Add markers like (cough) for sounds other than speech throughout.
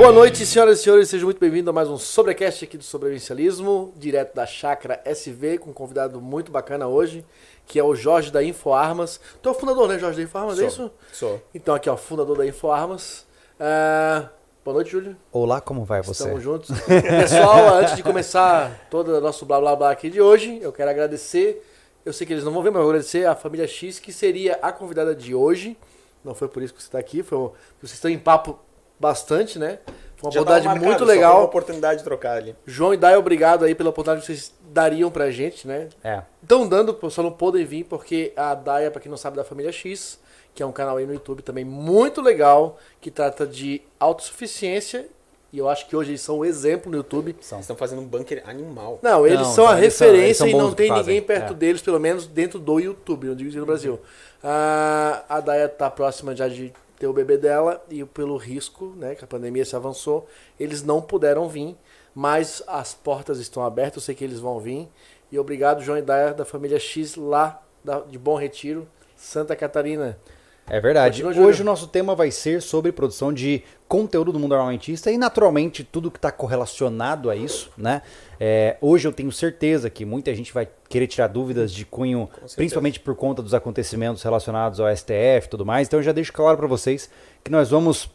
Boa noite, senhoras e senhores, sejam muito bem-vindos a mais um Sobrecast aqui do Sobrevivencialismo, direto da Chácara SV, com um convidado muito bacana hoje, que é o Jorge da InfoArmas. Tu é o fundador, né, Jorge da InfoArmas, é isso? Sou. Então, aqui, ó, fundador da InfoArmas. Ah, boa noite, Júlio. Olá, como vai você? Estamos juntos. (laughs) Pessoal, antes de começar todo o nosso blá blá blá aqui de hoje, eu quero agradecer. Eu sei que eles não vão ver, mas eu vou agradecer a família X, que seria a convidada de hoje. Não foi por isso que você está aqui, foi um- vocês estão em papo bastante, né? Foi uma Já abordagem marcado, muito legal. Uma oportunidade de trocar ali. João e Dai, obrigado aí pela oportunidade que vocês dariam pra gente, né? É. Estão dando, só não podem vir porque a Daya, pra quem não sabe, da família X, que é um canal aí no YouTube também muito legal, que trata de autossuficiência. E eu acho que hoje eles são um exemplo no YouTube. São. Eles estão fazendo um bunker animal. Não, eles Não, são a eles referência são e não tem fazem, ninguém perto é. deles, pelo menos dentro do YouTube, não digo no Brasil. Ah, a Daya tá próxima já de ter o bebê dela e pelo risco, né, que a pandemia se avançou, eles não puderam vir, mas as portas estão abertas, eu sei que eles vão vir. E obrigado, João e da família X, lá da- de Bom Retiro, Santa Catarina. É verdade. Continua. Hoje o nosso tema vai ser sobre produção de conteúdo do mundo armamentista e, naturalmente, tudo que está correlacionado a isso, né? É, hoje eu tenho certeza que muita gente vai querer tirar dúvidas de cunho, principalmente por conta dos acontecimentos relacionados ao STF e tudo mais. Então eu já deixo claro para vocês que nós vamos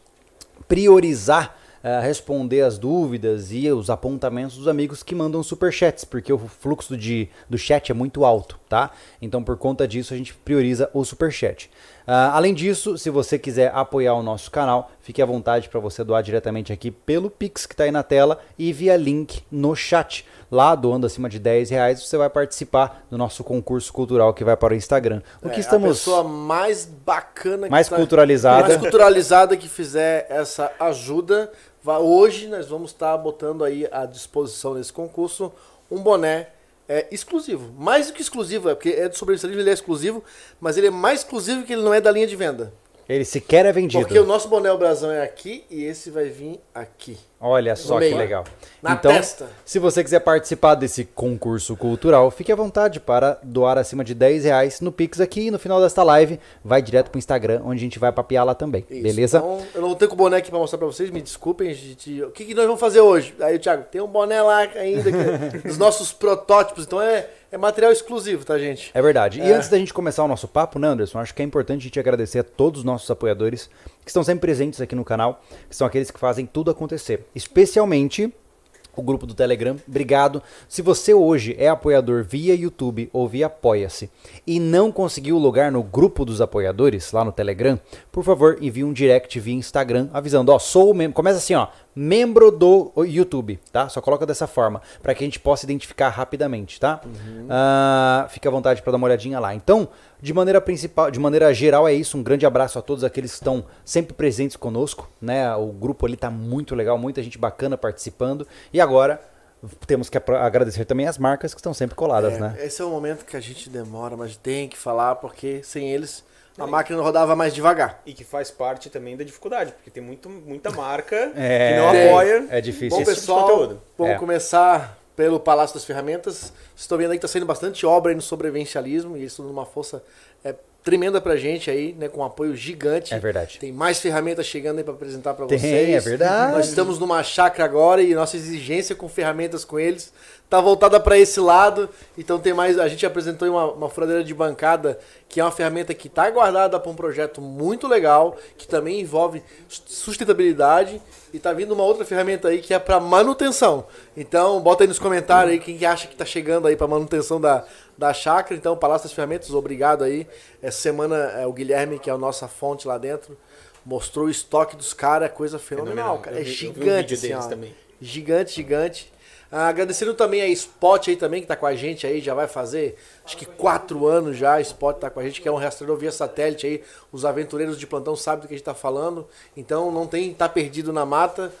priorizar eh, responder as dúvidas e os apontamentos dos amigos que mandam superchats, porque o fluxo de, do chat é muito alto, tá? Então, por conta disso, a gente prioriza o superchat. Ah, além disso, se você quiser apoiar o nosso canal, fique à vontade para você doar diretamente aqui pelo Pix que está aí na tela e via link no chat. Lá, doando acima de 10 reais, você vai participar do nosso concurso cultural que vai para o Instagram. O que É, estamos... A pessoa mais bacana Mais tá- culturalizada. mais culturalizada que fizer essa ajuda. Hoje nós vamos estar botando aí à disposição nesse concurso um boné é, exclusivo. Mais do que exclusivo, é porque é do sobrevivencialismo, ele é exclusivo, mas ele é mais exclusivo que ele não é da linha de venda. Ele sequer é vendido. Porque o nosso boné o brasão é aqui e esse vai vir aqui. Olha só que legal. Na então, testa. se você quiser participar desse concurso cultural, fique à vontade para doar acima de 10 reais no Pix aqui e no final desta live vai direto pro Instagram, onde a gente vai papiar lá também. Isso. Beleza? Então, eu não tenho com o boné aqui pra mostrar pra vocês, me desculpem, gente. O que, que nós vamos fazer hoje? Aí o Thiago, tem um boné lá ainda, que, (laughs) dos nossos protótipos, então é, é material exclusivo, tá, gente? É verdade. E É. antes da gente começar o nosso papo, né, Anderson? Acho que é importante a gente agradecer a todos os nossos apoiadores que estão sempre presentes aqui no canal, que são aqueles que fazem tudo acontecer. Especialmente o grupo do Telegram. Obrigado. Se você hoje é apoiador via YouTube ou via Apoia-se e não conseguiu logar no grupo dos apoiadores lá no Telegram, por favor, envie um direct via Instagram avisando, ó, sou membro. Começa assim, ó, membro do YouTube, tá? Só coloca dessa forma para que a gente possa identificar rapidamente, tá? Ah, fica à vontade para dar uma olhadinha lá. Então, de maneira principal, de maneira geral é isso. Um grande abraço a todos aqueles que estão sempre presentes conosco, né? O grupo ali tá muito legal, muita gente bacana participando. E agora temos que agradecer também as marcas que estão sempre coladas, É, né? Esse é o momento que a gente demora, mas tem que falar, porque sem eles a máquina rodava mais devagar. E que faz parte também da dificuldade, porque tem muito, muita marca (laughs) É, que não apoia. É difícil. Bom, tipo de pessoal, vamos É. começar pelo Palácio das Ferramentas. Vocês estão vendo aí que está saindo bastante obra aí no sobrevivencialismo, e isso dando uma força é, tremenda pra gente aí, né, com um apoio gigante. É verdade. Tem mais ferramentas chegando aí para apresentar para Tem, vocês. é verdade. Nós estamos numa chácara agora e nossa exigência com ferramentas com eles tá voltada para esse lado. Então tem mais, a gente apresentou uma, uma furadeira de bancada, que é uma ferramenta que está guardada para um projeto muito legal, que também envolve sustentabilidade e tá vindo uma outra ferramenta aí que é para manutenção. Então bota aí nos comentários aí quem que acha que tá chegando aí para manutenção da da chácara. Então, Palácio das Ferramentas, obrigado aí. Essa semana é, o Guilherme, que é a nossa fonte lá dentro, mostrou o estoque dos caras, coisa fenomenal, Fenomenal. cara. Eu É vi- um gigante, assim, também. Gigante, gigante. Ah, agradecendo também a Spot aí também, que tá com a gente aí, já vai fazer acho que quatro anos já, a Spot tá com a gente, que é um rastreador via satélite aí. Os aventureiros de plantão sabem do que a gente tá falando. Então não tem tá perdido na mata.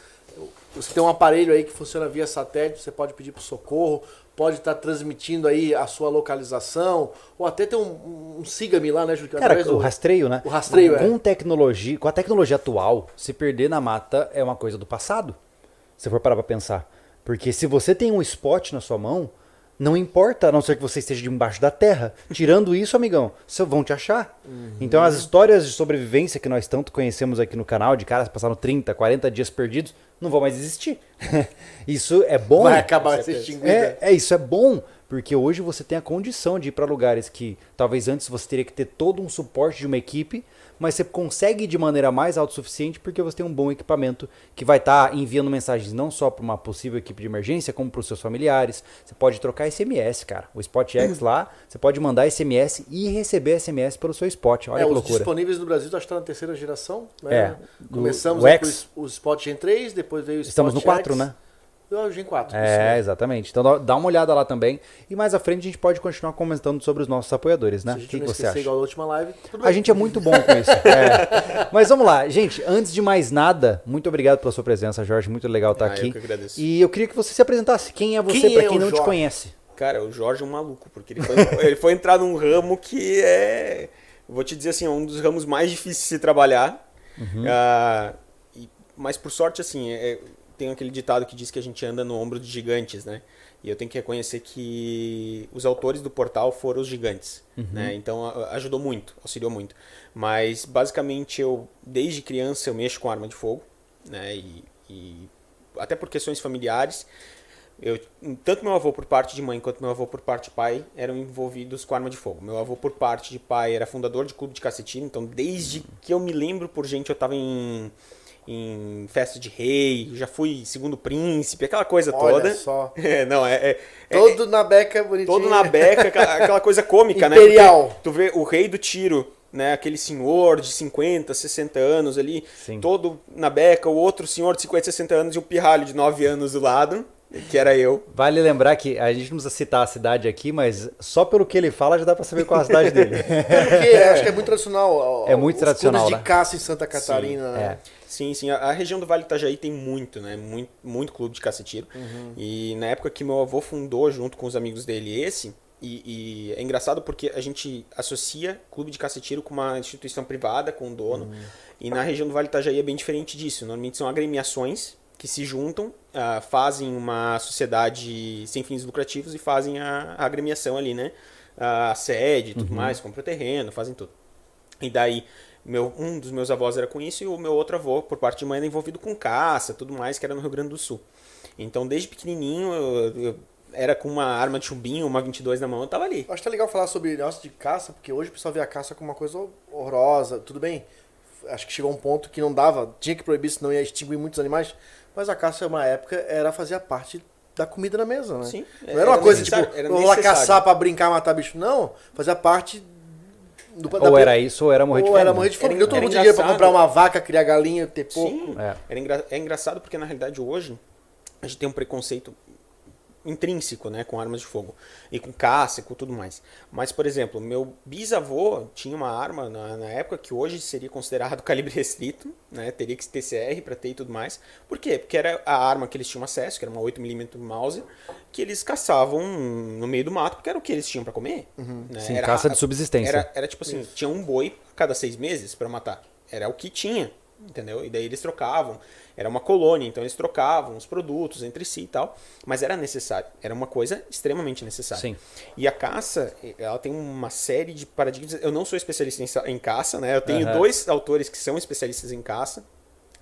Você tem um aparelho aí que funciona via satélite, você pode pedir pro socorro, pode estar transmitindo aí a sua localização, ou até ter um, um siga-me lá, né, Júlio? Cara, Através o do- rastreio, né? O rastreio, é. com tecnologia, com a tecnologia atual, se perder na mata é uma coisa do passado. Se for parar pra pensar. Porque se você tem um spot na sua mão, Não importa, a não ser que você esteja debaixo da terra. Tirando isso, amigão, vão te achar. Então, as histórias de sobrevivência que nós tanto conhecemos aqui no canal, de caras passando 30, 40 dias perdidos, não vão mais existir. (laughs) isso é bom. Vai acabar certeza. extinguida. É, é, isso é bom, porque hoje você tem a condição de ir para lugares que talvez antes você teria que ter todo um suporte de uma equipe, mas você consegue de maneira mais autossuficiente porque você tem um bom equipamento que vai estar enviando mensagens não só para uma possível equipe de emergência, como para os seus familiares. Você pode trocar SMS, cara. O SpotX (clears throat) lá, você pode mandar SMS e receber SMS pelo seu spot. Olha é, que os loucura. disponíveis no Brasil, acho que está na terceira geração. Né? É. Começamos O X. com os, os Spot Gen 3, depois veio o Spot Estamos no X, 4, né? E o Gen 4. É, exatamente. Então dá- uma olhada lá também. E mais à frente a gente pode continuar comentando sobre os nossos apoiadores, né? Se a O gente que, não que você acha? igual na última live, A gente é muito bom com isso. É. (laughs) Mas vamos lá, gente. Antes de mais nada, muito obrigado pela sua presença, Jorge. Muito legal estar Ah, eu aqui. que agradeço. E eu queria que você se apresentasse. Quem é você Quem pra é quem o não te Jorge? conhece? Cara, o Jorge é um maluco, porque ele foi, (laughs) ele foi entrar num ramo que é. Vou te dizer assim, é um dos ramos mais difíceis de se trabalhar. Ah, e- mas por sorte, assim, é- tem aquele ditado que diz que a gente anda no ombro de gigantes, né? E eu tenho que reconhecer que os autores do portal foram os gigantes, né? Então ajudou muito, auxiliou muito. Mas basicamente eu, desde criança, eu mexo com arma de fogo, né? E, e até por questões familiares. Eu, tanto meu avô por parte de mãe quanto meu avô por parte de pai eram envolvidos com arma de fogo. Meu avô por parte de pai era fundador de clube de cacetinho, então desde que eu me lembro por gente eu tava em, em festa de rei, já fui segundo príncipe, aquela coisa Olha toda. só. (laughs) É, não, é, é- é- Todo na beca bonitinho. todo na beca, aquela, aquela coisa cômica, né? Imperial. Tu vê o rei do tiro, né? Aquele senhor de 50, 60 anos ali, Sim. todo na beca, o outro senhor de 50, 60 anos e o pirralho de 9 anos do lado, que era eu. Vale lembrar que a gente não precisa citar a cidade aqui, mas só pelo que ele fala já dá pra saber qual é a cidade dele. (laughs) Porque acho que é muito tradicional. É muito os tradicional, clubes né? de caça em Santa Catarina, né? É. Sim, sim. A, a região do Vale do Itajaí tem muito, né? Muito, muito clube de caça-tiro. E na época que meu avô fundou, junto com os amigos dele, esse... E, e é engraçado porque a gente associa clube de caça-tiro com uma instituição privada, com um dono. E na região do Vale do Itajaí é bem diferente disso. Normalmente são agremiações que se juntam, ah, fazem uma sociedade sem fins lucrativos e fazem a, a agremiação ali, né? A sede e tudo mais, compram o terreno, fazem tudo. E daí, meu, um dos meus avós era com isso e o meu outro avô, por parte de mãe, era envolvido com caça, tudo mais, que era no Rio Grande do Sul. Então, desde pequenininho, eu, eu era com uma arma de chumbinho, uma 22 na mão, eu tava ali. Eu Acho que é legal falar sobre negócio de caça, porque hoje o pessoal vê a caça como uma coisa horrorosa, tudo bem. Acho que chegou um ponto que não dava, tinha que proibir, senão ia extinguir muitos animais. Mas a caça, uma época, era fazer parte da comida na mesa, né? Sim, Não era, era uma coisa tipo, vou lá caçar pra brincar, matar bicho. Não, fazia parte do Ou era isso, ou era morrer de ou fome. era morrer de fome. Era- Deu todo mundo dinheiro pra comprar uma vaca, criar galinha, ter porco. Sim, É. Era engra- é engraçado porque, na realidade, hoje, a gente tem um preconceito intrínseco, né, com armas de fogo e com caça, e com tudo mais. Mas, por exemplo, meu bisavô tinha uma arma na, na época que hoje seria considerado (laughs) calibre restrito, né, teria que ter CR para ter e tudo mais. Por quê? Porque era a arma que eles tinham acesso, que era uma 8mm Mouse, que eles caçavam no meio do mato, porque era o que eles tinham para comer. né? Sim, Era- caça de subsistência. Era, era tipo assim, tinha um boi a cada seis meses para matar. Era o que tinha, entendeu? E daí eles trocavam. Era uma colônia, então eles trocavam os produtos entre si e tal. Mas era necessário. Era uma coisa extremamente necessária. Sim. E a caça, ela tem uma série de paradigmas. Eu não sou especialista em, caça, né? Eu tenho Aham. dois autores que são especialistas em caça.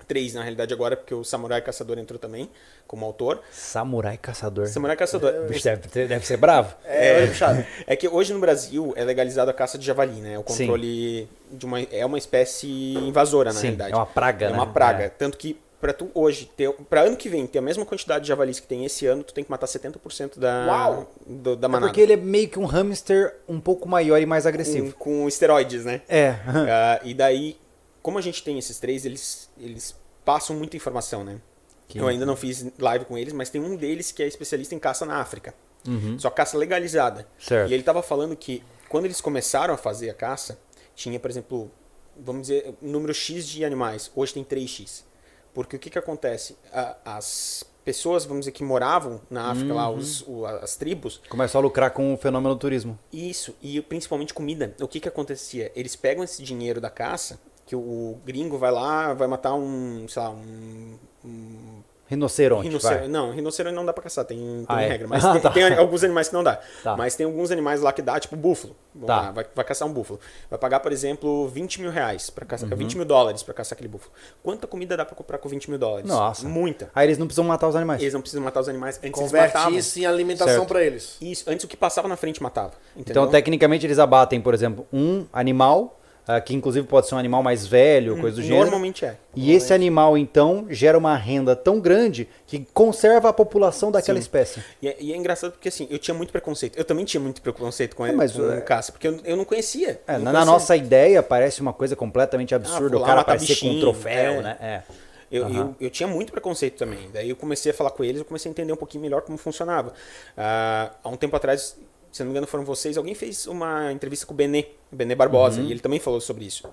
Três, na realidade, agora, porque o Samurai Caçador entrou também como autor. Samurai caçador. Samurai Caçador. Bicho, deve, deve ser bravo. (laughs) É, puxado. É que hoje no Brasil é legalizado a caça de javali, né? O Sim. controle de uma é uma espécie invasora na Sim, realidade. é uma praga, É né? uma praga, É. tanto que para tu hoje ter para ano que vem ter a mesma quantidade de javalis que tem esse ano, tu tem que matar 70% da Uau! do- da É manada. porque ele é meio que um hamster um pouco maior e mais com, agressivo. com esteroides, né? É. (laughs) Ah, e daí, como a gente tem esses três, eles eles passam muita informação, né? Que- Eu ainda não fiz live com eles, mas tem um deles que é especialista em caça na África. Uhum. Só caça legalizada. Certo. E ele tava falando que quando eles começaram a fazer a caça, tinha, por exemplo, vamos dizer, um número X de animais. Hoje tem 3X. Porque o que que acontece? As pessoas, vamos dizer, que moravam na África lá, Uhum. os, o- as tribos, Começou a lucrar com o fenômeno do turismo. isso, e principalmente comida. O que que acontecia? Eles pegam esse dinheiro da caça, que o gringo vai lá, vai matar um, sei lá, um, um Rinoceronte, Rinocer... vai. Não, rinoceronte não dá pra caçar, tem, tem Ah, é? regra. Mas (laughs) Ah, tem, tá. tem alguns animais que não dá. Tá. Mas tem alguns animais lá que dá, tipo búfalo. Vamos Tá. lá, vai, vai caçar um búfalo. Vai pagar, por exemplo, 20 mil reais pra caçar, Uhum. 20 mil dólares pra caçar aquele búfalo. Quanta comida dá pra comprar com 20 mil dólares? Nossa. Muita. Aí eles não precisam matar os animais. Eles não precisam matar os animais. Antes eles Converte matavam. isso em alimentação pra eles. Isso, antes o que passava na frente matava. Então, Entendeu? tecnicamente, eles abatem, por exemplo, um animal, ah, que inclusive pode ser um animal mais velho, coisa do gênero. Hum, Normalmente é. E esse animal, então, gera uma renda tão grande que conserva a população daquela Sim. espécie. E é, e é engraçado porque assim, eu tinha muito preconceito. Eu também tinha muito preconceito com, É, mas, com é- caça, porque eu, eu não conhecia. É, Eu não na, conhecia. nossa ideia, parece uma coisa completamente absurda vou o cara aparecer com um bichinho, troféu, é. né? É. Eu, Aham. eu, eu tinha muito preconceito também. Daí eu comecei a falar com eles, eu comecei a entender um pouquinho melhor como funcionava. Ah, há um tempo atrás, se não me engano foram vocês, alguém fez uma entrevista com o Benê, o Benê Barbosa, Uhum. e ele também falou sobre isso.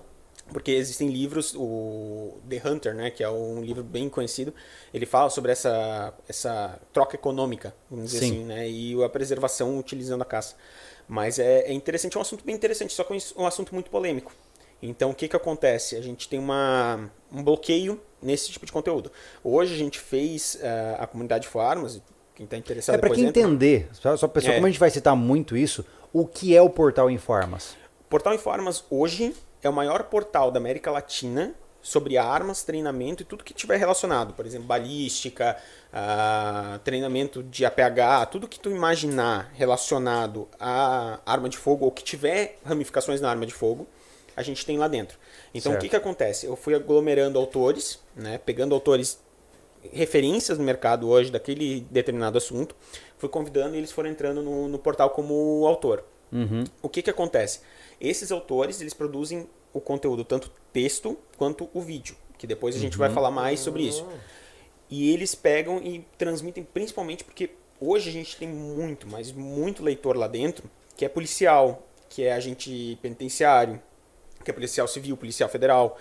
Porque existem livros, o The Hunter, né, que é um livro bem conhecido, ele fala sobre essa, essa troca econômica, vamos dizer Sim. assim, né, e a preservação utilizando a caça. Mas é, é interessante, é um assunto bem interessante, só que é um assunto muito polêmico. Então, o que, que acontece? A gente tem uma, um bloqueio nesse tipo de conteúdo. Hoje a gente fez eh, a comunidade Farmas, quem está interessado É depois quem entra. entender, só, só pessoal, É. como a gente vai citar muito isso, o que é o portal Informas? Portal Informas hoje é o maior portal da América Latina sobre armas, treinamento e tudo que tiver relacionado. Por exemplo, balística, ah, treinamento de APH, tudo que tu imaginar relacionado à arma de fogo ou que tiver ramificações na arma de fogo, a gente tem lá dentro. Então, Certo. o que, que acontece? Eu fui aglomerando autores, né, pegando autores referências no mercado hoje daquele determinado assunto, fui convidando e eles foram entrando no, no portal como autor. Uhum. O que que acontece? Esses autores, eles produzem o conteúdo, tanto texto quanto o vídeo, que depois a gente vai falar mais sobre isso. E eles pegam e transmitem principalmente porque hoje a gente tem muito, mas muito leitor lá dentro, que é policial, que é agente penitenciário, que é policial civil, policial federal.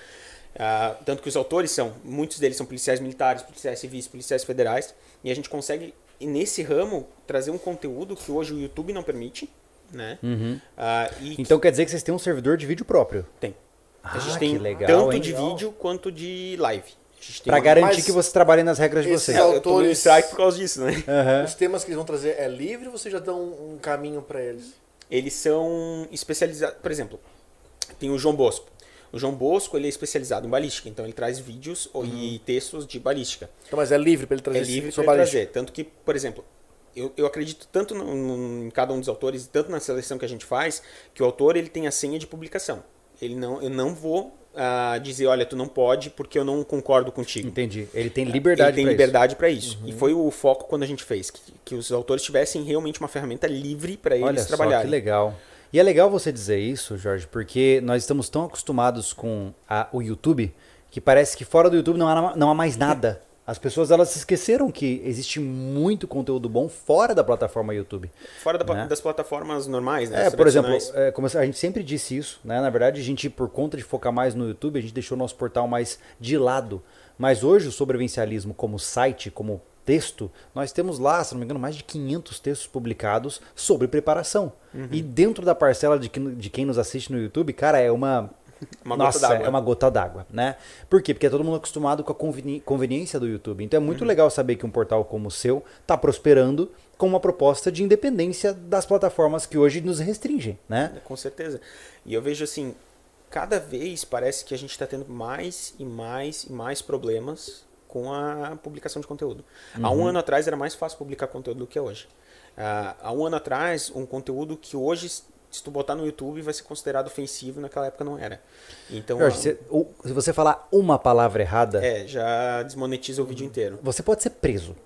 Ah, tanto que os autores são, muitos deles são policiais militares, policiais civis, policiais federais, e a gente consegue, nesse ramo, trazer um conteúdo que hoje o YouTube não permite, né? E que Então quer dizer que vocês têm um servidor de vídeo próprio. tem. A Ah, gente que tem legal, tanto hein? de vídeo quanto de live. A gente uma- garantir Mas que vocês trabalhem nas regras de vocês. Eu tô no autores- strike por causa disso, né? Aham. Os temas que eles vão trazer é livre ou vocês já dão um caminho pra eles? Eles são especializados, por exemplo, tem o João Bosco. O João Bosco ele é especializado em balística, então ele traz vídeos ou- e textos de balística. Então, mas é livre pra ele trazer É livre para trazer. Tanto que, por exemplo, eu, eu acredito tanto no- no- em cada um dos autores, tanto na seleção que a gente faz, que o autor ele tem a senha de publicação. Ele não, eu não vou ah, dizer, olha, tu não pode porque eu não concordo contigo. Entendi. Ele tem liberdade ele tem pra liberdade para isso. E foi o foco quando a gente fez, que, que os autores tivessem realmente uma ferramenta livre para isso. eles Olha só, que trabalharem. legal. E é legal você dizer isso, Jorge, porque nós estamos tão acostumados com a- o YouTube que parece que fora do YouTube não há, não há mais nada. (laughs) As pessoas elas se esqueceram que existe muito conteúdo bom fora da plataforma YouTube. Fora da- Né? das plataformas normais, né? É, por exemplo, é, como a gente sempre disse isso, né? Na verdade, a gente, por conta de focar mais no YouTube, a gente deixou o nosso portal mais de lado. Mas hoje o sobrevivencialismo como site, como texto, nós temos lá, se não me engano, mais de 500 textos publicados sobre preparação. Uhum. E dentro da parcela de, que- de quem nos assiste no YouTube, cara, é uma (laughs) Uma gota Nossa, d'água. é uma gota d'água, né? Por quê? Porque é todo mundo acostumado com a conveni- conveniência do YouTube. Então é Uhum. muito legal saber que um portal como o seu está prosperando com uma proposta de independência das plataformas que hoje nos restringem, né? Com certeza. E eu vejo assim, cada vez parece que a gente está tendo mais e mais e mais problemas com a publicação de conteúdo. Há Uhum. um ano atrás era mais fácil publicar conteúdo do que hoje. Ah, há um ano atrás, um conteúdo que hoje, se tu botar no YouTube, vai ser considerado ofensivo, naquela época não era. Então, Jorge, se, ou- se você falar uma palavra errada, é, já desmonetiza o vídeo inteiro. você pode ser preso.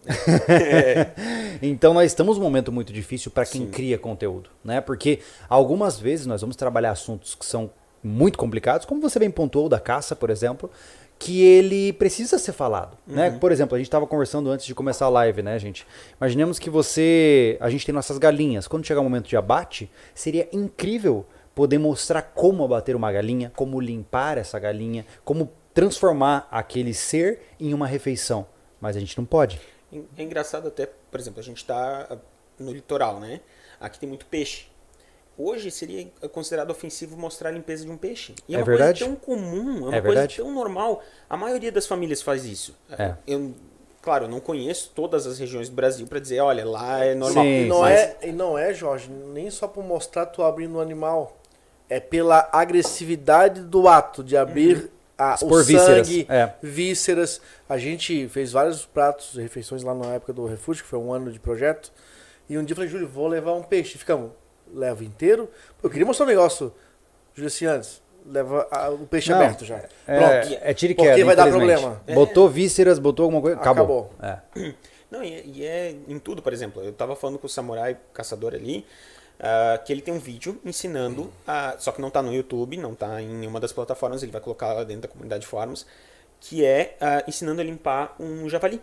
É. (laughs) então nós estamos num momento muito difícil para quem Sim. cria conteúdo, né? Porque algumas vezes nós vamos trabalhar assuntos que são muito complicados, como você bem pontuou da caça, por exemplo, que ele precisa ser falado, né? Por exemplo, a gente estava conversando antes de começar a live, né, gente? Imaginemos que você, a gente tem nossas galinhas. Quando chegar o momento de abate, seria incrível poder mostrar como abater uma galinha, como limpar essa galinha, como transformar aquele ser em uma refeição. Mas a gente não pode. É engraçado até, por exemplo, a gente está no litoral, né? Aqui tem muito peixe. Hoje seria considerado ofensivo mostrar a limpeza de um peixe. E é, É uma verdade? coisa tão comum, é uma É coisa verdade? tão normal. A maioria das famílias faz isso. É. Eu, claro, eu não conheço todas as regiões do Brasil para dizer, olha, lá é normal. Sim, E não, Mas- é, e não é, Jorge, nem só por mostrar tu abrindo o animal. É pela agressividade do ato de abrir a, o Expor vísceras, sangue, é. vísceras. A gente fez vários pratos, refeições lá na época do refúgio, que foi um ano de projeto. E um dia eu falei, Júlio, vou levar um peixe. Ficamos, leva inteiro. Eu queria mostrar um negócio, Júlio, assim, antes. Leva a- o peixe Não, aberto já. É, Pronto. é tiro e Porque queda, vai dar problema. Botou vísceras, botou alguma coisa, acabou. Acabou. É. (clears throat) Não, e, e é em tudo, por exemplo. Eu tava falando com o samurai caçador ali, ah, que ele tem um vídeo ensinando, a, só que não tá no YouTube, não tá em nenhuma das plataformas, ele vai colocar lá dentro da comunidade Formas, que é ah, ensinando a limpar um javali.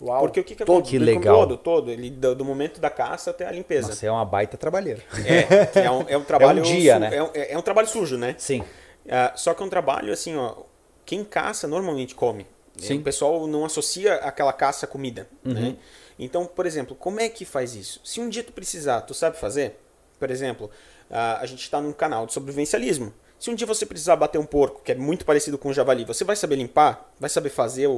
Uau. Porque o que, que Todo. acontece? Que legal. Todo, todo. Ele, do, do momento da caça até a limpeza. Você é uma baita trabalheira. É, é um, (laughs) é um trabalho dia, su- né? é um- é- é um trabalho sujo, né? Sim. Ah, só que é um trabalho assim, ó. Quem caça normalmente come. Sim. O pessoal não associa aquela caça à comida, né? Então, por exemplo, como é que faz isso? Se um dia tu precisar, tu sabe fazer? Por exemplo, ah, a gente está num canal de sobrevivencialismo. Se um dia você precisar bater um porco, que é muito parecido com um javali, você vai saber limpar? Vai saber fazer o,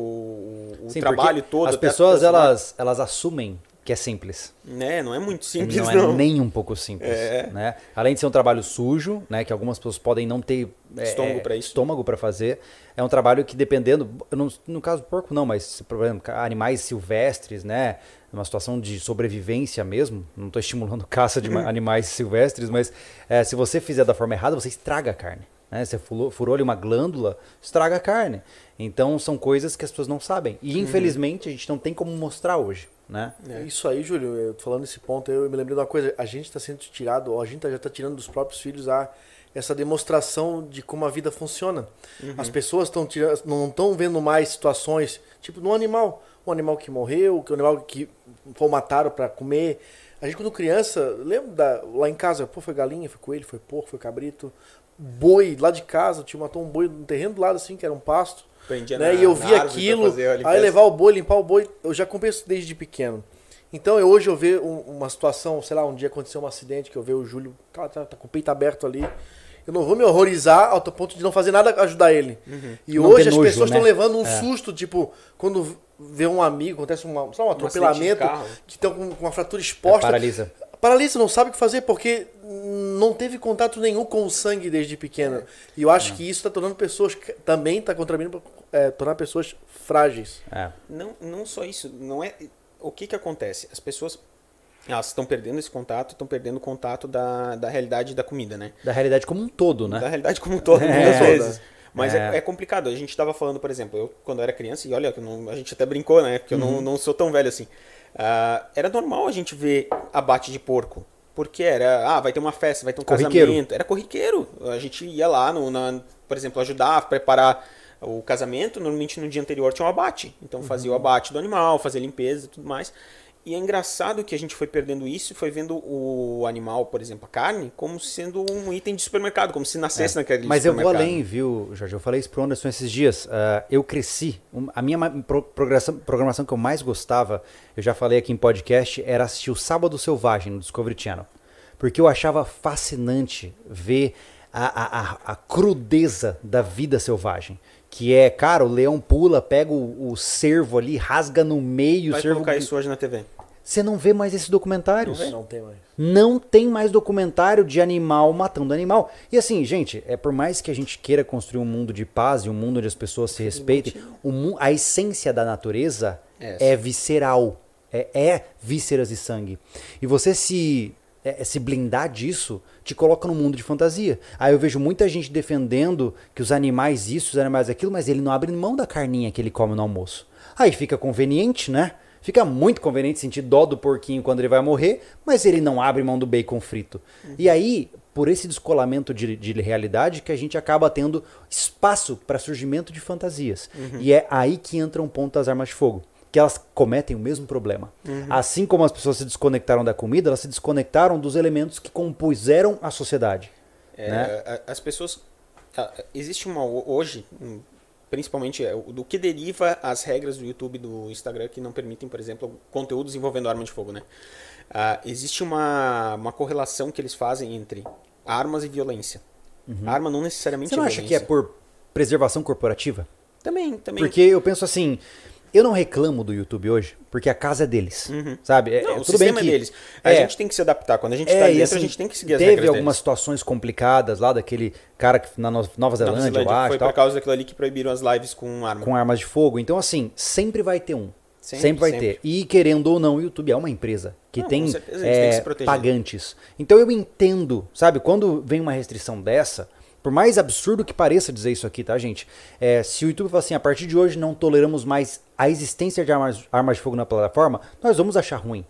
o Sim, trabalho todo? As pessoas, elas, elas assumem que é simples. Né? Não é muito simples, não, não. é nem um pouco simples. É. Né? Além de ser um trabalho sujo, né, que algumas pessoas podem não ter é, Estômago é, isso. estômago para fazer, é um trabalho que dependendo, não- no caso do porco não, mas por exemplo, animais silvestres, né, uma situação de sobrevivência mesmo, não estou estimulando (laughs) caça de ma- animais silvestres, mas é, se você fizer da forma errada, você estraga a carne. Né? Você furou, furou ali uma glândula, estraga a carne. Então são coisas que as pessoas não sabem. E infelizmente a gente não tem como mostrar hoje. Né? É Isso aí, Júlio, eu tô falando nesse ponto, eu me lembrei de uma coisa, a gente está sendo tirado, ou a gente já está tirando dos próprios filhos a, essa demonstração de como a vida funciona. As pessoas estão tirando, não estão vendo mais situações, tipo, no animal, um animal que morreu, que um animal que foi mataram para comer. A gente quando criança, lembra da, lá em casa, pô, foi galinha, foi coelho, foi porco, foi cabrito, boi lá de casa, tinha matou um boi no terreno do lado assim, que era um pasto. Né? na- E eu vi aquilo, aí levar o boi, limpar o boi, eu já comprei isso desde pequeno. Então eu, hoje eu vejo um- uma situação, sei lá, um dia aconteceu um acidente que eu vejo o Júlio, tá, tá, tá com o peito aberto ali. Eu não vou me horrorizar ao ponto de não fazer nada ajudar ele. Uhum. E Não hoje as nojo, pessoas né? estão levando um É. susto, tipo, quando vê um amigo, acontece uma, sei lá, um atropelamento, carro. que estão com, uma fratura É, exposta. paralisa. Paralisa, não sabe o que fazer porque não teve contato nenhum com o sangue desde pequeno. E eu acho que isso está tornando pessoas, também está contribuindo para é, tornar pessoas frágeis. É. Não, não só isso, não é o que que acontece? As pessoas elas estão perdendo esse contato, estão perdendo o contato da, da realidade da comida, né? Da realidade como um todo, né? Da realidade como um todo, (laughs) É. muitas vezes. Mas é. É. é complicado. A gente estava falando, por exemplo, eu quando era criança, e olha, não- a gente até brincou, né? Porque eu Uhum. não, não sou tão velho assim. Ah, era normal a gente ver abate de porco. Porque era, ah, vai ter uma festa, vai ter um Corriqueiro. casamento. Era corriqueiro. A gente ia lá, no, na, por exemplo, ajudar a preparar o casamento. Normalmente no dia anterior tinha um abate. Então fazia o abate do animal, fazia limpeza e tudo mais. E é engraçado que a gente foi perdendo isso e foi vendo o animal, por exemplo, a carne, como sendo um item de supermercado, como se nascesse naquele Mas eu vou além, viu, Jorge? Eu falei isso pro Anderson esses dias. Ah, eu cresci. a minha ma- pro- programação, programação que eu mais gostava, eu já falei aqui em podcast, era assistir o Sábado Selvagem no Discovery Channel. Porque eu achava fascinante ver a, a, a, a crudeza da vida selvagem. Que é, cara, o leão pula, pega o, o cervo ali, rasga no meio, Vai o cervo. colocar isso hoje na TV. Você não vê mais esses documentários. Não tem mais. Não tem mais documentário de animal matando animal. E assim, gente, é por mais que a gente queira construir um mundo de paz e um mundo onde as pessoas se respeitem, o a essência da natureza É. é, visceral. É, é vísceras e sangue. E você se, é, se blindar disso te coloca num mundo de fantasia. Aí eu vejo muita gente defendendo que os animais isso, os animais aquilo, mas ele não abre mão da carninha que ele come no almoço. Aí fica conveniente, né? Fica muito conveniente sentir dó do porquinho quando ele vai morrer, mas ele não abre mão do bacon frito. E aí, por esse descolamento de, de realidade, que a gente acaba tendo espaço para surgimento de fantasias. E é aí que entra um ponto das armas de fogo. Que elas cometem o mesmo problema. Assim como as pessoas se desconectaram da comida, elas se desconectaram dos elementos que compuseram a sociedade. É, né? As pessoas. Existe uma. Hoje, principalmente, é, do que deriva as regras do YouTube e do Instagram que não permitem, por exemplo, conteúdos envolvendo arma de fogo, né? Ah, existe uma, uma correlação que eles fazem entre armas e violência. Arma não necessariamente Uhum. Você não é acha que é violência. por preservação corporativa? Também, também. Porque eu penso assim, eu não reclamo do YouTube hoje, porque a casa é deles. Sabe? É, Não, é, o sistema que, é deles. A é, gente tem que se adaptar. Quando a gente é, tá dentro, assim, a gente tem que seguir as Teve regras algumas deles. situações complicadas lá, daquele cara que na No- Nova Nova Zelândia, eu Zelândia, acho, foi tal, por causa daquilo ali que proibiram as lives com arma. com armas de fogo. Então, assim, sempre vai ter um. Sempre, Sempre, vai sempre. ter. E querendo ou não, o YouTube é uma empresa que Não, tem, certeza, tem que é, pagantes. Então eu entendo, sabe? Quando vem uma restrição dessa, por mais absurdo que pareça dizer isso aqui, tá, gente? É, se o YouTube fala assim, a partir de hoje não toleramos mais a existência de armas, armas de fogo na plataforma, nós vamos achar ruim.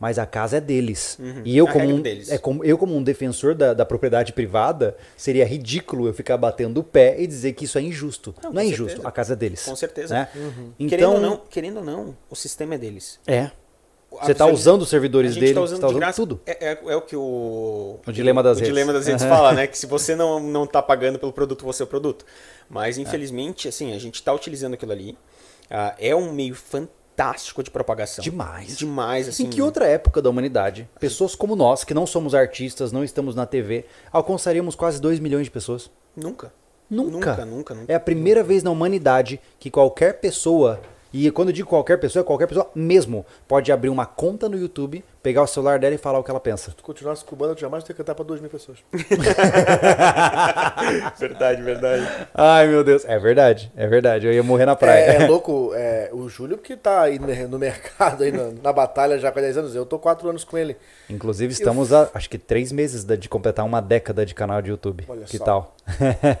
Mas a casa é deles. E eu como, regra um, deles. é como, eu, como um defensor da, da propriedade privada, seria ridículo eu ficar batendo o pé e dizer que isso é injusto. Não, Não, é com injusto, certeza. a casa é deles. Com certeza. Né? Querendo, Então, ou não, querendo ou não, o sistema é deles. é. Você está usando os servidores gente dele, tá você usando está de usando tudo. É, é- é o que o... O dilema das o redes. dilema das redes fala, né? (laughs) Que se você não, não tá pagando pelo produto, você é o produto. Mas, infelizmente, assim, a gente está utilizando aquilo ali. Ah, é um meio fantástico de propagação. Demais. Demais, assim. Em que outra época da humanidade, pessoas como nós, que não somos artistas, não estamos na TV, alcançaríamos quase 2 milhões de pessoas? Nunca. Nunca. Nunca, nunca, nunca. É a primeira vez na humanidade que qualquer pessoa, e quando eu digo qualquer pessoa, é qualquer pessoa mesmo, pode abrir uma conta no YouTube, pegar o celular dela e falar o que ela pensa. Se tu continuasse cubano, eu jamais teria que cantar pra 2 mil pessoas. (laughs) (laughs) verdade, verdade. Ai, meu Deus. É verdade, é verdade. Eu ia morrer na praia. É, é (laughs) louco, é, o Júlio que tá aí no, mercado, aí na, na batalha já com 10 anos. Eu tô 4 anos com ele. Inclusive, estamos a, acho que três meses da- de completar uma década de canal de YouTube. Olha que só. tal?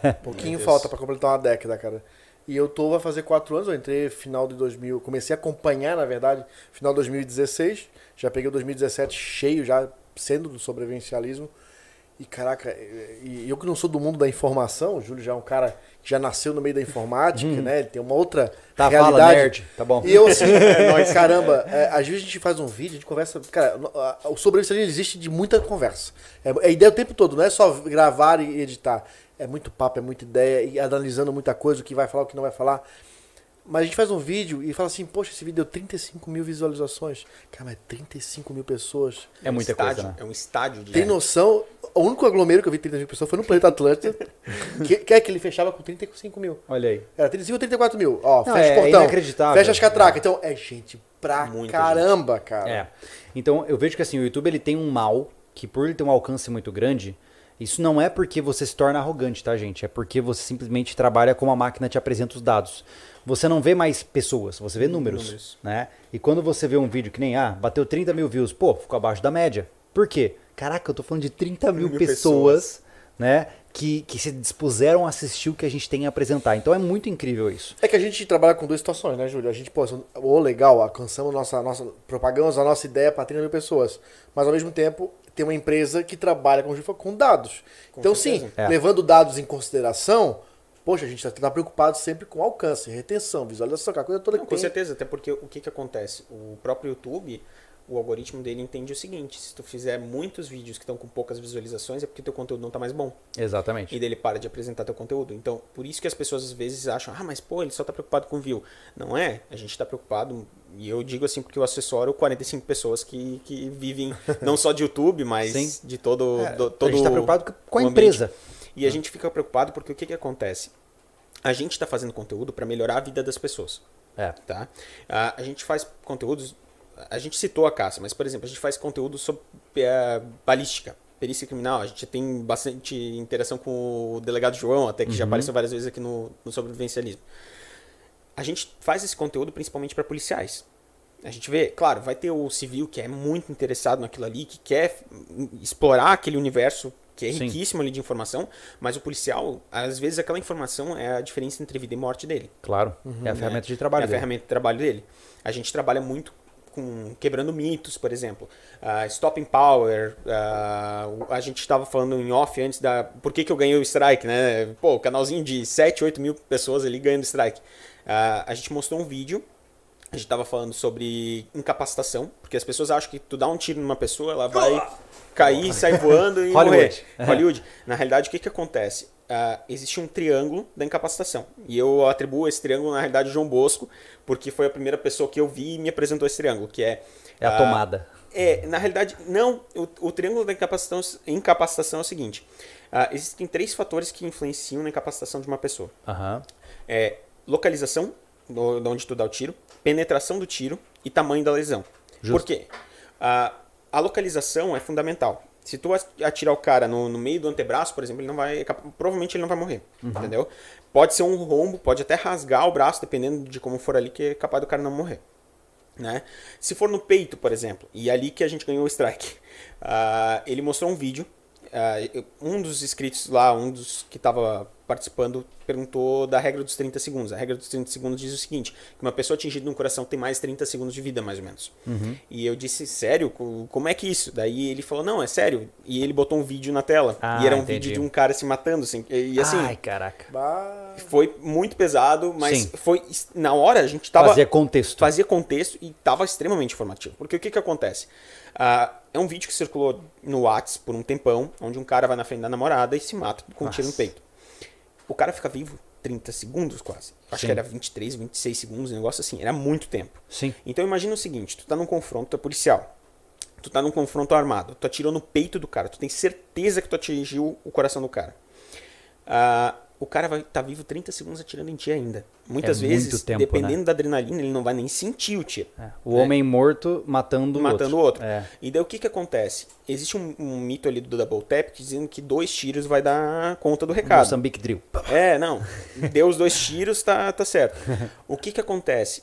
Um pouquinho falta pra completar uma década, cara. E eu tô, vai fazer 4 anos, eu entrei final de 2000, comecei a acompanhar, na verdade, final de 2016. Já peguei o 2017 cheio, já sendo do sobrevivencialismo. E caraca, e eu que não sou do mundo da informação, o Júlio já é um cara que já nasceu no meio da informática, né? Ele tem uma outra. Tá, fala, realidade. nerd. Tá bom. E eu assim, (laughs) nós, (laughs) caramba, é, às vezes a gente faz um vídeo, a gente conversa. Cara, a- o sobrevivencialismo existe de muita conversa. É, é ideia o tempo todo, não é só gravar e editar. É muito papo, é muita ideia, e analisando muita coisa, o que vai falar, o que não vai falar. Mas a gente faz um vídeo e fala assim, poxa, esse vídeo deu 35 mil visualizações. Cara, mas 35 mil pessoas. É muita estádio, coisa, né? É um estádio de. Tem noção? O único aglomero que eu vi 35 mil pessoas foi no Planeta Atlântida. (laughs) que, que é que ele fechava com 35 mil. Olha aí. Era 35 ou 34 mil. Ó, Não, fecha é o portão. inacreditável. Fecha as catracas. Então, é gente pra Muita caramba, cara. É. Então, eu vejo que assim, o YouTube ele tem um mal que por ele ter um alcance muito grande, isso não é porque você se torna arrogante, tá, gente? É porque você simplesmente trabalha como a máquina te apresenta os dados. Você não vê mais pessoas, você vê números, Números. né? E quando você vê um vídeo que nem, ah, bateu 30 mil views, pô, ficou abaixo da média. Por quê? Caraca, eu tô falando de 30 mil, Mil pessoas, né? Que, que se dispuseram a assistir o que a gente tem a apresentar. Então é muito incrível isso. É que a gente trabalha com duas situações, né, Júlio? A gente, pô, ô, legal, alcançamos nossa, nossa, propagamos a nossa ideia para 30 mil pessoas. Mas ao mesmo tempo, tem uma empresa que trabalha, falou, com dados. Com então, certeza. sim, É. levando dados em consideração, poxa, a gente está tá preocupado sempre com alcance, retenção, visualização, aquela coisa toda Não, que com tem. certeza, até porque o que, que acontece? O próprio YouTube, o algoritmo dele entende o seguinte: se tu fizer muitos vídeos que estão com poucas visualizações, é porque teu conteúdo não tá mais bom. Exatamente. E daí ele para de apresentar teu conteúdo. Então, por isso que as pessoas às vezes acham, ah, mas pô, ele só tá preocupado com view. Não é, a gente tá preocupado, e eu digo assim porque eu assessoro 45 pessoas que, que vivem (laughs) não só de YouTube, mas Sim. de todo, É, do, todo a gente tá preocupado com a empresa. E a gente fica preocupado porque o que, que acontece? A gente está fazendo conteúdo para melhorar a vida das pessoas. É. Tá? Ah, a gente faz conteúdos. A gente citou a caça, mas, por exemplo, a gente faz conteúdo sobre eh, balística, perícia criminal. A gente tem bastante interação com o delegado João, até que já apareceu várias vezes aqui no, no sobrevivencialismo. A gente faz esse conteúdo principalmente para policiais. A gente vê, claro, vai ter o civil que é muito interessado naquilo ali, que quer explorar aquele universo que é Sim. riquíssimo ali de informação, mas o policial, às vezes aquela informação é a diferença entre vida e morte dele. Claro. é a ferramenta de trabalho É a dele. ferramenta de trabalho dele. A gente trabalha muito com quebrando mitos, por exemplo. Ah, Stopping Power. o- a gente estava falando em off antes da. Por que, que eu ganhei o strike, né? Pô, canalzinho de 7, 8 mil pessoas ali ganhando strike. Ah, a gente mostrou um vídeo. A gente estava falando sobre incapacitação, porque as pessoas acham que tu dá um tiro numa pessoa, ela vai cair, sair voando e (laughs) Hollywood. morrer. (laughs) Hollywood. Na realidade, o que, que acontece? Ah, existe um triângulo da incapacitação. E eu atribuo esse triângulo, na realidade, ao João Bosco, porque foi a primeira pessoa que eu vi e me apresentou esse triângulo, que é... É a ah, tomada. É, na realidade, não. O, o triângulo da incapacitação, incapacitação é o seguinte. ah, existem três fatores que influenciam na incapacitação de uma pessoa. Aham. É localização, do, de onde tu dá o tiro, penetração do tiro e tamanho da lesão. Justo. Por quê? A, a localização é fundamental. Se tu atirar o cara no, no, meio do antebraço, por exemplo, ele não vai. Provavelmente ele não vai morrer. Uhum. Entendeu? Pode ser um rombo, pode até rasgar o braço, dependendo de como for ali, que é capaz do cara não morrer. Né? Se for no peito, por exemplo, e é ali que a gente ganhou o strike, uh, (laughs) ele mostrou um vídeo. Uh, um dos inscritos lá, um dos que estava participando, perguntou da regra dos 30 segundos. A regra dos 30 segundos diz o seguinte: que uma pessoa atingida no coração tem mais 30 segundos de vida, mais ou menos. Uhum. E eu disse, sério? Como é que isso? Daí ele falou, não, é sério. E ele botou um vídeo na tela. Ah, e era um entendi. vídeo de um cara se matando, assim. E assim. Ai, caraca. Foi muito pesado, mas Sim. foi. Na hora a gente tava. Fazia contexto. Fazia contexto e tava extremamente informativo. Porque o que que acontece? Ah, é um vídeo que circulou no Whats por um tempão, onde um cara vai na frente da namorada e se mata com um tiro no Nossa. peito. O cara fica vivo 30 segundos quase. Acho Sim. que era 23, 26 segundos, um negócio assim. Era muito tempo. Sim. Então imagina o seguinte, tu tá num confronto, tu é policial. Tu tá num confronto armado. Tu atirou no peito do cara. Tu tem certeza que tu atingiu o coração do cara. Ah, o cara vai estar tá vivo 30 segundos atirando em ti ainda. Muitas É vezes, tempo, dependendo né? da adrenalina, ele não vai nem sentir o tiro. É, O homem morto matando o matando outro. outro. É. E daí o que que acontece? Existe um, um mito ali do double tap dizendo que dois tiros vai dar conta do recado. Moçambique Drill. É, não. Deu os dois tiros, tá, tá certo. O que que acontece?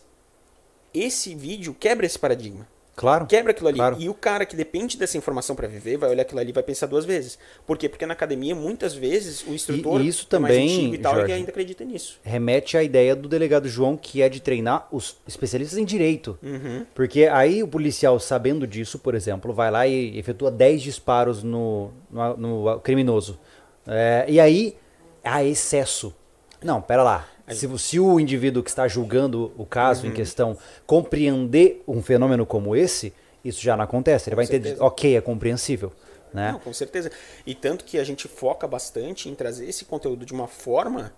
Esse vídeo quebra esse paradigma. Claro. Quebra aquilo ali. Claro. E o cara que depende dessa informação para viver vai olhar aquilo ali e vai pensar duas vezes. Por quê? Porque na academia, muitas vezes, o instrutor e isso é mais também, antigo e tal, Jorge, ele ainda acredita nisso. remete à ideia do delegado João, que é de treinar os especialistas em direito. Uhum. Porque aí o policial, sabendo disso, por exemplo, vai lá e efetua 10 disparos no, no, no criminoso. É, e aí há excesso. Não, pera lá. Se, se o indivíduo que está julgando o caso Uhum. em questão compreender um fenômeno como esse, isso já não acontece. Ele vai entender, certeza. ok, é compreensível. Né? Não, com certeza. E tanto que a gente foca bastante em trazer esse conteúdo de uma forma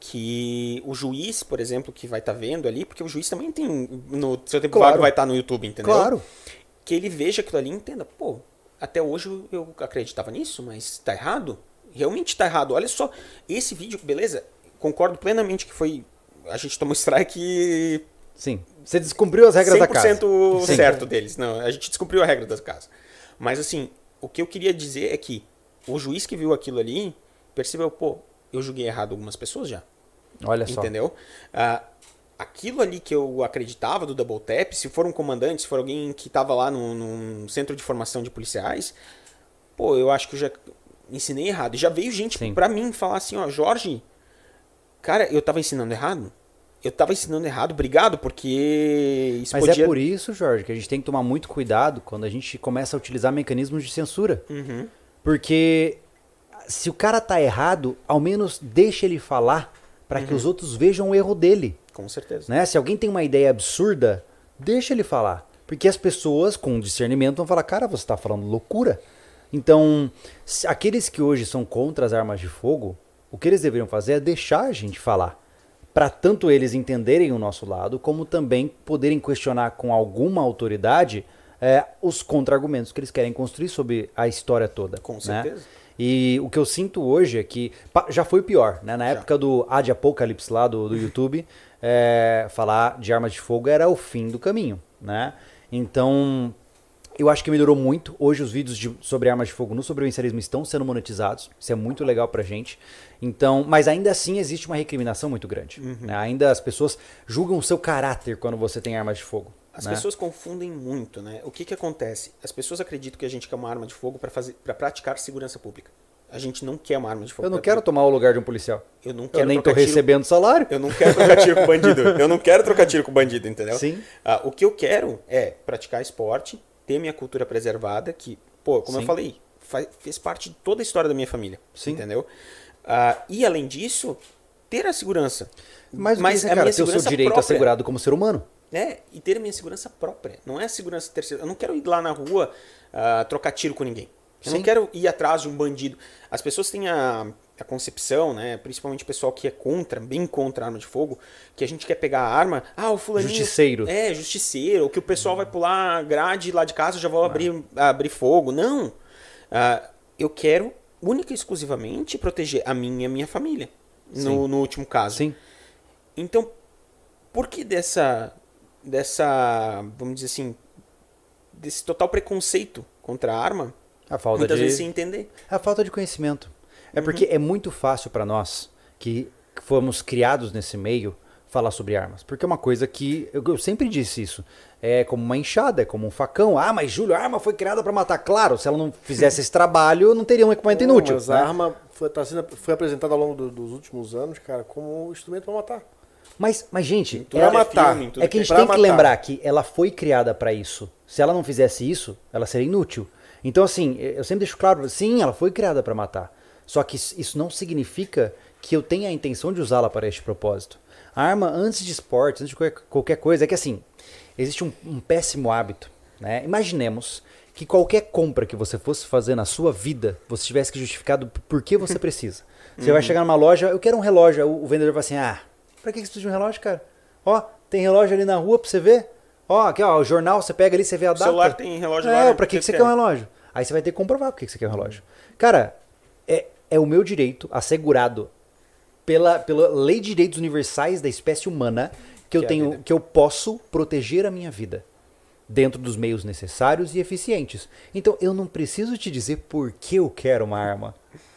que o juiz, por exemplo, que vai estar vendo ali, porque o juiz também tem no seu tempo Claro. vai estar no YouTube, entendeu? Claro. Que ele veja aquilo ali e entenda, pô, até hoje eu- eu acreditava nisso, mas tá errado? Realmente tá errado. Olha só, esse vídeo, beleza? Concordo plenamente que foi a gente tomou strike Sim. Você descumpriu as regras da casa. 100% Sim. certo deles. Não, a gente descobriu a regra das casas. Mas assim, o que eu queria dizer é que o juiz que viu aquilo ali percebeu, pô, eu julguei errado algumas pessoas já. Olha só. Entendeu? Ah, aquilo ali que eu acreditava do double tap, se for um comandante, se for alguém que estava lá num, num centro de formação de policiais, pô, eu acho que eu já ensinei errado. E já veio gente Sim. pra mim falar assim, ó, Jorge, cara, eu tava ensinando errado? Eu tava ensinando errado, obrigado, porque isso Mas podia... é por isso, Jorge, que a gente tem que tomar muito cuidado quando a gente começa a utilizar mecanismos de censura. Uhum. Porque se o cara tá errado, ao menos deixa ele falar para Uhum. que os outros vejam o erro dele. Com certeza. Né? Se alguém tem uma ideia absurda, deixa ele falar. Porque as pessoas com discernimento vão falar, cara, você está falando loucura. Então, se- aqueles que hoje são contra as armas de fogo, o que eles deveriam fazer é deixar a gente falar. Para tanto eles entenderem o nosso lado, como também poderem questionar com alguma autoridade é, os contra-argumentos que eles querem construir sobre a história toda. Com né? certeza. E o que eu sinto hoje é que já foi pior, né? Na Já. época do Ad Apocalipse lá do, do YouTube, é, falar de armas de fogo era o fim do caminho, né? Então, eu acho que melhorou muito. Hoje os vídeos de- sobre armas de fogo no sobrevivencialismo estão sendo monetizados. Isso é muito legal pra gente. Então, mas ainda assim existe uma recriminação muito grande. Uhum. né? Ainda as pessoas julgam o seu caráter quando você tem armas de fogo. As né? pessoas confundem muito, né? O que que acontece? As pessoas acreditam que a gente quer uma arma de fogo para fazer, para praticar segurança pública. A gente não quer uma arma de fogo. Eu não quero tomar o lugar de um policial. Eu não Eu quero nem tô recebendo salário. Eu não quero trocar tiro com (laughs) bandido. Eu não quero trocar tiro com bandido, entendeu? Sim. Ah, o que eu quero é praticar esporte, ter minha cultura preservada, que, pô, como Sim. eu falei, fa- fez parte de toda a história da minha família. Sim. Entendeu? Ah, e além disso, ter a segurança. Mas, Mas isso, a cara, ter o seu direito própria. assegurado como ser humano. É, e ter a minha segurança própria. Não é a segurança terceira. Eu não quero ir lá na rua ah, trocar tiro com ninguém. Eu Sim. não quero ir atrás de um bandido. As pessoas têm a, a concepção, né? Principalmente o pessoal que é contra, bem contra a arma de fogo, que a gente quer pegar a arma. Ah, o fulaninho. Justiceiro. É, justiceiro. Ou que o pessoal vai pular a grade lá de casa e já vou abrir, abrir fogo. Não. Ah, eu quero única e exclusivamente proteger a minha e a minha família. No, no último caso. Sim. Então, por que dessa, dessa, vamos dizer assim, desse total preconceito contra a arma? A falta Muitas de vezes sem entender. a falta de conhecimento. É Uhum. porque é muito fácil para nós que fomos criados nesse meio falar sobre armas, porque é uma coisa que eu, eu sempre disse isso. É como uma enxada, é como um facão. Ah, mas Júlio, a arma foi criada para matar. Claro, se ela não fizesse esse trabalho, não teria um equipamento Não, inútil. Mas né? a arma foi, tá sendo, foi apresentada ao longo do- dos últimos anos, cara, como um instrumento pra matar. Mas, mas gente, que é matar. filme, É que a gente tem que matar. lembrar que ela foi criada para isso. Se ela não fizesse isso, ela seria inútil. Então, assim, eu sempre deixo claro, sim, ela foi criada para matar. Só que isso não significa que eu tenha a intenção de usá-la para este propósito. A arma, antes de esporte, antes de qualquer, coisa, é que assim, existe um, um péssimo hábito. Né? Imaginemos que qualquer compra que você fosse fazer na sua vida, você tivesse que justificar do por que você (laughs) precisa. Você vai chegar numa loja, eu quero um relógio, o, o vendedor vai assim, ah, pra que você precisa de um relógio, cara? Ó, tem relógio ali na rua pra você ver. Ó, aqui ó, o jornal, você pega ali, você vê a O data. celular tem relógio é, lá, né? pra que, que você quer um relógio? Aí você vai ter que comprovar por que você quer um relógio. Cara, é, é o meu direito assegurado pela, pela lei de direitos universais da espécie humana que eu Que é a tenho, vida. que eu posso proteger a minha vida dentro dos meios necessários e eficientes. Então eu não preciso te dizer por que eu quero uma arma.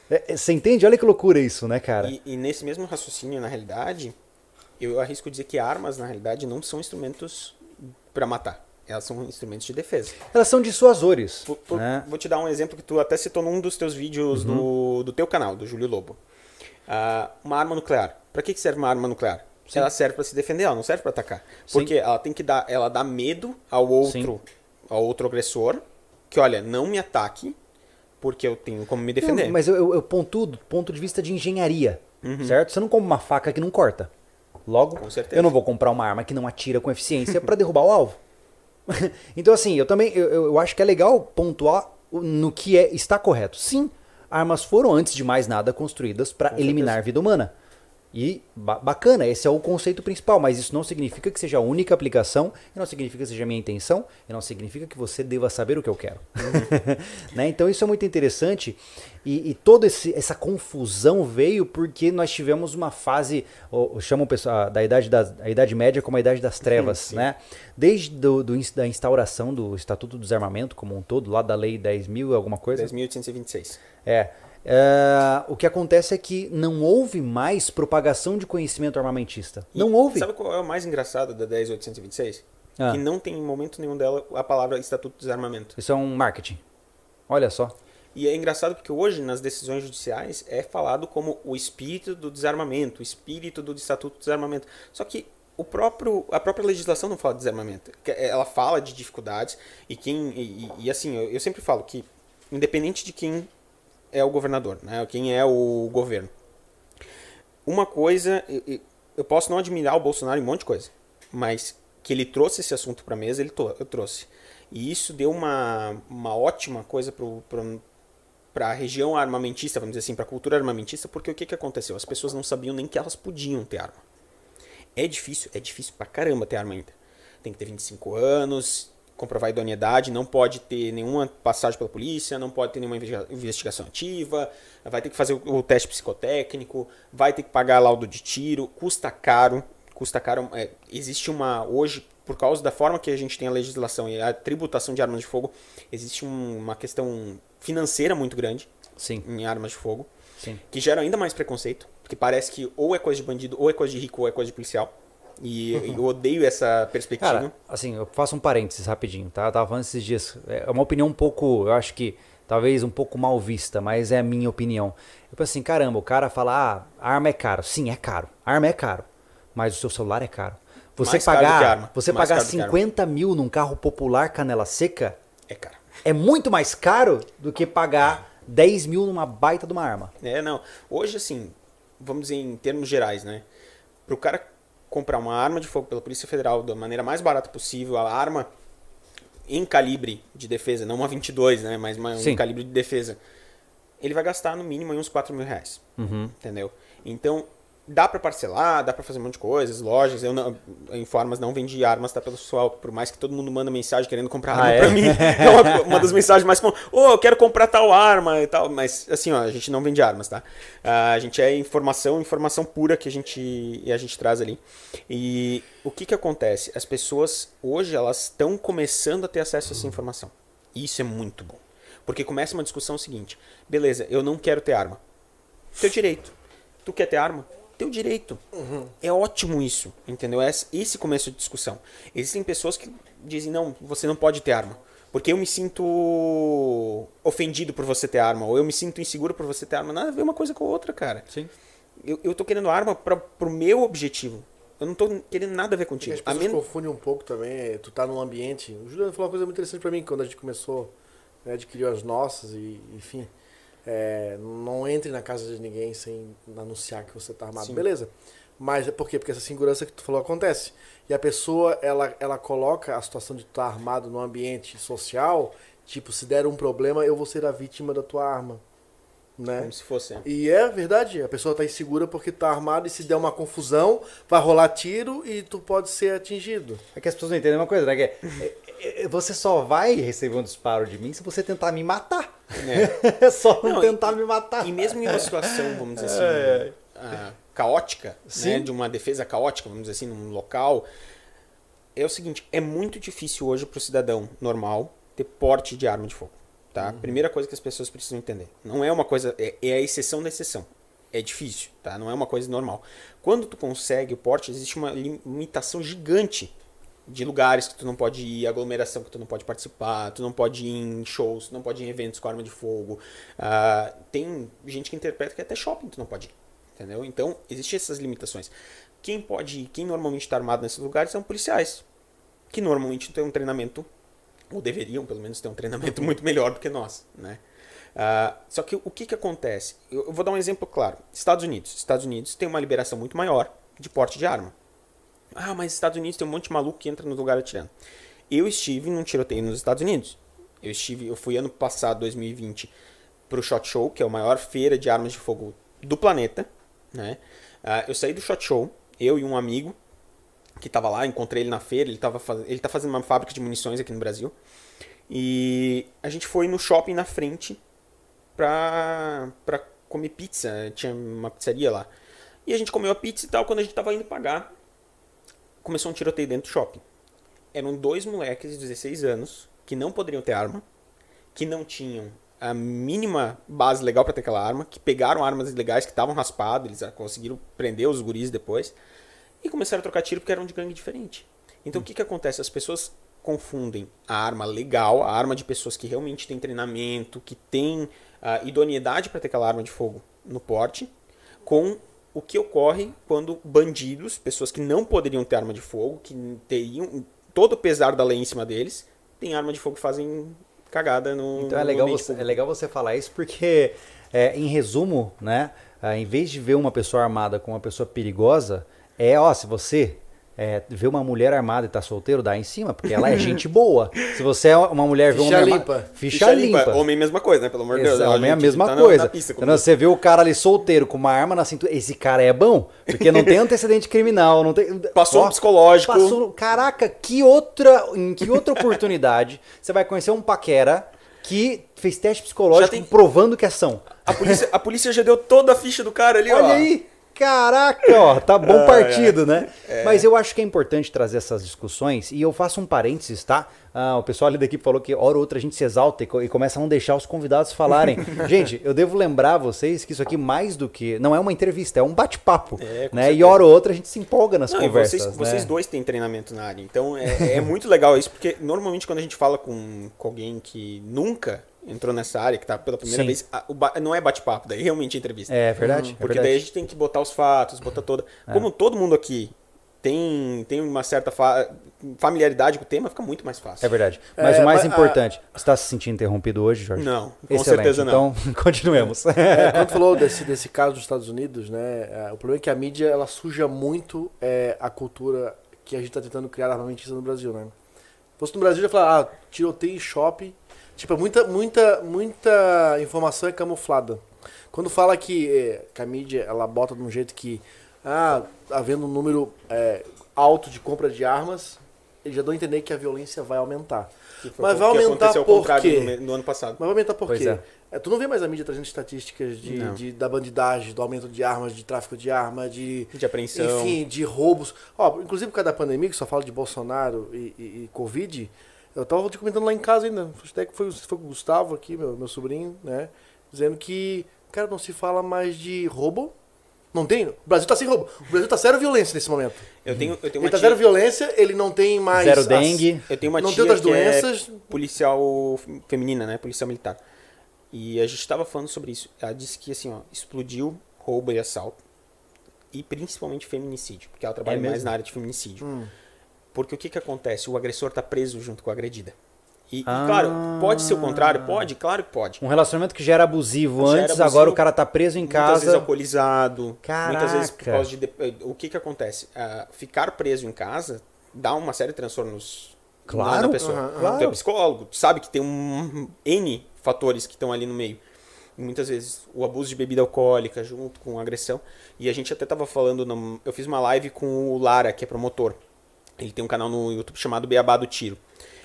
É, é, você entende? Olha que loucura isso, né, cara? E, e nesse mesmo raciocínio, na realidade, eu arrisco dizer que armas, na realidade, não são instrumentos para matar. Elas são instrumentos de defesa. Elas são dissuasores. Por- por- né? Vou te dar um exemplo que tu até citou num dos teus vídeos Uhum. do, do teu canal, do Júlio Lobo. Ah, uma arma nuclear. Para que serve uma arma nuclear? Sim. Ela serve para se defender, ela não serve para atacar. Sim. Porque ela tem que dar, ela dá medo ao outro, ao outro agressor, que olha, não me ataque, porque eu tenho como me defender. Não, mas eu, eu, eu pontuo do ponto de vista de engenharia, Uhum. certo? Você não compra uma faca que não corta. Logo, eu não vou comprar uma arma que não atira com eficiência para derrubar o alvo. (laughs) então, assim, eu também eu, eu acho que é legal pontuar no que é está correto. Sim, armas foram, antes de mais nada, construídas para eliminar vida humana. E ba- bacana, esse é o conceito principal, mas isso não significa que seja a única aplicação, e não significa que seja a minha intenção, e não significa que você deva saber o que eu quero. (laughs) né? Então isso é muito interessante, e, e toda esse- essa confusão veio porque nós tivemos uma fase, ou, chamam o pessoal da idade, da, a idade média como a idade das trevas, sim. né? Desde do, do da instauração do Estatuto do Desarmamento como um todo, lá da lei 10 mil e alguma coisa, 10.826. é. É, o que acontece é que não houve mais propagação de conhecimento armamentista. E não houve. Sabe qual é o mais engraçado da 10826? Ah. Que não tem em momento nenhum dela a palavra Estatuto do Desarmamento. Isso é um marketing. Olha só. E é engraçado porque hoje, nas decisões judiciais, é falado como o espírito do desarmamento, o espírito do Estatuto do Desarmamento. Só que o próprio, a própria legislação não fala de desarmamento. Que Ela fala de dificuldades e quem. E, e- e, assim, eu, eu sempre falo que, independente de quem é o governador, né? Quem é o governo. Uma coisa, eu, posso não admirar o Bolsonaro em um monte de coisa, mas que ele trouxe esse assunto para a mesa, ele trouxe. E isso deu uma, uma ótima coisa para a região armamentista, vamos dizer assim, para a cultura armamentista, porque o que, que aconteceu? As pessoas não sabiam nem que elas podiam ter arma. É difícil, é difícil pra caramba ter arma ainda. Tem que ter 25 anos, comprovar a idoneidade, não pode ter nenhuma passagem pela polícia, não pode ter nenhuma investiga- investigação ativa, vai ter que fazer o o teste psicotécnico, vai ter que pagar laudo de tiro, custa caro, custa caro. é, existe uma hoje por causa da forma que a gente tem a legislação e a tributação de armas de fogo, existe um- uma questão financeira muito grande Sim, em armas de fogo sim. que gera ainda mais preconceito, porque parece que ou é coisa de bandido, ou é coisa de rico, ou é coisa de policial. E eu odeio essa perspectiva. Cara, assim, eu faço um parênteses rapidinho, tá? Eu tava falando esses dias. É uma opinião um pouco, eu acho que talvez um pouco mal vista, mas é a minha opinião. Eu penso assim, caramba, o cara fala, ah, arma é caro. Sim, é caro. Arma é caro. Mas o seu celular é caro. Você Mais caro pagar, arma. você Mais pagar caro do que arma. 50 mil num carro popular canela seca É cara. é muito mais caro do que pagar 10 mil numa baita de uma arma. É, não. Hoje, assim, vamos dizer em termos gerais, né? Pro cara comprar uma arma de fogo pela Polícia Federal da maneira mais barata possível, a arma em calibre de defesa, não uma 22, né? Mas uma, Sim. um calibre de defesa, ele vai gastar no mínimo uns 4 mil reais. Uhum. Entendeu? Então, dá para parcelar, dá para fazer um monte de coisas, lojas. Eu, não, em formas não vendi armas, tá pessoal? Por mais que todo mundo manda mensagem querendo comprar arma Ah, é? pra mim. (laughs) É uma, uma das mensagens mais comuns. Ô, eu quero comprar tal arma e tal. Mas assim, ó, a gente não vende armas, tá? Ah, a gente é informação, informação pura que a gente, a gente traz ali. E o que que acontece? As pessoas hoje elas estão começando a ter acesso a essa informação. E isso é muito bom. Porque começa uma discussão seguinte: beleza, eu não quero ter arma. Teu direito. Tu quer ter arma? Teu direito. É ótimo isso, entendeu? Esse esse começo de discussão. Existem pessoas que dizem: não, você não pode ter arma. Porque eu me sinto ofendido por você ter arma, ou eu me sinto inseguro por você ter arma. Nada a ver uma coisa com a outra, cara. Sim. Eu, eu tô querendo arma pra, pro meu objetivo. Eu não tô querendo nada a ver contigo. as A pessoas men- confundem um pouco também, é, tu tá num ambiente. O Juliano falou uma coisa muito interessante pra mim quando a gente começou, né, adquiriu as nossas e, enfim. É, não entre na casa de ninguém sem anunciar que você tá armado. Sim. Beleza. Mas é por quê? Porque essa segurança que tu falou acontece. E a pessoa, ela, ela coloca a situação de tu estar armado num ambiente social, tipo, se der um problema, eu vou ser a vítima da tua arma. Né? Como se fosse. E é verdade, a pessoa tá insegura porque tá armado e se der uma confusão, vai rolar tiro e tu pode ser atingido. É que as pessoas não entendem uma coisa, né? Que é, é, é, você só vai receber um disparo de mim se você tentar me matar. É (laughs) só não, tentar e- me matar. E mesmo em uma situação, vamos dizer (laughs) assim, É, ah, caótica, né, Sim. de uma defesa caótica, vamos dizer assim, num local, é o seguinte, é muito difícil hoje para o cidadão normal ter porte de arma de fogo. Tá? Primeira coisa que as pessoas precisam entender. Não é uma coisa, é, é a exceção da exceção. É difícil, tá? Não é uma coisa normal. Quando tu consegue o porte, existe uma limitação gigante de lugares que tu não pode ir, aglomeração que tu não pode participar, tu não pode ir em shows, tu não pode ir em eventos com arma de fogo. Ah, tem gente que interpreta que até shopping tu não pode ir, entendeu? Então, existem essas limitações. Quem pode ir, quem normalmente está armado nesses lugares são policiais, que normalmente têm um treinamento, ou deveriam pelo menos ter um treinamento (laughs) muito melhor do que nós, né? Ah, só que o que, que acontece? Eu, vou dar um exemplo claro. Estados Unidos. Estados Unidos tem uma liberação muito maior de porte de arma. Ah, mas Estados Unidos tem um monte de maluco que entra no lugar atirando. Eu estive num tiroteio nos Estados Unidos. Eu estive, eu fui ano passado, 2020, pro Shot Show, que é a maior feira de armas de fogo do planeta, né? Ah, eu saí do Shot Show, eu e um amigo que estava lá, encontrei ele na feira, ele tava faz... ele tá fazendo uma fábrica de munições aqui no Brasil. E a gente foi no shopping na frente pra, pra comer pizza, tinha uma pizzaria lá. E a gente comeu a pizza e tal, quando a gente tava indo pagar, começou um tiroteio dentro do shopping. Eram dois moleques de 16 anos que não poderiam ter arma, que não tinham a mínima base legal para ter aquela arma, que pegaram armas ilegais que estavam raspadas, eles conseguiram prender os guris depois e começaram a trocar tiro porque eram de gangue diferente. Então o que que acontece? As pessoas confundem a arma legal, a arma de pessoas que realmente têm treinamento, que têm a idoneidade para ter aquela arma de fogo no porte, com o que ocorre quando bandidos, pessoas que não poderiam ter arma de fogo, que teriam todo o pesar da lei em cima deles, têm arma de fogo e fazem cagada no Então é legal, você, é legal você falar isso porque, é, em resumo, né, ah, em vez de ver uma pessoa armada com uma pessoa perigosa, é, ó, se você é, vê uma mulher armada e tá solteiro, dá em cima, porque ela é gente boa. Se você é uma mulher vê um Ficha homem limpa. armado, ficha, limpa. Homem, mesma coisa, né? Pelo amor de Deus. Exato, homem é a gente mesma tá na- coisa. na pista com Então, você vê o cara ali solteiro com uma arma na cintura, esse cara é bom, porque não tem antecedente criminal, não tem Passou um Ó, psicológico. Passou, caraca, que outra, em que outra oportunidade você vai conhecer um paquera que fez teste psicológico tem- provando que é são. A polícia, a polícia já deu toda a ficha do cara ali, ó. Olha aí, caraca, ó, tá bom partido, né? Mas eu acho que é importante trazer essas discussões e eu faço um parênteses, tá? Ah, o pessoal ali da equipe falou que hora ou outra a gente se exalta e, co- e começa a não deixar os convidados falarem. (laughs) gente, eu devo lembrar vocês que isso aqui mais do que não é uma entrevista, é um bate-papo, É, né? E certeza. hora ou outra a gente se empolga nas Não, e conversas, vocês, né? vocês dois têm treinamento na área, então é, é muito legal isso, porque normalmente quando a gente fala com, com alguém que nunca entrou nessa área, que tá pela primeira Sim. vez, a- ba- não é bate-papo, daí realmente é entrevista. É verdade, é Porque verdade. É. daí a gente tem que botar os fatos, botar toda. Como todo mundo aqui tem, tem uma certa fa- familiaridade com o tema, fica muito mais fácil. É verdade. Mas É, o mais mas, importante, você está se sentindo interrompido hoje, Jorge? Não, com Excelente. certeza não. Então, (laughs) continuemos. É, (laughs) quando falou desse, desse caso dos Estados Unidos, né? é, o problema é que a mídia ela suja muito é, a cultura que a gente está tentando criar armamentista no Brasil, né? Se fosse no Brasil, já falar, ah, tiroteio em shopping. Tipo, muita, muita, muita informação é camuflada. Quando fala que, é, que a mídia ela bota de um jeito que ah, havendo um número é, alto de compra de armas, eles já dão a entender que a violência vai aumentar. Foi Mas vai aumentar por contrário quê? no no ano passado. Mas vai aumentar por Pois quê? é. É, tu não vê mais a mídia trazendo estatísticas de, de- da bandidagem, do aumento de armas, de tráfico de armas, de, De apreensão. enfim, de roubos. Ó, inclusive por causa da pandemia, que só fala de Bolsonaro e, e- e Covid, eu tava te comentando lá em casa ainda, até que foi, foi com o Gustavo aqui, meu, meu sobrinho, né? Dizendo que, cara, não se fala mais de roubo. Não tem? O Brasil tá sem roubo. O Brasil tá zero violência nesse momento. Eu tenho, eu tenho Ele uma tá tia, zero violência, ele não tem mais. Zero as- dengue. eu tenho uma não tia tem outras que é doenças. policial feminina, né? Policial militar. E a gente estava falando sobre isso. Ela disse que assim, ó, explodiu roubo e assalto e principalmente feminicídio, porque ela trabalha É mais na área de feminicídio. Hum. Porque o que que acontece? O agressor tá preso junto com a agredida. E, e, Ah. claro, pode ser o contrário, pode, claro que pode. Um relacionamento que já era abusivo Já era antes, abusivo, agora o cara tá preso em Muitas vezes casa. alcoolizado, muitas vezes por causa de, o que que acontece? Ah, ficar preso em casa dá uma série de transtornos Claro, na pessoa. claro. Tu é psicólogo, tu sabe que tem um N fatores que estão ali no meio. E muitas vezes o abuso de bebida alcoólica junto com a agressão. E a gente até tava falando, num- eu fiz uma live com o Lara, que é promotor. Ele tem um canal no YouTube chamado Beabá do Tiro.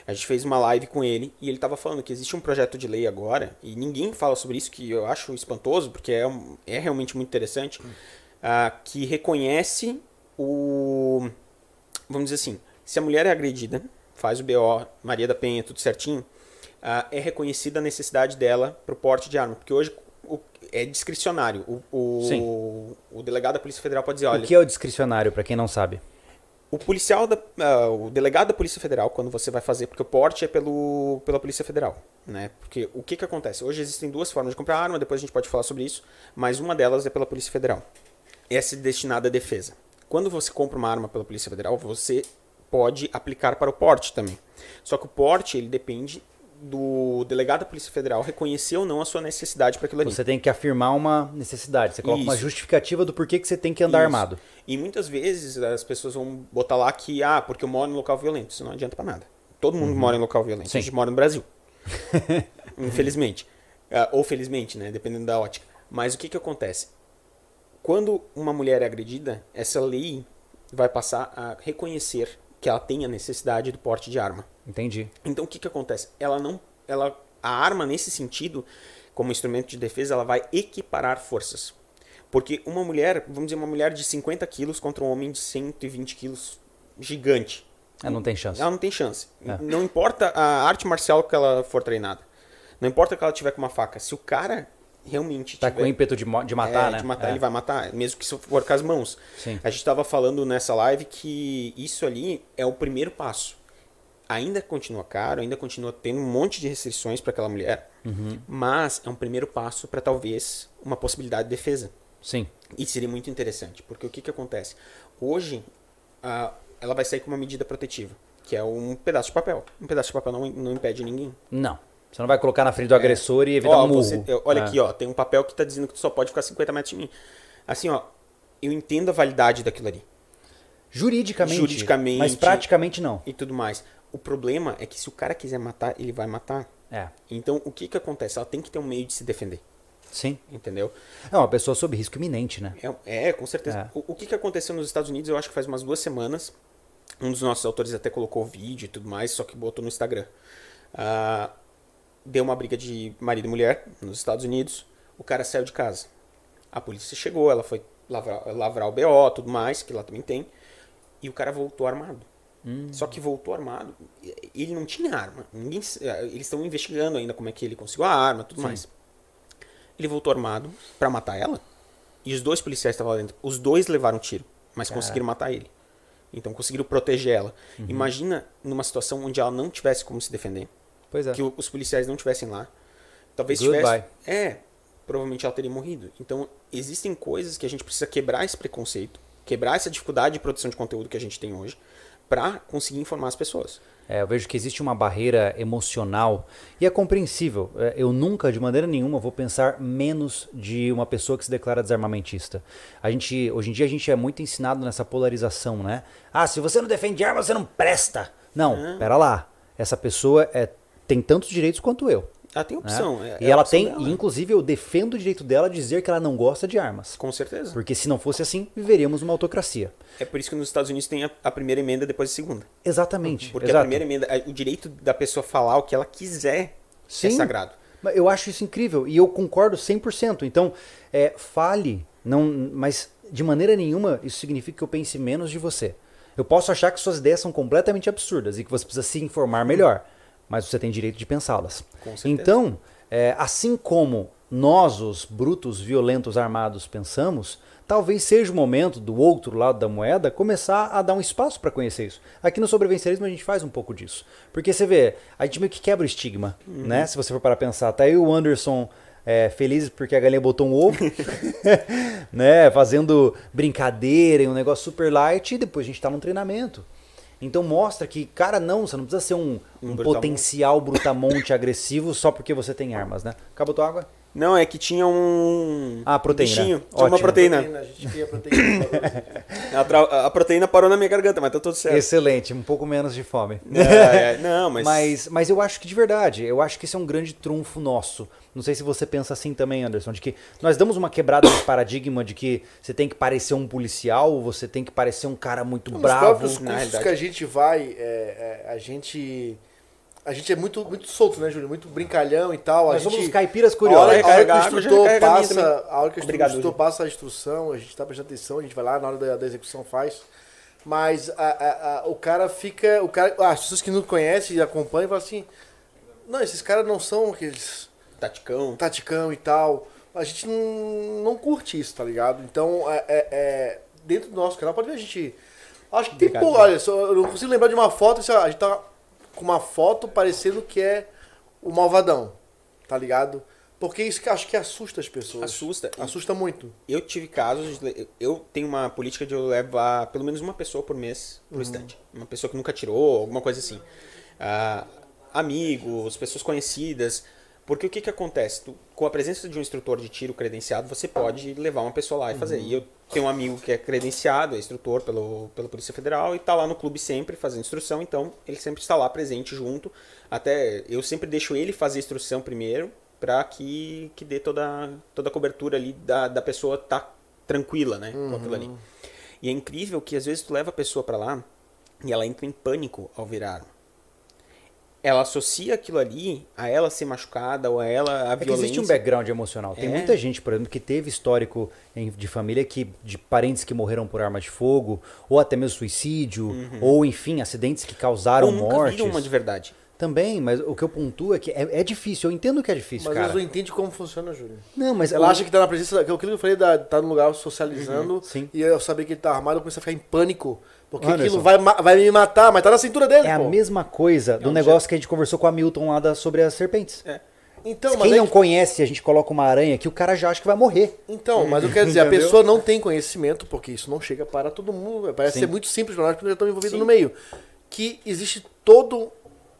A gente fez uma live com ele e ele tava falando que existe um projeto de lei agora, e ninguém fala sobre isso, que eu acho espantoso, porque é, é realmente muito interessante, ah, que reconhece o. Vamos dizer assim, se a mulher é agredida, faz o BO, Maria da Penha, tudo certinho, ah, é reconhecida a necessidade dela pro porte de arma. Porque hoje o- é discricionário. O, o, o delegado da Polícia Federal pode dizer, olha, O que é o discricionário, pra quem não sabe? O policial, da, ah, o delegado da Polícia Federal, quando você vai fazer, porque o porte é pelo, pela Polícia Federal, né? Porque o que que acontece? Hoje existem duas formas de comprar arma, depois a gente pode falar sobre isso, mas uma delas é pela Polícia Federal. Essa é destinada à defesa. Quando você compra uma arma pela Polícia Federal, você pode aplicar para o porte também. Só que o porte, ele depende do delegado da Polícia Federal reconhecer ou não a sua necessidade para aquilo ali. Você tem que afirmar uma necessidade. Você coloca uma Isso. justificativa do porquê que você tem que andar Isso. armado. E muitas vezes as pessoas vão botar lá que, ah, porque eu moro em local violento. Isso não adianta pra nada. Todo mundo mora em local violento. Sim. A gente mora no Brasil. (laughs) Infelizmente. Ah, ou felizmente, né? Dependendo da ótica. Mas o que que acontece? Quando uma mulher é agredida, essa lei vai passar a reconhecer que ela tem a necessidade do porte de arma. Entendi. Então o que que acontece? Ela não, ela, a arma nesse sentido, como instrumento de defesa, ela vai equiparar forças. Porque uma mulher, vamos dizer, uma mulher de 50 quilos contra um homem de 120 quilos, gigante, Ah, não tem chance. ela não tem chance. É. Não importa a arte marcial que ela for treinada. Não importa que ela tiver com uma faca. Se o cara realmente Tá tiver com ímpeto de, de matar, é, né? De matar, É. ele vai matar, mesmo que se for com as mãos. Sim. A gente estava falando nessa live que isso ali é o primeiro passo. Ainda continua caro, ainda continua tendo um monte de restrições para aquela mulher, Uhum. mas é um primeiro passo para talvez uma possibilidade de defesa. Sim. E seria muito interessante, porque o que, que acontece? Hoje, ela vai sair com uma medida protetiva, que é um pedaço de papel. Um pedaço de papel não, não impede ninguém. Não. Você não vai colocar na frente do agressor e evitar Ó, um murro. você- olha É. aqui, ó, tem um papel que tá dizendo que tu só pode ficar 50 metros de mim. Assim, ó, eu entendo a validade daquilo ali Juridicamente. Juridicamente. Mas praticamente não. e tudo mais. O problema é que se o cara quiser matar, ele vai matar. É. Então, o que que acontece? Ela tem que ter um meio de se defender, Sim. entendeu? É uma pessoa sob risco iminente, né? É, é, com certeza. É. O, o que que aconteceu nos Estados Unidos, eu acho que faz umas duas semanas, um dos nossos autores até colocou vídeo e tudo mais, só que botou no Instagram. Ah, deu uma briga de marido e mulher nos Estados Unidos, o cara saiu de casa. A polícia chegou, ela foi lavrar, lavrar o BO, tudo mais, que lá também tem, e o cara voltou armado. Só que voltou armado, ele não tinha arma. Ninguém, eles estão investigando ainda como é que ele conseguiu a arma, tudo Sim. mais. Ele voltou armado pra matar ela. E os dois policiais estavam lá dentro. Os dois levaram tiro, mas conseguiram matar ele. Então conseguiram proteger ela. Uhum. Imagina numa situação onde ela não tivesse como se defender. Pois é. Que os policiais não tivessem lá. Talvez Goodbye. tivesse. É, provavelmente ela teria morrido. Então existem coisas que a gente precisa quebrar esse preconceito, quebrar essa dificuldade de produção de conteúdo que a gente tem hoje, pra conseguir informar as pessoas. É, eu vejo que existe uma barreira emocional e é compreensível. É, Eu nunca, de maneira nenhuma, vou pensar menos de uma pessoa que se declara desarmamentista. A gente, hoje em dia a gente é muito ensinado nessa polarização, né? Ah, se você não defende arma, você não presta. Não, pera lá. Essa pessoa é, tem tantos direitos quanto eu. Ela tem né? opção. é- e é ela tem, dela. e inclusive eu defendo o direito dela de dizer que ela não gosta de armas. Com certeza. Porque se não fosse assim, viveríamos uma autocracia. É por isso que nos Estados Unidos tem a, a primeira emenda depois a segunda. Exatamente. Porque exato. a primeira emenda, o direito da pessoa falar o que ela quiser é Sim. sagrado. Mas Eu acho isso incrível e eu concordo 100%. Então, é, fale, não, mas de maneira nenhuma isso significa que eu pense menos de você. Eu posso achar que suas ideias são completamente absurdas e que você precisa se informar melhor, mas você tem direito de pensá-las. Então, é, assim como nós, os brutos, violentos, armados, pensamos, talvez seja o momento do outro lado da moeda começar a dar um espaço para conhecer isso. Aqui no sobrevencerismo a gente faz um pouco disso. Porque você vê, a gente meio que quebra o estigma, Uhum. né? Se você for para pensar, tá aí o Anderson é, feliz porque a galinha botou um ovo, (laughs) (laughs) né? Fazendo brincadeira e um negócio super light e depois a gente tá num treinamento. Então mostra que, cara, não, você não precisa ser um, Um um brutamonte. potencial brutamonte (laughs) agressivo só porque você tem armas, né? Acabou tua água? Não, é que tinha um. Ah, proteína. Bichinho. Tinha uma proteína. A gente cria proteína. (laughs) A, proteína parou na minha garganta, mas tá tudo certo. Excelente, um pouco menos de fome. É, é, não, (laughs) mas. Mas, mas eu acho que de verdade, eu acho que esse é um grande trunfo nosso. Não sei se você pensa assim também, Anderson, de que nós damos uma quebrada nesse paradigma de que você tem que parecer um policial, você tem que parecer um cara muito Nos bravo. próprios na cursos que a gente vai, é, é, a gente. A gente é muito, muito solto, né, Júlio? Muito brincalhão e tal. Nós a gente, somos os caipiras a curiosos. hora, a hora que o instrutor a passa, a hora que o Obrigado, instrutor passa a instrução, a gente tá prestando atenção, a gente vai lá na hora da, da execução faz. Mas a- a- a- o cara fica. O cara, ah, as pessoas que não conhecem e acompanham falam assim. Não, esses caras não são aqueles Taticão. taticão e tal. A gente não, não curte isso, tá ligado? Então, é, é- é, dentro do nosso canal, pode ver a gente. Acho que tem pouco. Olha, só, eu não consigo lembrar de uma foto. A gente tá com uma foto parecendo que é o Malvadão, tá ligado? Porque isso que acho que assusta as pessoas. Assusta. Assusta muito. Eu tive casos, de- eu tenho uma política de eu levar pelo menos uma pessoa por mês pro estande. Uma pessoa que nunca tirou, alguma coisa assim. Ah, amigos, pessoas conhecidas. Porque o que, que acontece? Tu, com a presença de um instrutor de tiro credenciado, você pode levar uma pessoa lá e fazer. E eu tenho um amigo que é credenciado, é instrutor pelo, pela Polícia Federal, e está lá no clube sempre fazendo instrução, então ele sempre está lá presente junto. Até eu sempre deixo ele fazer a instrução primeiro, para que, que dê toda, toda a cobertura ali da, da pessoa tá tranquila, né? Com aquilo ali. E é incrível que às vezes tu leva a pessoa para lá e ela entra em pânico ao virar arma. Ela associa aquilo ali a ela ser machucada ou a ela a É que violência. existe um background emocional. Tem É. muita gente, por exemplo, que teve histórico de família que de parentes que morreram por arma de fogo, ou até mesmo suicídio, ou enfim, acidentes que causaram Uhum. ou nunca mortes. uma de verdade. Também, mas o que eu pontuo é que é, é difícil. Eu entendo que é difícil, Mas cara. eles não entendem como funciona, Júlio. Não, mas Ela o- acha que tá na presença. da- Aquilo que eu falei, da, tá no lugar socializando. sim. E eu sabia que ele tá armado, eu comecei a ficar em pânico. Porque Anderson. aquilo vai, vai me matar, mas tá na cintura dele, é a pô. mesma coisa do Não, negócio que a gente conversou com a Milton lá da- sobre as serpentes. É. Então, Quem é não que- conhece, a gente coloca uma aranha que o cara já acha que vai morrer. Então, mas eu quero dizer, a pessoa não tem conhecimento, porque isso não chega para todo mundo. Parece Sim. ser muito simples para nós, porque nós estamos envolvidos Sim. no meio. Que existe todo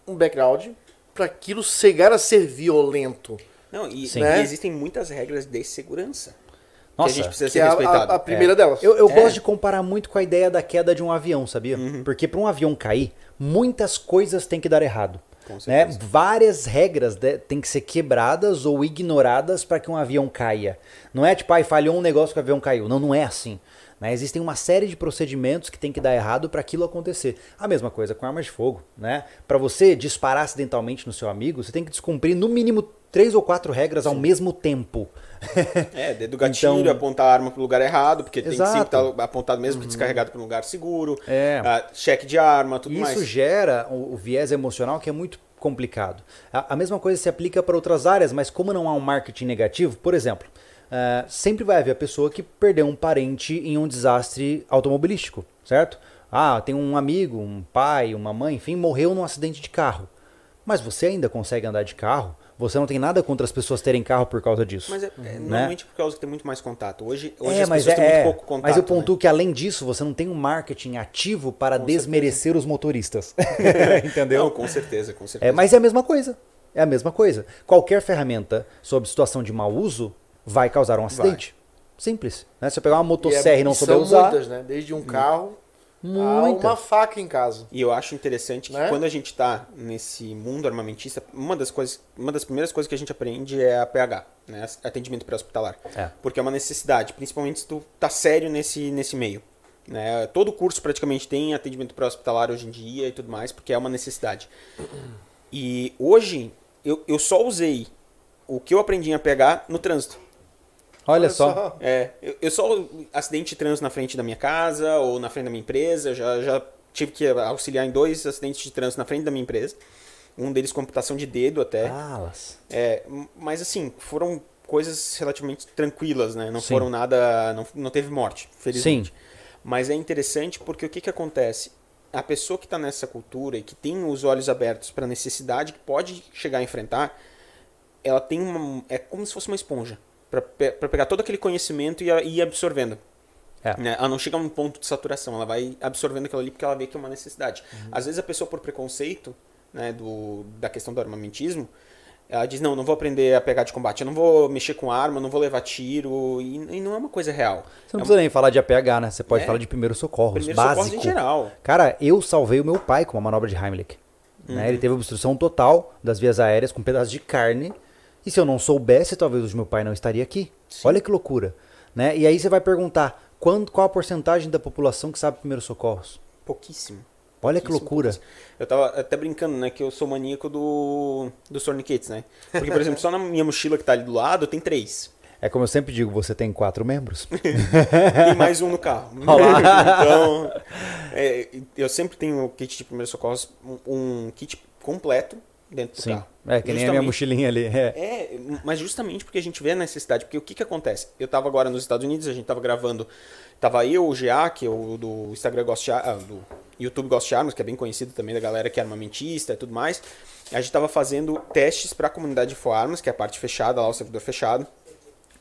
um background para aquilo chegar a ser violento. Não, e, Sim. e Né? existem muitas regras de segurança Nossa, que a gente precisa Que ser é a, respeitado. a- a primeira delas. Eu, eu É. gosto de comparar muito com a ideia da queda de um avião, sabia? Porque para um avião cair, muitas coisas têm que dar errado. Né? Várias regras de- têm que ser quebradas ou ignoradas para que um avião caia. Não é tipo, ai, falhou um negócio que o avião caiu. Não, não é assim. Né? Existem uma série de procedimentos que tem que dar errado para aquilo acontecer. A mesma coisa com armas de fogo. Né? Para você disparar acidentalmente no seu amigo, você tem que descumprir no mínimo três ou quatro regras ao mesmo tempo. É, (laughs) dedo gatilho, Então- apontar a arma pro lugar errado, porque tem que sempre Exato. estar apontado mesmo que descarregado para um lugar seguro. É. Ah, cheque de arma, tudo Isso mais. gera o, o viés emocional que é muito complicado. A, a mesma coisa se aplica para outras áreas, mas como não há um marketing negativo, por exemplo, ah, sempre vai haver a pessoa que perdeu um parente em um desastre automobilístico, certo? Ah, tem um amigo, um pai, uma mãe, enfim, morreu num acidente de carro. Mas você ainda consegue andar de carro? Você não tem nada contra as pessoas terem carro por causa disso. Mas é, é normalmente por causa que tem muito mais contato. Hoje, hoje É, as mas pessoas é, têm é, muito pouco contato. mas eu né? pontuo que além disso, você não tem um marketing ativo para desmerecer os motoristas. (laughs) Entendeu? Não, com certeza, com certeza. É, mas é a mesma coisa. É a mesma coisa. Qualquer ferramenta sob situação de mau uso vai causar um acidente. Simples. Né? Se eu pegar uma E motosserra e, é- não e souber são usar. muitas, né? Desde um carro Muita. uma faca em casa. E eu acho interessante que Né? quando a gente tá nesse mundo armamentista, uma das coisas, uma das primeiras coisas que a gente aprende é a PH, né? Atendimento pré-hospitalar. É. Porque é uma necessidade, principalmente se tu tá sério nesse, nesse meio. Né? Todo curso praticamente tem atendimento pré-hospitalar hoje em dia e tudo mais, porque é uma necessidade. E hoje, eu, eu só usei o que eu aprendi em APH no trânsito. Olha, só. É, eu, eu só acidente de trânsito na frente da minha casa ou na frente da minha empresa, já, já tive que auxiliar em dois acidentes de trânsito na frente da minha empresa. Um deles com amputação de dedo até. Alas. É, mas assim, foram coisas relativamente tranquilas, né? Não Sim. foram nada, não, não teve morte, felizmente. Mas é interessante porque o que que acontece? A pessoa que está nessa cultura e que tem os olhos abertos para a necessidade que pode chegar a enfrentar, ela tem uma, é como se fosse uma esponja para pegar todo aquele conhecimento e a- e ir absorvendo. É. Né? Ela não chega a um ponto de saturação, ela vai absorvendo aquilo ali porque ela vê que é uma necessidade. Às vezes a pessoa, por preconceito né, do, da questão do armamentismo, ela diz: Não, não vou aprender a pegar de combate, eu não vou mexer com arma, não vou levar tiro, e, e não é uma coisa real. Você não é precisa nem falar de APH, né? Você pode É. falar de primeiros socorros, Primeiro básico. socorros em geral. Cara, eu salvei o meu pai com uma manobra de Heimlich. né? Ele teve obstrução total das vias aéreas com pedaços de carne. E se eu não soubesse, talvez hoje meu pai não estaria aqui. Olha que loucura. Né? E aí você vai perguntar, quando, qual a porcentagem da população que sabe primeiros socorros? Pouquíssimo. Olha que loucura. Eu tava até brincando, né, que eu sou maníaco do, dos torniquetes, né? Porque, por exemplo, só na minha mochila que tá ali do lado, tem três. É como eu sempre digo, você tem quatro membros. (laughs) Tem mais um no carro. (laughs) Então, é, eu sempre tenho o kit de primeiros socorros, um, um kit completo dentro do Sim. carro. É, que nem a minha Justamente- mochilinha ali. É. É, mas justamente porque a gente vê a necessidade. Porque o que que acontece? Eu tava agora nos Estados Unidos, a gente tava gravando. Tava eu, o GA, que é o do Instagram Ghost Ar- ah, do YouTube Ghost Arms, que é bem conhecido também da galera que é armamentista e tudo mais. A gente tava fazendo testes para a comunidade de Foarmas, que é a parte fechada lá, o servidor fechado,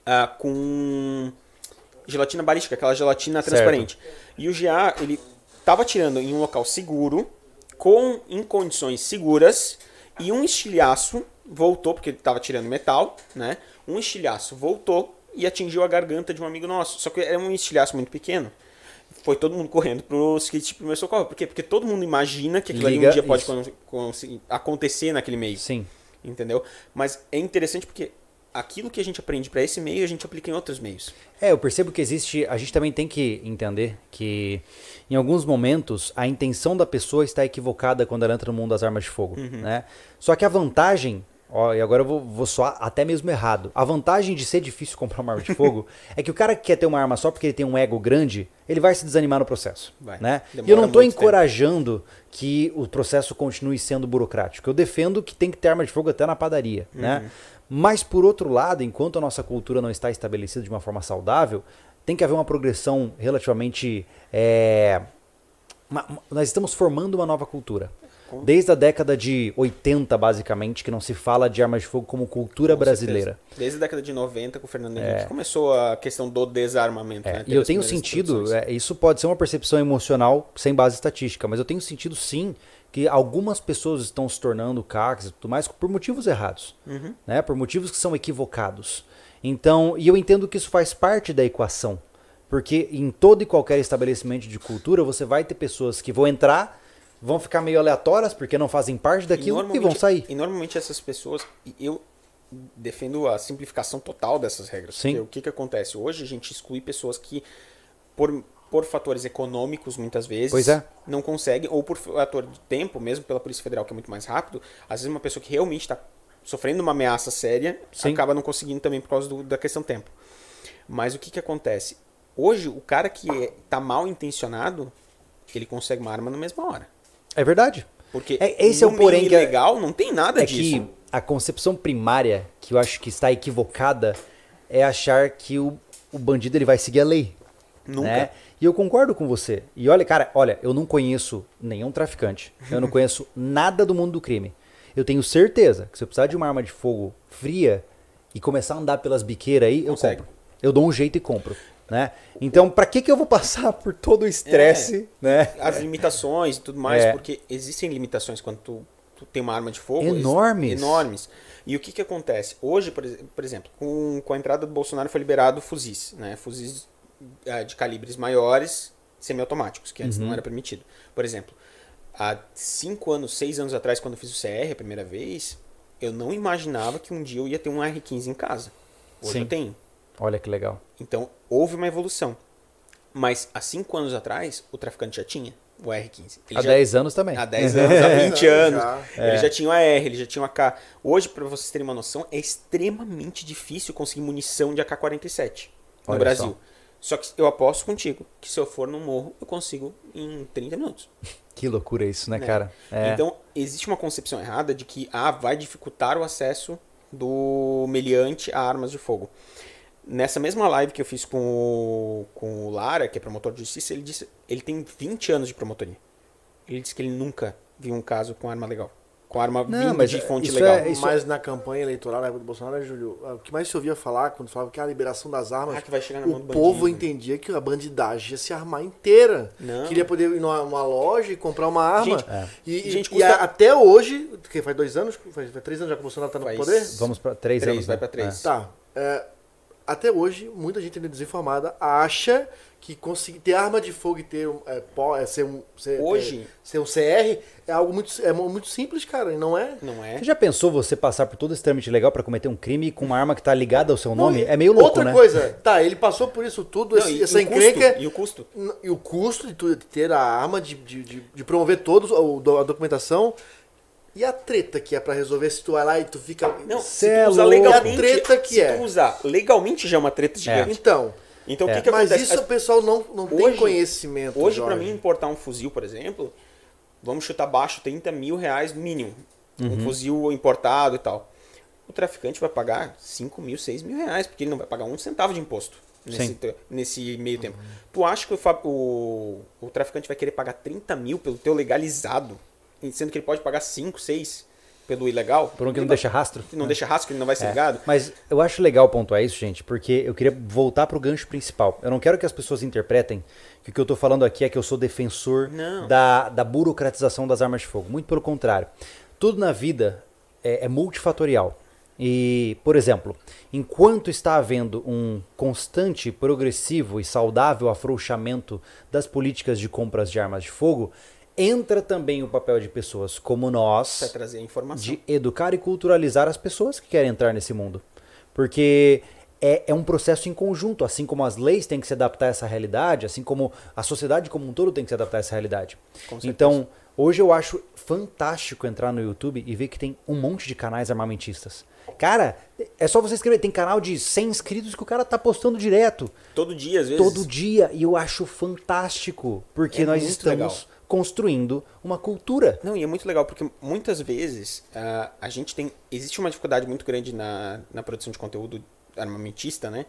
ah, com gelatina balística, aquela gelatina Certo. transparente. E o GA, ele tava tirando em um local seguro, com em condições seguras, e um estilhaço voltou, porque ele tava tirando metal, né? Um estilhaço voltou e atingiu a garganta de um amigo nosso. Só que era um estilhaço muito pequeno. Foi todo mundo correndo pros kits de primeiro socorro. Por quê? Porque todo mundo imagina que aquilo ali Liga um dia pode acontecer naquele meio. Sim. Entendeu? Mas é interessante porque aquilo que a gente aprende para esse meio, a gente aplica em outros meios. É, eu percebo que existe. A gente também tem que entender que, em alguns momentos, a intenção da pessoa está equivocada quando ela entra no mundo das armas de fogo. Né? Só que a vantagem. Ó, e agora eu vou, vou soar até mesmo errado. A vantagem de ser difícil comprar uma arma de fogo (laughs) é que o cara que quer ter uma arma só porque ele tem um ego grande, ele vai se desanimar no processo. Vai. Né? E eu não estou muito tempo. encorajando que o processo continue sendo burocrático. Eu defendo que tem que ter arma de fogo até na padaria. Né? Mas, por outro lado, enquanto a nossa cultura não está estabelecida de uma forma saudável, tem que haver uma progressão relativamente. é, uma- nós estamos formando uma nova cultura. Desde a década de 80, basicamente, que não se fala de armas de fogo como cultura Com brasileira. certeza. Desde a década de 90, com o Fernando Henrique, começou a questão do desarmamento. É, né? e eu tenho sentido, é, isso pode ser uma percepção emocional sem base estatística, mas eu tenho sentido sim que algumas pessoas estão se tornando CACs e tudo mais por motivos errados, Uhum. né? por motivos que são equivocados. Então, e eu entendo que isso faz parte da equação, porque em todo e qualquer estabelecimento de cultura você vai ter pessoas que vão entrar, vão ficar meio aleatórias porque não fazem parte daquilo e, vão normalmente- sair. E normalmente essas pessoas, e eu defendo a simplificação total dessas regras. Sim. Porque o que, que acontece? Hoje a gente exclui pessoas que, por, por fatores econômicos, muitas vezes, é. não conseguem, ou por fator de tempo, mesmo pela Polícia Federal, que é muito mais rápido, às vezes uma pessoa que realmente está sofrendo uma ameaça séria, Sim. acaba não conseguindo também por causa do- da questão tempo. Mas o que, que acontece? Hoje, o cara que está mal intencionado, ele consegue uma arma na mesma hora. É verdade. Porque É- esse é o porém que é- ilegal não tem nada é disso. que a concepção primária que eu acho que está equivocada é achar que o, o bandido ele vai seguir a lei. Nunca. né? E eu concordo com você. E olha, cara, olha, eu não conheço nenhum traficante. Eu não (laughs) conheço nada do mundo do crime. Eu tenho certeza que se eu precisar de uma arma de fogo fria e começar a andar pelas biqueiras aí, eu Consegue. compro. Eu dou um jeito e compro. Né? Então, pra que, que eu vou passar por todo o estresse, né? As limitações e tudo mais, É. porque existem limitações quando tu, tu tem uma arma de fogo. Enormes. Enormes. E o que que acontece? Hoje, por, por exemplo, com, com a entrada do Bolsonaro foi liberado fuzis, né? Fuzis de calibres maiores semiautomáticos, que antes Uhum. não era permitido. Por exemplo, há cinco anos, seis anos atrás, quando eu fiz o CR a primeira vez, eu não imaginava que um dia eu ia ter um R15 em casa. Hoje Sim. eu tenho. Olha que legal. Então, houve uma evolução. Mas há cinco anos atrás, o traficante já tinha o R15. Ele Há já- 10 anos também. Há 10 (laughs) anos, há 20 anos. Já. Ele já tinha o AR, ele já tinha o AK. Hoje, pra vocês terem uma noção, é extremamente difícil conseguir munição de AK-47 no Olha Brasil. Só. Que eu aposto contigo que se eu for no morro, eu consigo em 30 minutos. Que loucura isso, né, né? cara? É. Então, existe uma concepção errada de que ah, vai dificultar o acesso do meliante a armas de fogo. Nessa mesma live que eu fiz com o, com o Lara, que é promotor de justiça, ele disse ele tem 20 anos de promotoria. Ele disse que ele nunca viu um caso com arma legal. Com arma Não, mas de fonte isso legal. é- Mas na campanha eleitoral, na época do Bolsonaro, né, Júlio, o que mais se ouvia falar quando falava que a liberação das armas, Ah, que vai chegar na mão o do povo bandido. entendia que a bandidagem ia se armar inteira. Não. Queria poder ir numa, loja e comprar uma arma. Gente, é. E, e- gente, e custa- a- até hoje, que faz dois anos, faz, faz três anos já que o Bolsonaro tá no Faz- poder? Vamos para 3 Três, anos. vai né? pra três. Tá. É, até hoje, muita gente ainda desinformada acha que conseguir ter arma de fogo e ter um, é, pó- é, ser um ser, Hoje- é, ser um CR é algo muito, é muito simples, cara, e não é. Não é? Você já pensou você passar por todo esse trâmite legal pra cometer um crime com uma arma que tá ligada ao seu Não, nome? É meio louco, Outra né? coisa, tá, ele passou por isso tudo, Não, esse- e, essa e o encrenca. custo, e o custo? E o custo de, tu- de ter a arma, de, de, de, de promover todos a documentação. E a treta que é pra resolver se tu vai lá e tu fica. Não, se é tu usar louco. legalmente, A treta que se é. tu usar legalmente já é uma treta gigante. Então. Então o É. que, que Mas acontece? isso o pessoal não, não tem Hoje- conhecimento. Hoje, pra Jorge. mim, importar um fuzil, por exemplo, vamos chutar baixo 30 mil reais mínimo. Uhum. Um fuzil importado e tal. O traficante vai pagar 5 mil, 6 mil reais, porque ele não vai pagar um centavo de imposto nesse, nesse meio tempo. Tu acha que o, o, o traficante vai querer pagar 30 mil pelo teu legalizado, sendo que ele pode pagar 5, 6 pelo ilegal? Por um que não vai- deixa rastro. que não deixa rastro, que ele não vai ser É. ligado? Mas eu acho legal pontuar isso, gente, porque eu queria voltar pro gancho principal. Eu não quero que as pessoas interpretem que o que eu tô falando aqui é que eu sou defensor Não. da, da burocratização das armas de fogo. Muito pelo contrário. Tudo na vida é, é multifatorial. E, por exemplo, enquanto está havendo um constante, progressivo e saudável afrouxamento das políticas de compras de armas de fogo, entra também o papel de pessoas como nós Pra trazer informação. de educar e culturalizar as pessoas que querem entrar nesse mundo. Porque é, é um processo em conjunto, assim como as leis têm que se adaptar a essa realidade, assim como a sociedade como um todo tem que se adaptar a essa realidade. Então, hoje eu acho fantástico entrar no YouTube e ver que tem um monte de canais armamentistas. Cara, é só você escrever, tem canal de 100 inscritos que o cara tá postando direto, Todo dia, às vezes. todo dia, e eu acho fantástico, porque É nós estamos legal. Construindo uma cultura. Não, e é muito legal porque muitas vezes ah, a gente tem. Existe uma dificuldade muito grande na, na produção de conteúdo armamentista, né?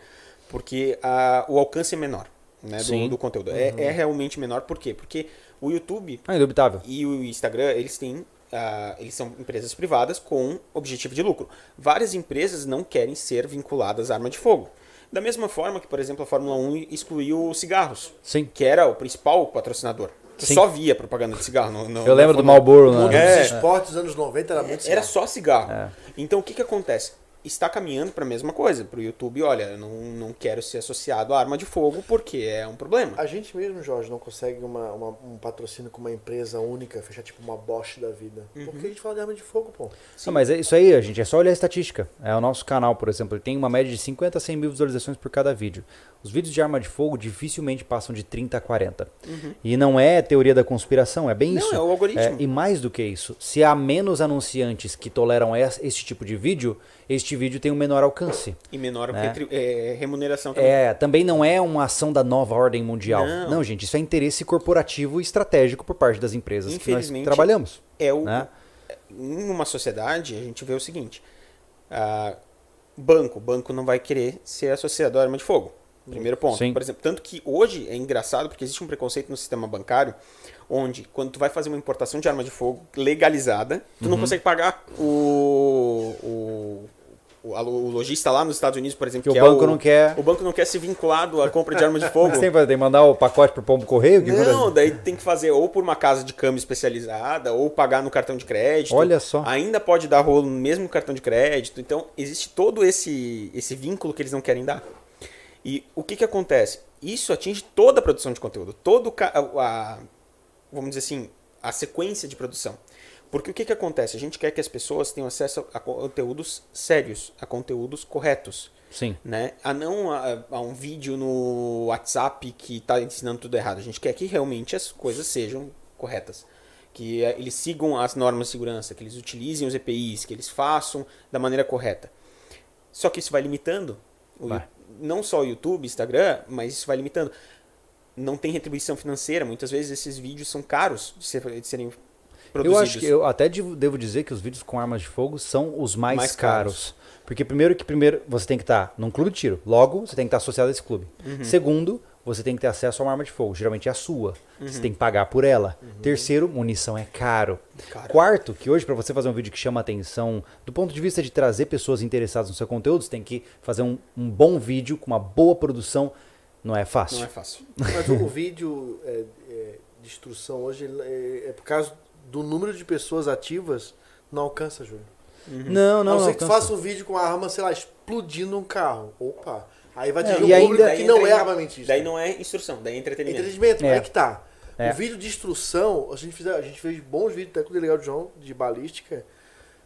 Porque ah, o alcance é menor né, do, do conteúdo. É, é realmente menor, por quê? Porque o YouTube Ah, indubitável. e o Instagram, eles têm. ah, eles são empresas privadas com objetivo de lucro. Várias empresas não querem ser vinculadas à arma de fogo. Da mesma forma que, por exemplo, a Fórmula 1 excluiu os cigarros, Sim. que era o principal patrocinador. Tu Sim. só via propaganda de cigarro. No, no- Eu lembro do Fórmula 1. Marlboro, né? É. dos esportes dos anos 90 era muito Era sério. só cigarro. É. Então o que, que acontece? Está caminhando para a mesma coisa. Para o YouTube, olha, eu não, não quero ser associado à arma de fogo porque é um problema. A gente mesmo, Jorge, não consegue uma, uma- um patrocínio com uma empresa única, fechar tipo uma Bosch da vida. Uhum. Porque a gente fala de arma de fogo, pô. Não, mas é isso aí, gente. É só olhar a estatística. É o nosso canal, por exemplo, ele tem uma média de 50 a 100 mil visualizações por cada vídeo. Os vídeos de arma de fogo dificilmente passam de 30 a 40. E não é teoria da conspiração, é bem Uhum. Não, isso. é o algoritmo. É, e mais do que isso, se há menos anunciantes que toleram es- este tipo de vídeo, este vídeo tem um menor alcance. E menor É. retri- é, remuneração também. É, também não é uma ação da nova ordem mundial. Não. Não, gente, isso é interesse corporativo e estratégico por parte das empresas que nós trabalhamos. É o, né? Em uma sociedade, a gente vê o seguinte: ah, banco, banco não vai querer ser associado à arma de fogo. Primeiro ponto. Sim. Por exemplo, tanto que hoje é engraçado porque existe um preconceito no sistema bancário, onde quando tu vai fazer uma importação de arma de fogo legalizada, tu Uhum. não consegue pagar o, o, o, o lojista lá nos Estados Unidos, por exemplo, Que o é banco não quer- O banco não quer ser vinculado à compra de arma de (laughs) fogo. é você tem que mandar o pacote pro pombo correio? Não, daí tem que fazer ou por uma casa de câmbio especializada, ou pagar no cartão de crédito. Olha só. Ainda pode dar rolo no mesmo cartão de crédito. Então, existe todo esse, esse vínculo que eles não querem dar. E o que, que acontece? isso atinge toda a produção de conteúdo, todo a, a- vamos dizer assim, a sequência de produção. Porque o que, que acontece? A gente quer que as pessoas tenham acesso a conteúdos sérios, a conteúdos corretos Sim. né? A não a, a um vídeo no WhatsApp que está ensinando tudo errado. A gente quer que realmente as coisas sejam corretas. Que eh, eles sigam as normas de segurança, que eles utilizem os EPIs, que eles façam da maneira correta. Só que isso vai limitando. o Vai. Não só o YouTube, Instagram, mas isso vai limitando. Não tem retribuição financeira. Muitas vezes esses vídeos são caros de, ser- de serem produzidos. Eu acho que eu até devo dizer que os vídeos com armas de fogo são os mais, Mais caros. Porque primeiro que primeiro você tem que estar num clube de tiro. Logo, você tem que estar associado a esse clube. Uhum. Segundo, você tem que ter acesso a uma arma de fogo. Geralmente é a sua. Você tem que pagar por ela. Terceiro, munição é caro. Uhum. Caro. Quarto, que hoje para você fazer um vídeo que chama atenção do ponto de vista de trazer pessoas interessadas no seu conteúdo, você tem que fazer um, um bom vídeo com uma boa produção. Não é fácil. Não é fácil. Mas o, vídeo é, é, de instrução hoje é, é por causa do número de pessoas ativas, não alcança, Júlio. Não, a não, não ser não. que tu alcança. faça um vídeo com a arma, sei lá, explodindo um carro. Opa. Aí vai É, atingir e um ainda- público que não entra é armamentista. Daí não é instrução, daí é entretenimento. Entretenimento, É. aí que tá. É. O vídeo de instrução, a gente, fez, a gente fez bons vídeos até com o delegado João de balística,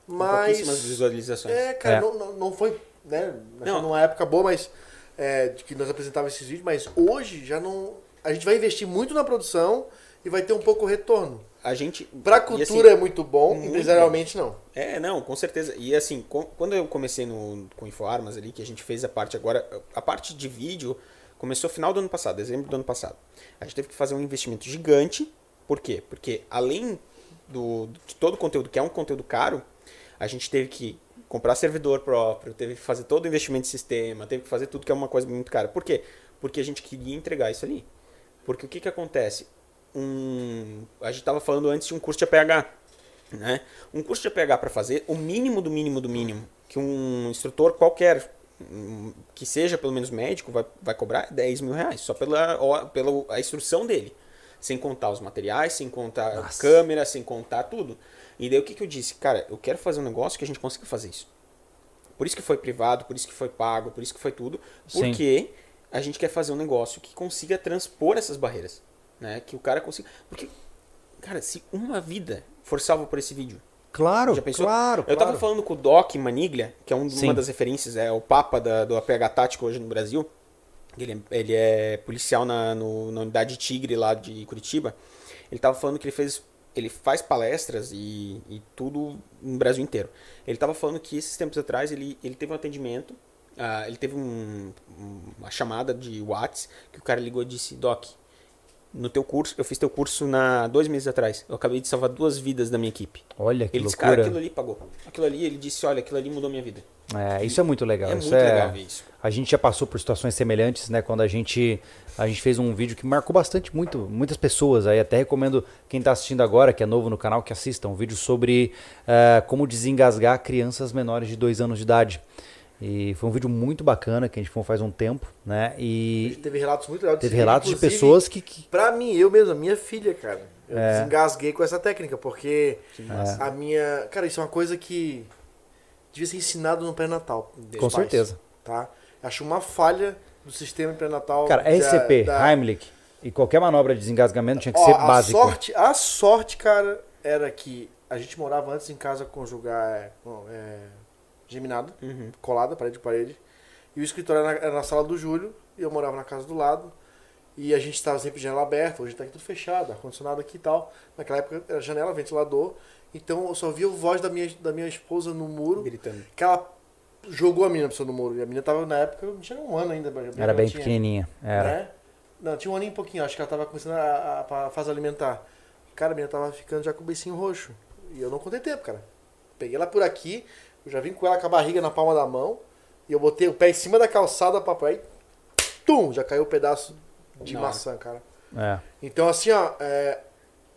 mas. pouquíssimas visualizações. É, cara, É. Não, não, não foi, né? Não. numa época boa, mas. é, de que nós apresentávamos esses vídeos, mas hoje já não. A gente vai investir muito na produção e vai ter um pouco retorno. A gente. Pra e cultura assim, é muito bom, muito empresarialmente não. É, não, com certeza. E assim, com- quando eu comecei no, com Infoarmas ali, que a gente fez a parte agora, a parte de vídeo começou final do ano passado, dezembro do ano passado. A gente teve que fazer um investimento gigante. Por quê? Porque além do, de todo o conteúdo, que é um conteúdo caro, a gente teve que comprar servidor próprio, teve que fazer todo o investimento de sistema, teve que fazer tudo que é uma coisa muito cara. Por quê? Porque a gente queria entregar isso ali. Porque o que, que acontece? Um, a gente estava falando antes de um curso de APH. Né? Um curso de APH para fazer, o mínimo do mínimo do mínimo que um instrutor qualquer, hum, que seja pelo menos médico, vai, vai cobrar é 10 mil reais, só pela, pela a instrução dele. Sem contar os materiais, sem contar Nossa. câmera, sem contar tudo. E daí o que, que eu disse? Cara, eu quero fazer um negócio que a gente consiga fazer isso. Por isso que foi privado, por isso que foi pago, por isso que foi tudo. Sim. Porque a gente quer fazer um negócio que consiga transpor essas barreiras. Né? Que o cara consiga. Porque, cara, se uma vida for salva por esse vídeo. Claro, Já pensou? claro, Eu tava claro. falando com o Doc Maniglia, que é um- uma das referências, é o papa da- do APH tático hoje no Brasil. Ele, é- ele é policial na, no- na unidade Tigre lá de Curitiba. Ele tava falando que ele fez. Ele faz palestras e, e tudo no Brasil inteiro. Ele tava falando que esses tempos atrás ele, ele teve um atendimento. ah, ele teve um- um- uma chamada de Whats que o cara ligou e disse: Doc, no teu curso, eu fiz teu curso na dois meses atrás. Eu acabei de salvar duas vidas da minha equipe. Olha que Ele disse, cara, loucura. aquilo ali pagou. Aquilo ali, ele disse, olha, aquilo ali mudou minha vida. É, isso é muito legal. é isso muito é... legal ver isso. A gente já passou por situações semelhantes, né? Quando a gente a gente fez um vídeo que marcou bastante muito, muitas pessoas. Aí até recomendo quem está assistindo agora, que é novo no canal, que assista um vídeo sobre eh, como desengasgar crianças menores de dois anos de idade. E foi um vídeo muito bacana que a gente fez faz um tempo, né? A gente E teve relatos muito legais. teve relatos de pessoas que, que Pra mim, eu mesmo, a minha filha, cara. Eu É. desengasguei com essa técnica, porque massa. a minha. Cara, isso é uma coisa que devia ser ensinado no pré-natal. com pais, certeza. Tá? Acho uma falha do sistema pré-natal. Cara, SCP, da- Heimlich e qualquer manobra de desengasgamento tinha que Ó, ser a básico. sorte, a sorte, cara, era que a gente morava antes em casa conjugar é, é, geminada, Uhum. colada, parede com parede. E o escritório era na, era na sala do Júlio, e eu morava na casa do lado. E a gente estava sempre de janela aberta, hoje tá aqui tudo fechado, ar-condicionado aqui e tal. Naquela época era janela, ventilador. Então eu só via a voz da minha, da minha esposa no muro, Gritando. que ela jogou a menina cima do muro. E a menina tava na época, não tinha um ano ainda. Era bem tinha, pequenininha. Era. né? Não, tinha um ano e pouquinho, acho que ela tava começando a, a, a fase alimentar. Cara, a menina tava ficando já com o beicinho roxo. E eu não contei tempo, cara. Peguei ela por aqui, eu já vim com ela com a barriga na palma da mão, e eu botei o pé em cima da calçada, papai, tum, já caiu um pedaço de Não. maçã, cara. É. Então, assim, ó, é,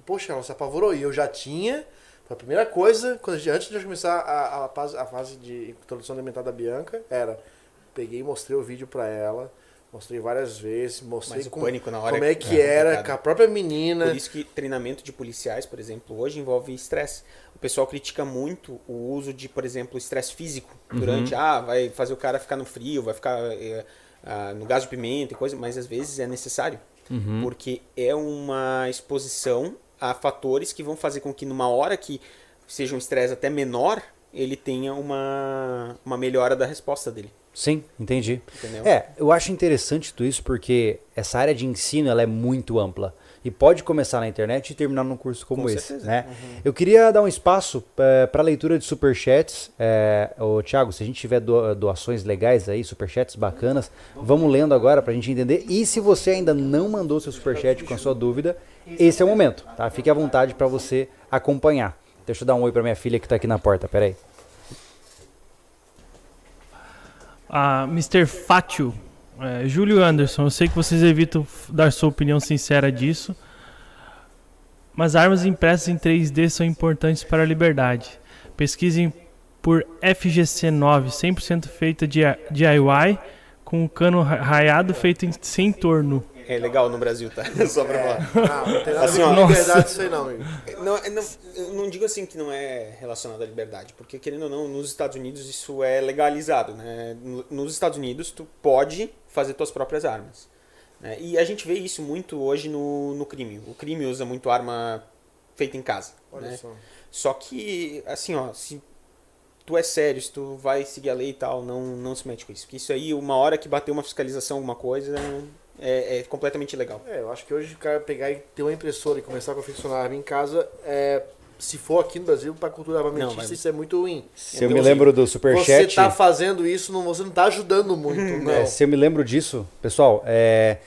poxa, ela se apavorou. E eu já tinha, a primeira coisa, quando gente- antes de eu começar a, a, fase, a fase de introdução alimentar da Bianca, era, peguei e mostrei o vídeo pra ela, mostrei várias vezes, mostrei Mas o como, pânico na hora como é- é que é era complicado. com a própria menina. Por isso que treinamento de policiais, por exemplo, hoje envolve estresse. O pessoal critica muito o uso de, por exemplo, estresse físico. Durante, ah, vai fazer o cara ficar no frio, vai ficar. é, ah, no gás de pimenta e coisa, mas às vezes é necessário. Uhum. Porque é uma exposição a fatores que vão fazer com que numa hora que seja um estresse até menor, ele tenha uma, uma melhora da resposta dele. Sim, entendi. Entendeu? É, eu acho interessante tudo isso porque essa área de ensino ela é muito ampla. E pode começar na internet e terminar num curso como Com esse. certeza. Né? Eu queria dar um espaço para leitura de superchats. É, ô, Thiago, se a gente tiver do- doações legais aí, superchats bacanas, vamos lendo agora para a gente entender. E se você ainda não mandou seu superchat com a sua dúvida, esse é o momento. Tá? Fique à vontade para você acompanhar. Deixa eu dar um oi para minha filha que está aqui na porta. Peraí. Ah, Mr. Fátio, é, Júlio Anderson, eu sei que vocês evitam dar sua opinião sincera disso, mas armas impressas em 3D são importantes para a liberdade. Pesquisem por FGC9, 100% feita de DIY, com o cano ra- raiado feito em, sem torno. É legal no Brasil, tá? (laughs) Só pra falar. Ah, não tem nada Assim, ó. liberdade isso aí não, amigo. Não, é- não, eu não digo assim que não é relacionado à liberdade, porque querendo ou não, nos Estados Unidos isso é legalizado, né? No- Nos Estados Unidos tu pode fazer tuas próprias armas. né? E a gente vê isso muito hoje no, no crime. O crime usa muito arma feita em casa. Olha né? só. Só que, assim, ó, se tu é sério, se tu vai seguir a lei e tal, não, não se mete com isso. Porque isso aí, uma hora que bater uma fiscalização, alguma coisa, é, é completamente ilegal. É, eu acho que hoje o cara pegar e ter uma impressora e começar a confeccionar arma em casa, é, se for aqui no Brasil, para a cultura armamentista, Não, mas- isso é muito ruim. Se eu Então, me lembro do Você superchat. tá fazendo isso, não, você não tá ajudando muito, (laughs) não. É, se eu me lembro disso, pessoal, é,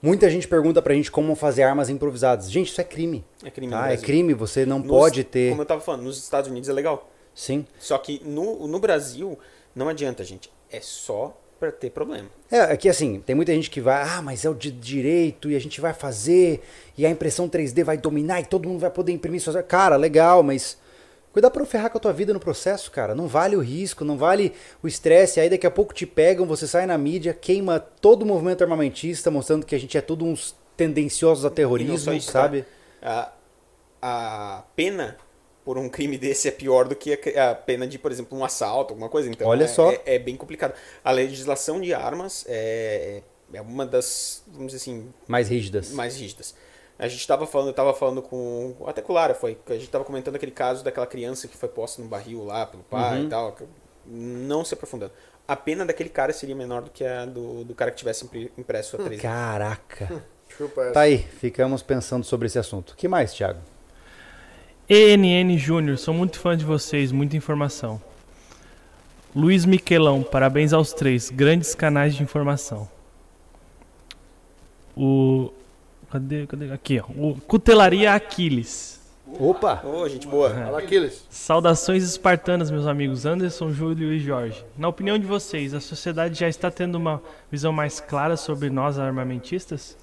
muita gente pergunta pra gente como fazer armas improvisadas. Gente, isso é crime. É crime no Tá? É crime, você não Nos- pode ter. Como eu tava falando, nos Estados Unidos é legal. Sim. Só que no, no Brasil, não adianta, gente. É só pra ter problema. É, é que assim, tem muita gente que vai, ah, mas é o de direito e a gente vai fazer e a impressão 3D vai dominar e todo mundo vai poder imprimir suas. Cara, legal, mas cuidado pra não ferrar com a tua vida no processo, cara. Não vale o risco, não vale o estresse. Aí daqui a pouco te pegam, você sai na mídia, queima todo o movimento armamentista, mostrando que a gente é tudo uns tendenciosos a terrorismo, isso, tá? sabe? A, a pena por um crime desse é pior do que a, pena de, por exemplo, um assalto, alguma coisa. Então Olha é, só. É, é bem complicado. A legislação de armas é, é uma das, vamos dizer assim, Mais rígidas. mais rígidas. A gente estava falando, eu tava falando com. Até com o Lara foi. que A gente estava comentando aquele caso daquela criança que foi posta no barril lá pelo pai Uhum. e tal. que- Não se aprofundando. A pena daquele cara seria menor do que a do, do cara que tivesse impre- impresso a 3D. Caraca. (laughs) Chupa essa. Tá aí, ficamos pensando sobre esse assunto. O que mais, Thiago? ENN Júnior, sou muito fã de vocês, muita informação. Luiz Miquelão, parabéns aos três, grandes canais de informação. O. Cadê? Cadê? Aqui, ó. O Cutelaria Aquiles. Opa! Ô, gente boa. Fala, Aquiles. Saudações espartanas, meus amigos Anderson, Júlio e Jorge. Na opinião de vocês, a sociedade já está tendo uma visão mais clara sobre nós armamentistas?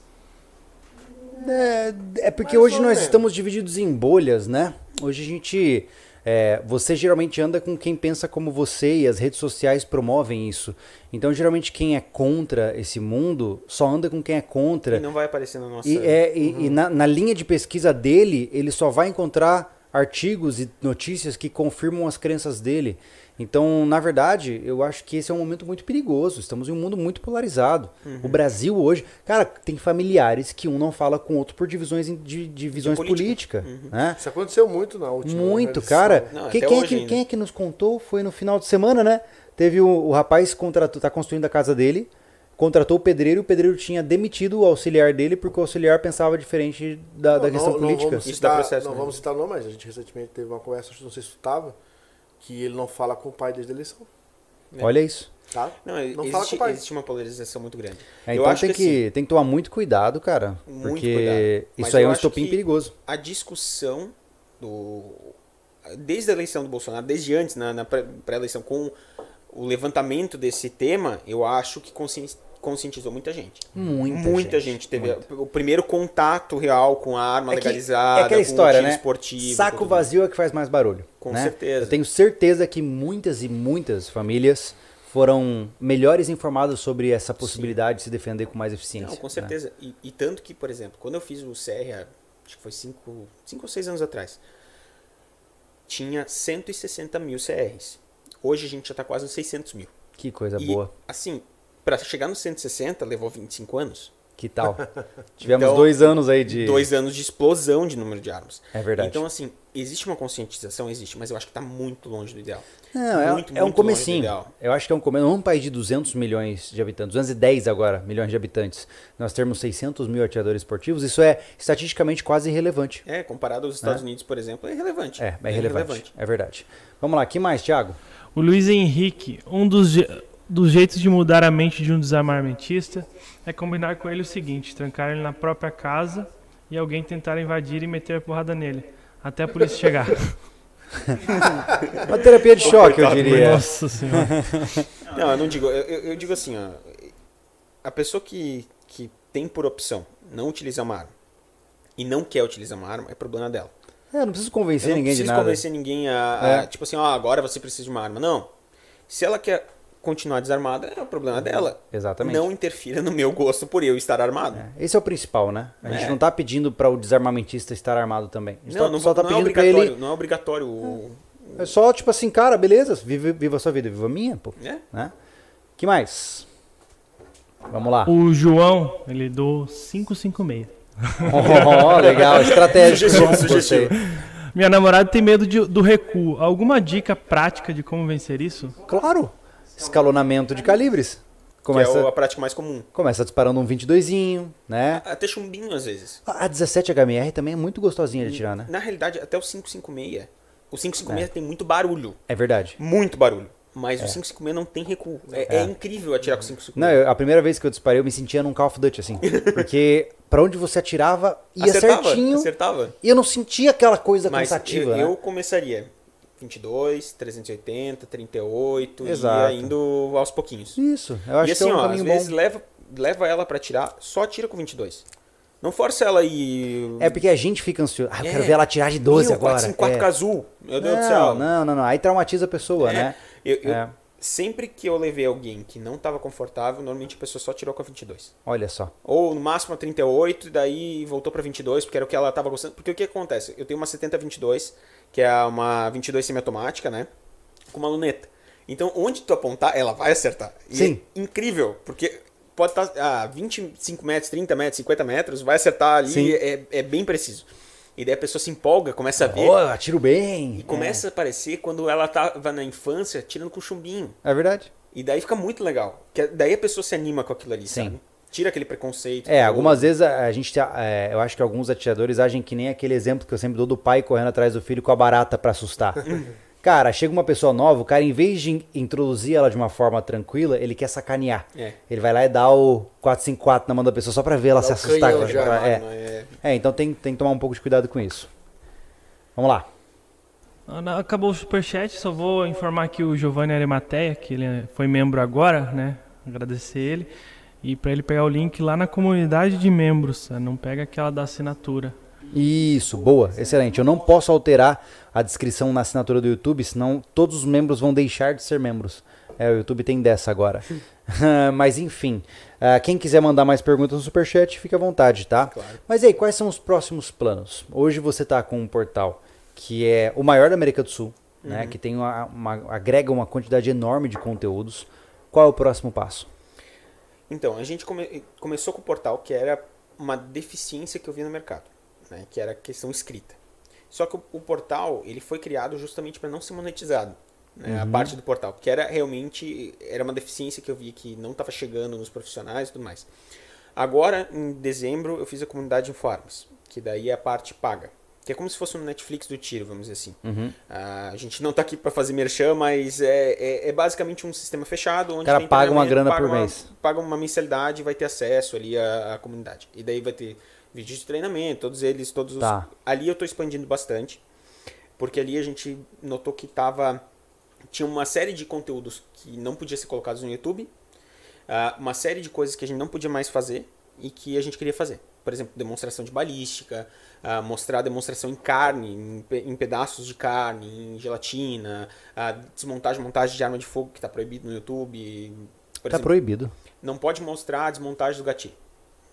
É, é porque Mais hoje nós menos. estamos divididos em bolhas, né? Hoje a gente. é, você geralmente anda com quem pensa como você e as redes sociais promovem isso. Então, geralmente, quem é contra esse mundo só anda com quem é contra. E não vai aparecer na nossa. E, é, e, e na, na linha de pesquisa dele, ele só vai encontrar artigos e notícias que confirmam as crenças dele. Então, na verdade, eu acho que esse é um momento muito perigoso. Estamos em um mundo muito polarizado. O Brasil hoje, cara, tem familiares que um não fala com o outro por divisões em- de, divisões política. políticas, né? Isso aconteceu muito na última Muito, cara. Não, Que- até quem, é hoje que, quem é que nos contou? Foi no final de semana, né? Teve o, o rapaz contratou, tá construindo a casa dele, contratou o pedreiro e o pedreiro tinha demitido o auxiliar dele porque o auxiliar pensava diferente da, da Não, questão não, política. Não vamos Isso dá citar, processo, não né? vamos citar o nome, mas a gente recentemente teve uma conversa, não sei se tu tava, que ele não fala com o pai desde a eleição. É. Olha isso. Tá? Não, Não fala com existe, o pai. existe uma polarização muito grande. É, Eu então acho tem que, assim, tem que tomar muito cuidado, cara. Muito porque cuidado. Isso aí é um estopim que- perigoso. a discussão do desde a eleição do Bolsonaro, desde antes na, na pré- pré-eleição com o levantamento desse tema, eu acho que consci- conscientizou muita gente. Muita, gente, teve o primeiro contato real com a arma É que- legalizada, é aquela história, né? esportivo. Saco vazio é que faz mais barulho. Com né? certeza. Eu tenho certeza que muitas e muitas famílias foram melhores informadas sobre essa possibilidade de se defender com mais eficiência. Não, com né? certeza. E, e tanto que, por exemplo, quando eu fiz o CR, acho que foi 5 ou 6 anos atrás, tinha 160 mil CRs. Hoje a gente já está quase nos 600 mil. Que coisa E, boa. assim, Pra chegar no 160 levou 25 anos. Que tal? (laughs) Tivemos Então, dois anos aí de. Dois anos de explosão de número de armas. É verdade. Então, assim, existe uma conscientização, existe, mas eu acho que tá muito longe do ideal. Não, é, Muito, é um longe do comecinho. ideal. Eu acho que é um começo. Num país de 200 milhões de habitantes, 210 agora milhões de habitantes, nós termos 600 mil atiradores esportivos, isso é estatisticamente quase irrelevante. É, comparado aos Estados Unidos, por exemplo, é irrelevante. É, é irrelevante. É verdade. Vamos lá, que mais, Thiago? O Luiz Henrique, um dos, dos jeitos de mudar a mente de um desarmamentista é combinar com ele o seguinte: trancar ele na própria casa e alguém tentar invadir e meter a porrada nele, até a polícia chegar. Uma terapia de choque, eu diria. Nossa senhora. (laughs) Não, eu não digo. Eu, eu- digo assim, ó. A pessoa que, que tem por opção não utilizar uma arma e não quer utilizar uma arma, é problema dela. É, não preciso convencer eu não ninguém de preciso nada. convencer ninguém a, a, É. tipo assim, ó, agora você precisa de uma arma. Não. Se ela quer continuar desarmada, é o problema dela. Exatamente. Não interfira no meu gosto por eu estar armado. É, Esse é o principal, né? A gente É. não tá pedindo para o desarmamentista estar armado também. A gente Não, tá- não, só tá não é pedindo pra obrigatório. ele. Não é obrigatório. o- É só tipo assim, cara, beleza, vive, viva a sua vida, viva a minha, pô. É? Né? que mais? Vamos lá. O João, ele dou 556. Oh, legal, estratégico. Sugestivo. Minha namorada tem medo de- do recuo. Alguma dica prática de como vencer isso? Claro. Escalonamento de calibres. Começa, Que é a prática mais comum. começa disparando um 22zinho, né? Até chumbinho às vezes. A 17 HMR também é muito gostosinha de tirar, né? Na realidade, até o 556. O 556 É. tem muito barulho. É verdade. Muito barulho. Mas o 556 não tem recuo. É, é incrível atirar com o 556. Não, eu- a primeira vez que eu disparei, eu me sentia num Call of Duty, assim. (laughs) Porque pra onde você atirava, ia acertava, certinho. acertava. E eu não sentia aquela coisa Mas cansativa, eu, né? eu começaria 22, 380, 38 Exato. e indo aos pouquinhos. Isso, eu acho e assim, que é um ó, às vezes bom. leva, leva ela pra atirar, só atira com 22. Não força ela e... É porque a gente fica ansioso. Ah, eu É. quero ver ela atirar de 12 Meu, agora. 454 é. com azul. Meu Deus não, do céu. Não, não, não. Aí traumatiza a pessoa, É, né? Eu, eu- É. Sempre que eu levei alguém que não estava confortável, normalmente a pessoa só tirou com a 22. Olha só. Ou no máximo a 38, e daí voltou pra 22, porque era o que ela estava gostando. Porque o que acontece? Eu tenho uma 7022, que é uma 22 semiautomática, né? Com uma luneta. Então, onde tu apontar, ela vai acertar. E Sim. é incrível, porque pode estar a 25 metros, 30 metros, 50 metros, vai acertar ali, Sim. é, é bem preciso. E daí a pessoa se empolga, começa a ver. Oh, atiro bem. E começa a aparecer quando ela tava na infância tirando com chumbinho. É, é verdade. E daí fica muito legal. Que daí a pessoa se anima com aquilo ali, Sim. sabe? Tira aquele preconceito. É, algumas vezes a, a gente, tá- é, eu acho que alguns atiradores agem que nem aquele exemplo que eu sempre dou do pai correndo atrás do filho com a barata pra assustar. (laughs) Cara, chega uma pessoa nova, o cara, em vez de in- introduzir ela de uma forma tranquila, ele quer sacanear. É. Ele vai lá e dá o 454 na mão da pessoa só pra ver ela Dá se assustar. canhão já, Pra- é. É- É, então tem, tem que tomar um pouco de cuidado com isso. Vamos lá. Ana, Acabou o superchat, só vou informar aqui o Giovanni Aremateia, que ele é- foi membro agora, né? Agradecer ele. E pra ele pegar o link lá na comunidade de membros, não pega aquela da assinatura. Isso, boa, excelente. Eu não posso alterar a descrição na assinatura do YouTube, senão todos os membros vão deixar de ser membros. É, o YouTube tem dessa agora. (laughs) Mas enfim, ah, quem quiser mandar mais perguntas no Superchat, fica à vontade, tá? Claro. Mas aí, quais são os próximos planos? Hoje você tá com um portal que é o maior da América do Sul, né? Que tem uma, uma- agrega uma quantidade enorme de conteúdos. Qual é o próximo passo? Então, a gente come- começou com o portal que era uma deficiência que eu vi no mercado, né? Que era a questão escrita. Só que o, o portal, ele foi criado justamente para não ser monetizado. né, A parte do portal, que era realmente era uma deficiência que eu vi que não estava chegando nos profissionais e tudo mais. Agora, em dezembro, eu fiz a comunidade Infoarmas, que daí é a parte paga. Que é como se fosse um Netflix do tiro, vamos dizer assim. Ah, a gente não tá aqui para fazer merchan, mas é, é, é basicamente um sistema fechado. Onde O cara paga uma grana paga por uma- mês. Paga uma mensalidade e vai ter acesso ali à, à comunidade. E daí vai ter vídeos de treinamento, todos eles, todos os... Tá. Ali eu tô expandindo bastante, porque ali a gente notou que tava... Tinha uma série de conteúdos que não podia ser colocados no YouTube, ah, uma série de coisas que a gente não podia mais fazer e que a gente queria fazer. Por exemplo, demonstração de balística, ah, mostrar demonstração em carne, em, pe- em pedaços de carne, em gelatina, ah, desmontagem, montagem de arma de fogo que está proibido no YouTube. Tá exemplo, proibido. não pode mostrar a desmontagem do gatilho.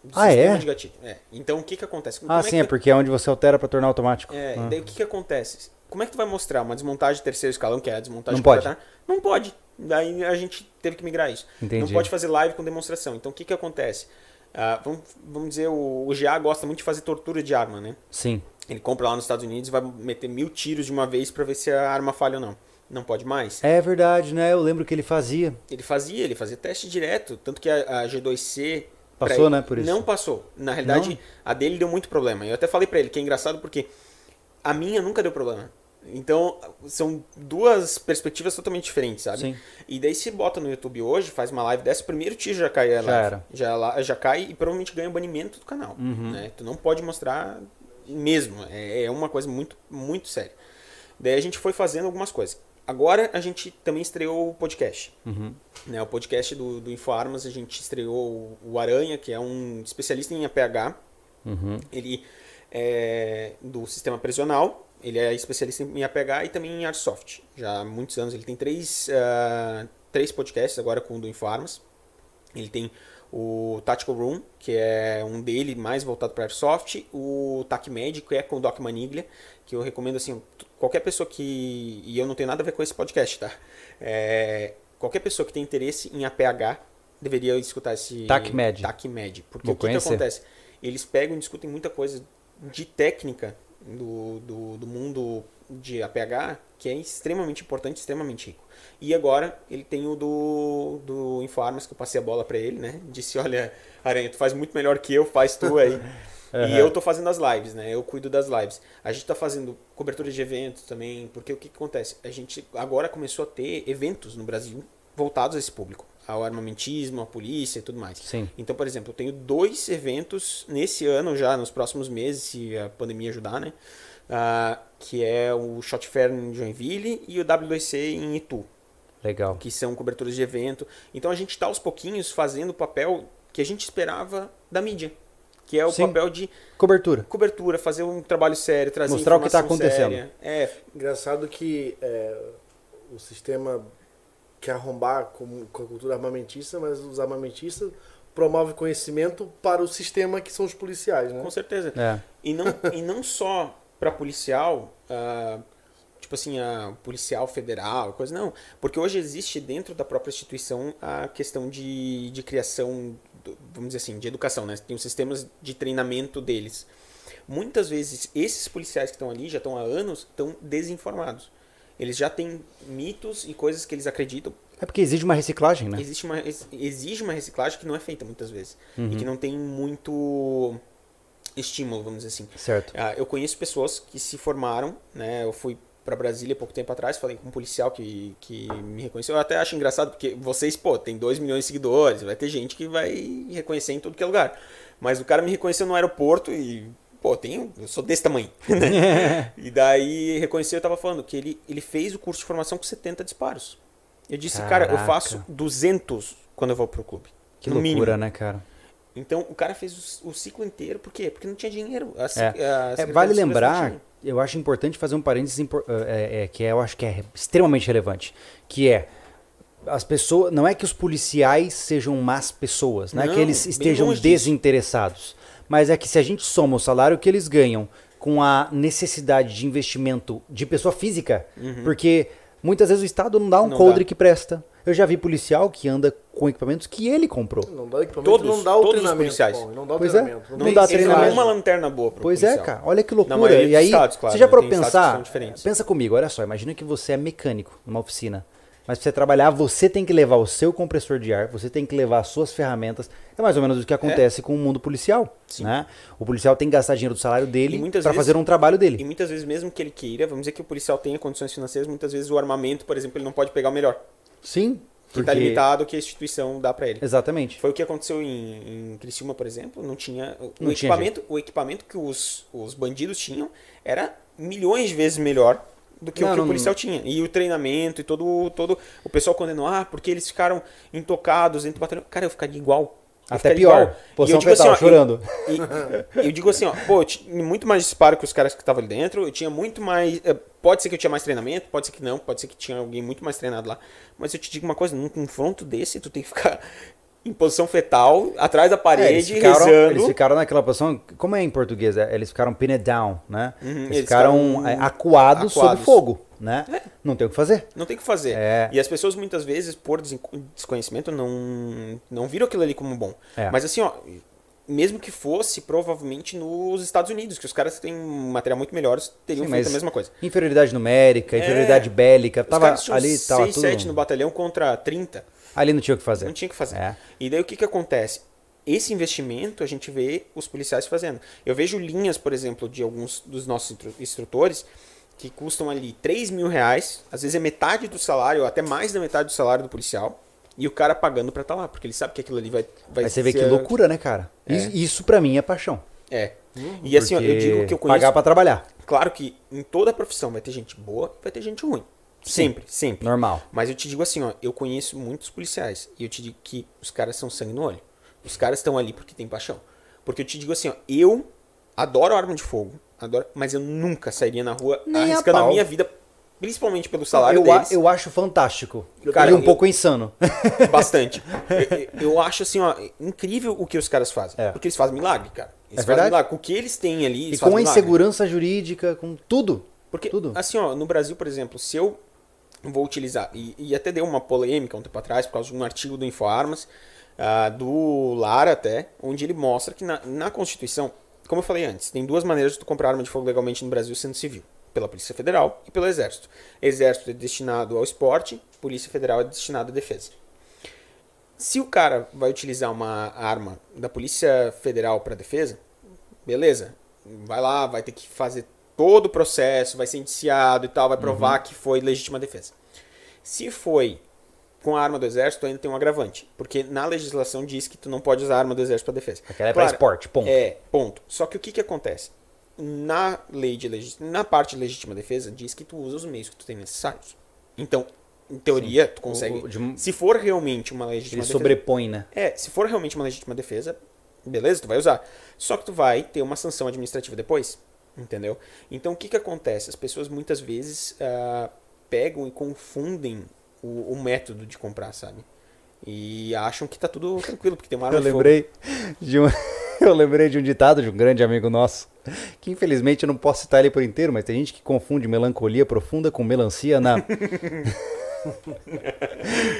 Do Ah, é? de gatilho. É. Então o que que acontece? Como Ah, é sim, que é porque é onde você altera pra tornar automático. é, Ah. daí o que que acontece? Como é que tu vai mostrar uma desmontagem de terceiro escalão, que é a desmontagem Não pode. Não pode. Daí a gente teve que migrar isso. Entendi. Não pode fazer live com demonstração. Então o que, que acontece? Ah, vamos, vamos dizer, o, o GA gosta muito de fazer tortura de arma, né? Sim. Ele compra lá nos Estados Unidos e vai meter mil tiros de uma vez para ver se a arma falha ou não. Não pode mais. É verdade, né? Eu lembro que ele fazia. Ele fazia, ele fazia teste direto. Tanto que a, a G2C. pra Passou, ele- né, por isso? Não passou. Na realidade, Não? a dele deu muito problema. Eu até falei pra ele que é engraçado porque a minha nunca deu problema. Então, são duas perspectivas totalmente diferentes, sabe? Sim. E daí se bota no YouTube hoje, faz uma live dessa, o primeiro tiro já cai a Já live. era. Já, lá- já cai e provavelmente ganha banimento do canal. Uhum. Né? Tu não pode mostrar mesmo. É, é uma coisa muito, muito séria. Daí a gente foi fazendo algumas coisas. Agora a gente também estreou o podcast. Uhum. Né? O podcast do, do InfoArmas, a gente estreou o- o Aranha, que é um especialista em APH. Uhum. Ele é do sistema prisional, ele é especialista em APH e também em Airsoft. Já há muitos anos. Ele tem três, ah, três podcasts agora com o do Infoarmas. Ele tem o Tactical Room, que é um dele mais voltado para Airsoft. O TAC Med, que é com o Doc Maniglia, que eu recomendo assim, qualquer pessoa que... E eu não tenho nada a ver com esse podcast, tá? É, qualquer pessoa que tem interesse em APH deveria escutar esse... TAC Med. TAC Med. Porque Vou o que, que acontece? Eles pegam e discutem muita coisa de técnica do, do, do mundo de APH que é extremamente importante, extremamente rico. E agora ele tem o do, do Infoarmas, que eu passei a bola pra ele, né? Disse, olha, Aranha, tu faz muito melhor que eu, faz tu aí. (laughs) E eu tô fazendo as lives, né? Eu cuido das lives. A gente tá fazendo cobertura de eventos também, porque o que, que acontece? A gente agora começou a ter eventos no Brasil voltados a esse público, ao armamentismo, à polícia e tudo mais. Sim. Então, por exemplo, eu tenho dois eventos nesse ano já, nos próximos meses, se a pandemia ajudar, né? Ah, que é o Shot Fair em Joinville e o W2C em Itu, Legal. que são coberturas de evento. Então a gente está aos pouquinhos fazendo o papel que a gente esperava da mídia, que é o Sim. papel de Cobertura. cobertura, fazer um trabalho sério, trazer Mostrar o que tá informação acontecendo. séria. É, Engraçado que é, o sistema quer arrombar com, com a cultura armamentista, mas os armamentistas promovem conhecimento para o sistema que são os policiais, né? com certeza. É. E não, (laughs) e não só para policial, ah, tipo assim, a policial federal, coisa, não. Porque hoje existe dentro da própria instituição a questão de, de criação, do- vamos dizer assim, de educação, né? Tem os sistemas de treinamento deles. Muitas vezes, esses policiais que estão ali, já estão há anos, estão desinformados. Eles já têm mitos e coisas que eles acreditam É porque exige uma reciclagem, né? existe uma, ex- exige uma reciclagem que não é feita muitas vezes. Uhum. E que não tem muito estímulo, vamos dizer assim. Certo. Ah, eu conheço pessoas que se formaram, né? Eu fui para Brasília pouco tempo atrás, falei com um policial que, que me reconheceu. Eu até acho engraçado, porque vocês, pô, tem 2 milhões de seguidores, vai ter gente que vai reconhecer em tudo que é lugar. Mas o cara me reconheceu no aeroporto e, pô, tenho, eu sou desse tamanho. (laughs) né? (laughs) e daí reconheceu, eu tava falando que ele, ele fez o curso de formação com 70 disparos. Eu disse, cara, eu Caraca. faço 200 quando eu vou pro clube. Que loucura, mínimo. né, cara? Então o cara fez o, o ciclo inteiro, por quê? Porque não tinha dinheiro. A É. a É, vale lembrar, eu acho importante fazer um parênteses é, é, que eu acho que é extremamente relevante, que é as pessoas, não é que os policiais sejam más pessoas, não, é Não, que eles estejam desinteressados, mas é que se a gente soma o salário que eles ganham com a necessidade de investimento de pessoa física, porque muitas vezes o Estado não dá um Uhum. Não coldre dá. que presta. Eu já vi policial que anda com equipamentos que ele comprou. Não dá equipamento, Todos- não dá o todos os treinamento. policiais. Não dá o Pois é. treinamento. Não tem dá treinamento. uma lanterna boa pro Pois é, policial. cara, olha que loucura. E aí, estados, claro, você já né? que pensar? Pensa comigo, olha só, imagina que você é mecânico numa oficina. Mas pra você trabalhar, você tem que levar o seu compressor de ar, você tem que levar as suas ferramentas. É mais ou menos o que acontece com o mundo policial. Sim. Né? O policial tem que gastar dinheiro do salário E dele vezes- fazer um trabalho E dele. muitas vezes, mesmo que ele queira, vamos dizer que o policial tenha condições financeiras, muitas vezes o armamento, por exemplo, ele não pode pegar o melhor. Sim. Tá limitado que a instituição dá pra ele. Exatamente. Foi o que aconteceu em, em Criciúma, por exemplo. Não tinha. O, Não tinha equipamento, o equipamento que os, os bandidos tinham era milhões de vezes melhor do que Não, o que não- o policial tinha. E o treinamento e todo, todo. O pessoal condenou, ah, porque eles ficaram intocados dentro do batalhão. Cara, eu ficaria igual. Eu Até pior. igual. E Posição eu digo assim, fetal, ó, chorando. E, eu digo assim, ó, pô, eu tinha muito mais disparo que os caras que estavam ali dentro, eu tinha muito mais. eh, Pode ser que eu tinha mais treinamento, pode ser que não, pode ser que tinha alguém muito mais treinado lá. Mas eu te digo uma coisa, num confronto desse, tu tem que ficar em posição fetal, atrás da É, parede, eles, ficaram, rezando. eles ficaram naquela posição, como é em português? É, Eles ficaram pinned down, né? Uhum, eles, eles ficaram, ficaram é, acuados, sob acuados. fogo, né? Não tem o que fazer. Não tem o que fazer. É. E as pessoas muitas vezes, por desconhecimento, não, não viram aquilo ali como bom. É. Mas assim, ó, mesmo que fosse, provavelmente nos Estados Unidos, que os caras têm um material muito melhor, teriam Sim, feito a mesma coisa. Inferioridade numérica, inferioridade bélica, tava ali, tava 6, tudo. 7 no batalhão contra 30. Ali não tinha o que fazer. Não tinha o que fazer. É. E daí o que, que acontece? Esse investimento a gente vê os policiais fazendo. Eu vejo linhas, por exemplo, de alguns dos nossos instru- instrutores que custam ali 3 mil reais, às vezes é metade do salário, ou até mais da metade do salário do policial, e o cara pagando pra estar lá, porque ele sabe que aquilo ali vai, vai Aí você vê que loucura, né, cara? É. Isso, isso pra mim é paixão. É. E assim, ó, eu digo que eu conheço. Pagar pra trabalhar. Claro que em toda profissão vai ter gente boa, vai ter gente ruim. Sempre, sempre. Normal. Mas eu te digo assim, ó, eu conheço muitos policiais e eu te digo que os caras são sangue no olho. Os caras estão ali porque tem paixão. Porque eu te digo assim, ó, eu adoro arma de fogo, adoro, mas eu nunca sairia na rua Nem a arriscando a, pau. minha vida, principalmente pelo salário eu, a- deles. eu acho fantástico. Cara, e um eu- pouco insano. (laughs) Bastante. Eu, eu acho assim, ó, incrível o que os caras fazem. É. Porque eles fazem milagre, cara. Eles É fazem verdade. milagre. Com o que eles têm ali, e eles com fazem a milagre. insegurança jurídica, com tudo. Porque, Tudo. assim, ó, no Brasil, por exemplo, se eu vou utilizar, e, e até deu uma polêmica um tempo atrás, por causa de um artigo do InfoArmas, ah, do Lara até, onde ele mostra que na, na Constituição, como eu falei antes, tem duas maneiras de tu comprar arma de fogo legalmente no Brasil sendo civil. Pela Polícia Federal e pelo Exército. Exército é destinado ao esporte, Polícia Federal é destinado à defesa. Se o cara vai utilizar uma arma da Polícia Federal para defesa, beleza. Vai lá, vai ter que fazer todo o processo, vai ser indiciado e tal, vai provar que foi legítima defesa. Se foi com a arma do exército, ainda tem um agravante, porque na legislação diz que tu não pode usar a arma do exército para defesa. Aquela é pra esporte, ponto. É, ponto. Só que o que que acontece? Na lei de legi- na parte de legítima defesa diz que tu usa os meios que tu tem necessários. Então, em teoria, tu consegue. O- o de- Se for realmente uma legítima Ele defesa, sobrepõe, né? é, se for realmente uma legítima defesa, beleza, tu vai usar. Só que tu vai ter uma sanção administrativa depois, entendeu? Então o que que acontece? As pessoas muitas vezes ah, pegam e confundem o, o método de comprar, sabe? E acham que tá tudo tranquilo, porque tem uma (laughs) arma Eu de fogo. lembrei de um, (laughs) eu lembrei de um ditado de um grande amigo nosso, que infelizmente eu não posso citar ele por inteiro, mas tem gente que confunde melancolia profunda com melancia na. (laughs)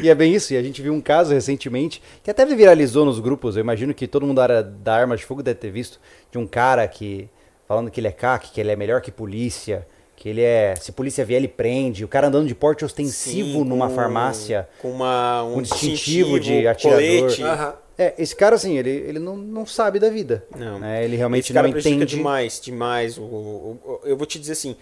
e é bem isso, e a gente viu um caso recentemente que até viralizou nos grupos, eu imagino que todo mundo da área da arma de fogo deve ter visto, de um cara que falando que ele é CAC, que ele é melhor que polícia, que ele é, se polícia vier ele prende, o cara andando de porte ostensivo Sim, numa farmácia, Com uma, um, um distintivo de atirador. É, esse cara, assim, ele, ele não, não sabe da vida. Não. né? Ele realmente Esse cara não entende. demais, demais. O, o- o- eu vou te dizer assim,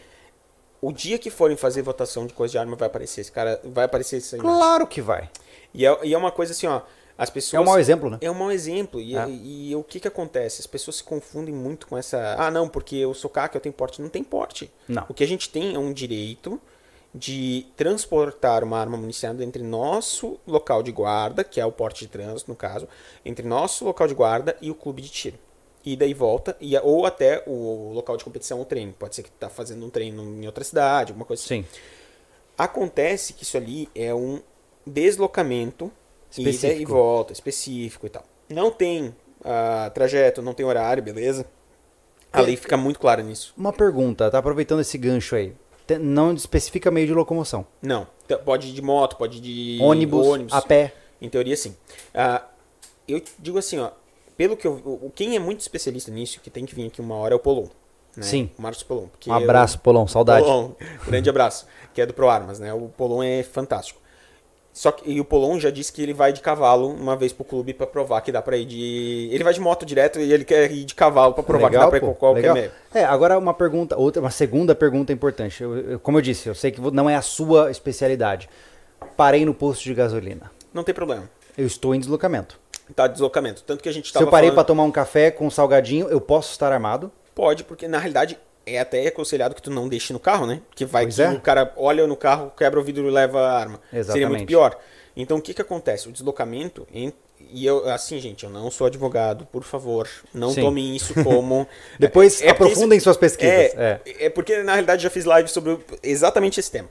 o dia que forem fazer votação de coisa de arma vai aparecer esse cara, vai aparecer essa imagem. Claro que vai. E é, e é uma coisa assim, ó, as pessoas... É um mau exemplo, né? É um mau exemplo. E, É. e o que que acontece? As pessoas se confundem muito com essa... Ah, não, porque eu sou CAC, eu tenho porte. Não tem porte. Não. O que a gente tem é um direito de transportar uma arma municiada entre nosso local de guarda, que é o porte de trânsito, no caso, entre nosso local de guarda e o clube de tiro. E daí volta, e, ou até o local de competição, o treino. Pode ser que tu tá fazendo um treino em outra cidade, alguma coisa assim. Sim. Acontece que isso ali é um deslocamento ida e Específico. volta, específico e tal. Não tem ah, trajeto, não tem horário, beleza? A lei fica muito clara nisso. Uma pergunta, tá aproveitando esse gancho aí. Não especifica meio de locomoção. Não. Pode ir de moto, pode ir de ônibus, a pé. Em teoria, sim. Ah, eu digo assim, ó. Pelo que eu. o- Quem é muito especialista nisso, que tem que vir aqui uma hora, é o Polon. Né? Sim. O Marcos Polon. Um abraço, Polão, saudade. Polon, grande abraço. Que é do ProArmas, né? O Polon é fantástico. Só que e o Polon já disse que ele vai de cavalo uma vez pro clube pra provar que dá pra ir de. Ele vai de moto direto e ele quer ir de cavalo pra provar que dá pra ir com qualquer legal. meio. É, agora uma pergunta, outra, uma segunda pergunta importante. Eu- eu- como eu disse, eu sei que não é a sua especialidade. Parei no posto de gasolina. Não tem problema. Eu estou em deslocamento. Tá deslocamento. Tanto que a gente Se tava eu parei falando- pra tomar um café com um salgadinho, eu posso estar armado? Pode, porque na realidade é até aconselhado que tu não deixe no carro, né? Que vai Pois que é. o cara olha no carro, quebra o vidro e leva a arma. Seria Exatamente. muito pior. Então o que que acontece? O deslocamento, em- e eu, assim, gente, eu não sou advogado, por favor, não Sim. tomem isso como. (laughs) Depois É aprofundem suas pesquisas. É, é. porque na realidade já fiz live sobre exatamente esse tema.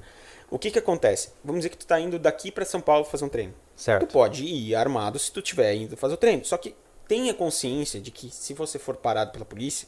O que que acontece? Vamos dizer que tu tá indo daqui para São Paulo fazer um treino. Certo. Tu pode ir armado se tu tiver indo fazer o treino. Só que tenha consciência de que se você for parado pela polícia,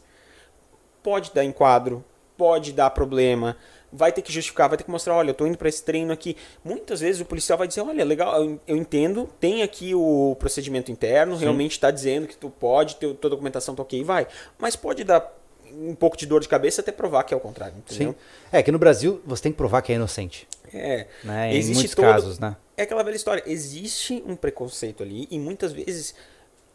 pode dar enquadro, pode dar problema, vai ter que justificar, vai ter que mostrar, olha, eu tô indo para esse treino aqui. Muitas vezes o policial vai dizer, olha, legal, eu, entendo, tem aqui o procedimento interno, Sim. realmente está dizendo que tu pode, ter, tua documentação tá ok, vai. Mas pode dar um pouco de dor de cabeça até provar que é o contrário, entendeu? Sim. É que no Brasil você tem que provar que é inocente. É. Né? Em Existe muitos todo- casos, né? É aquela velha história. Existe um preconceito ali e muitas vezes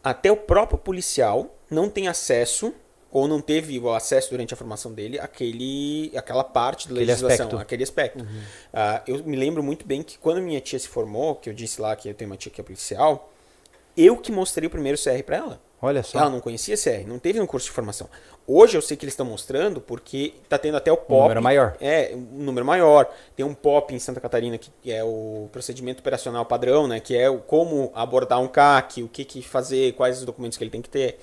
até o próprio policial não tem acesso ou não teve o acesso durante a formação dele àquele, àquela parte da Aquele legislação, aspecto. aquele aspecto. Ah, eu me lembro muito bem que quando minha tia se formou, que eu disse lá que eu tenho uma tia que é policial, eu que mostrei o primeiro CR para ela. Olha só. Ela não conhecia CR, não teve um curso de formação. Hoje eu sei que eles estão mostrando porque tá tendo até o POP. número maior. É, um número maior. Tem um POP em Santa Catarina que é o procedimento operacional padrão, né? Que é o como abordar um CAC, o que, que fazer, quais os documentos que ele tem que ter.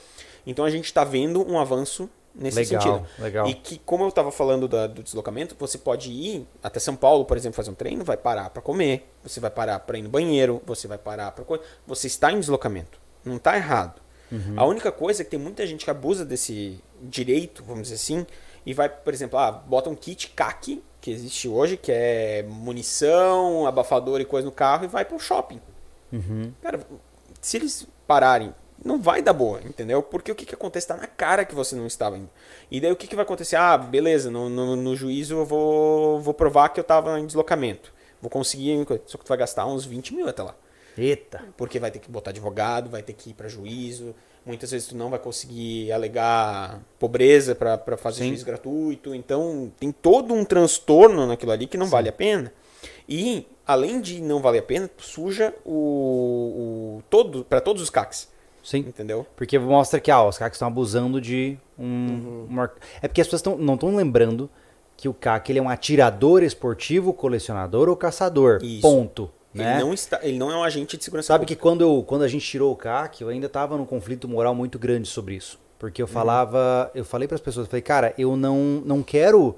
Então a gente está vendo um avanço nesse Legal, sentido. legal. E que, como eu estava falando da- do deslocamento, você pode ir até São Paulo, por exemplo, fazer um treino, vai parar para comer, você vai parar para ir no banheiro, você vai parar para coisa. Você está em deslocamento. Não está errado. Uhum. A única coisa é que tem muita gente que abusa desse direito, vamos dizer assim, e vai, por exemplo, ah, bota um kit CAC, que existe hoje, que é munição, abafador e coisa no carro, e vai pro shopping. Uhum. Cara, se eles pararem, não vai dar boa, entendeu? Porque o que, que acontece? Tá na cara que você não estava indo. E daí o que, que vai acontecer? Ah, beleza, no, no, no juízo eu vou, vou provar que eu tava em deslocamento. Vou conseguir, só que tu vai gastar uns 20 mil até lá. Eita. Porque vai ter que botar advogado, vai ter que ir para juízo. Muitas vezes tu não vai conseguir alegar pobreza para fazer Sim. juízo gratuito. Então tem todo um transtorno naquilo ali que não vale a pena. E além de não valer a pena, suja o, o todo para todos os CACs, Sim. entendeu? Porque mostra que ah, os CACs estão abusando de um. uma- É porque as pessoas tão, não estão lembrando que o CAC ele é um atirador esportivo, colecionador ou caçador. Isso. Ponto. Né? Ele não está, ele não é um agente de segurança Sabe que pública. quando, eu, quando a gente tirou o CAC, eu ainda estava num conflito moral muito grande sobre isso. Porque eu falava, eu falei para as pessoas, eu falei, cara, eu não, não quero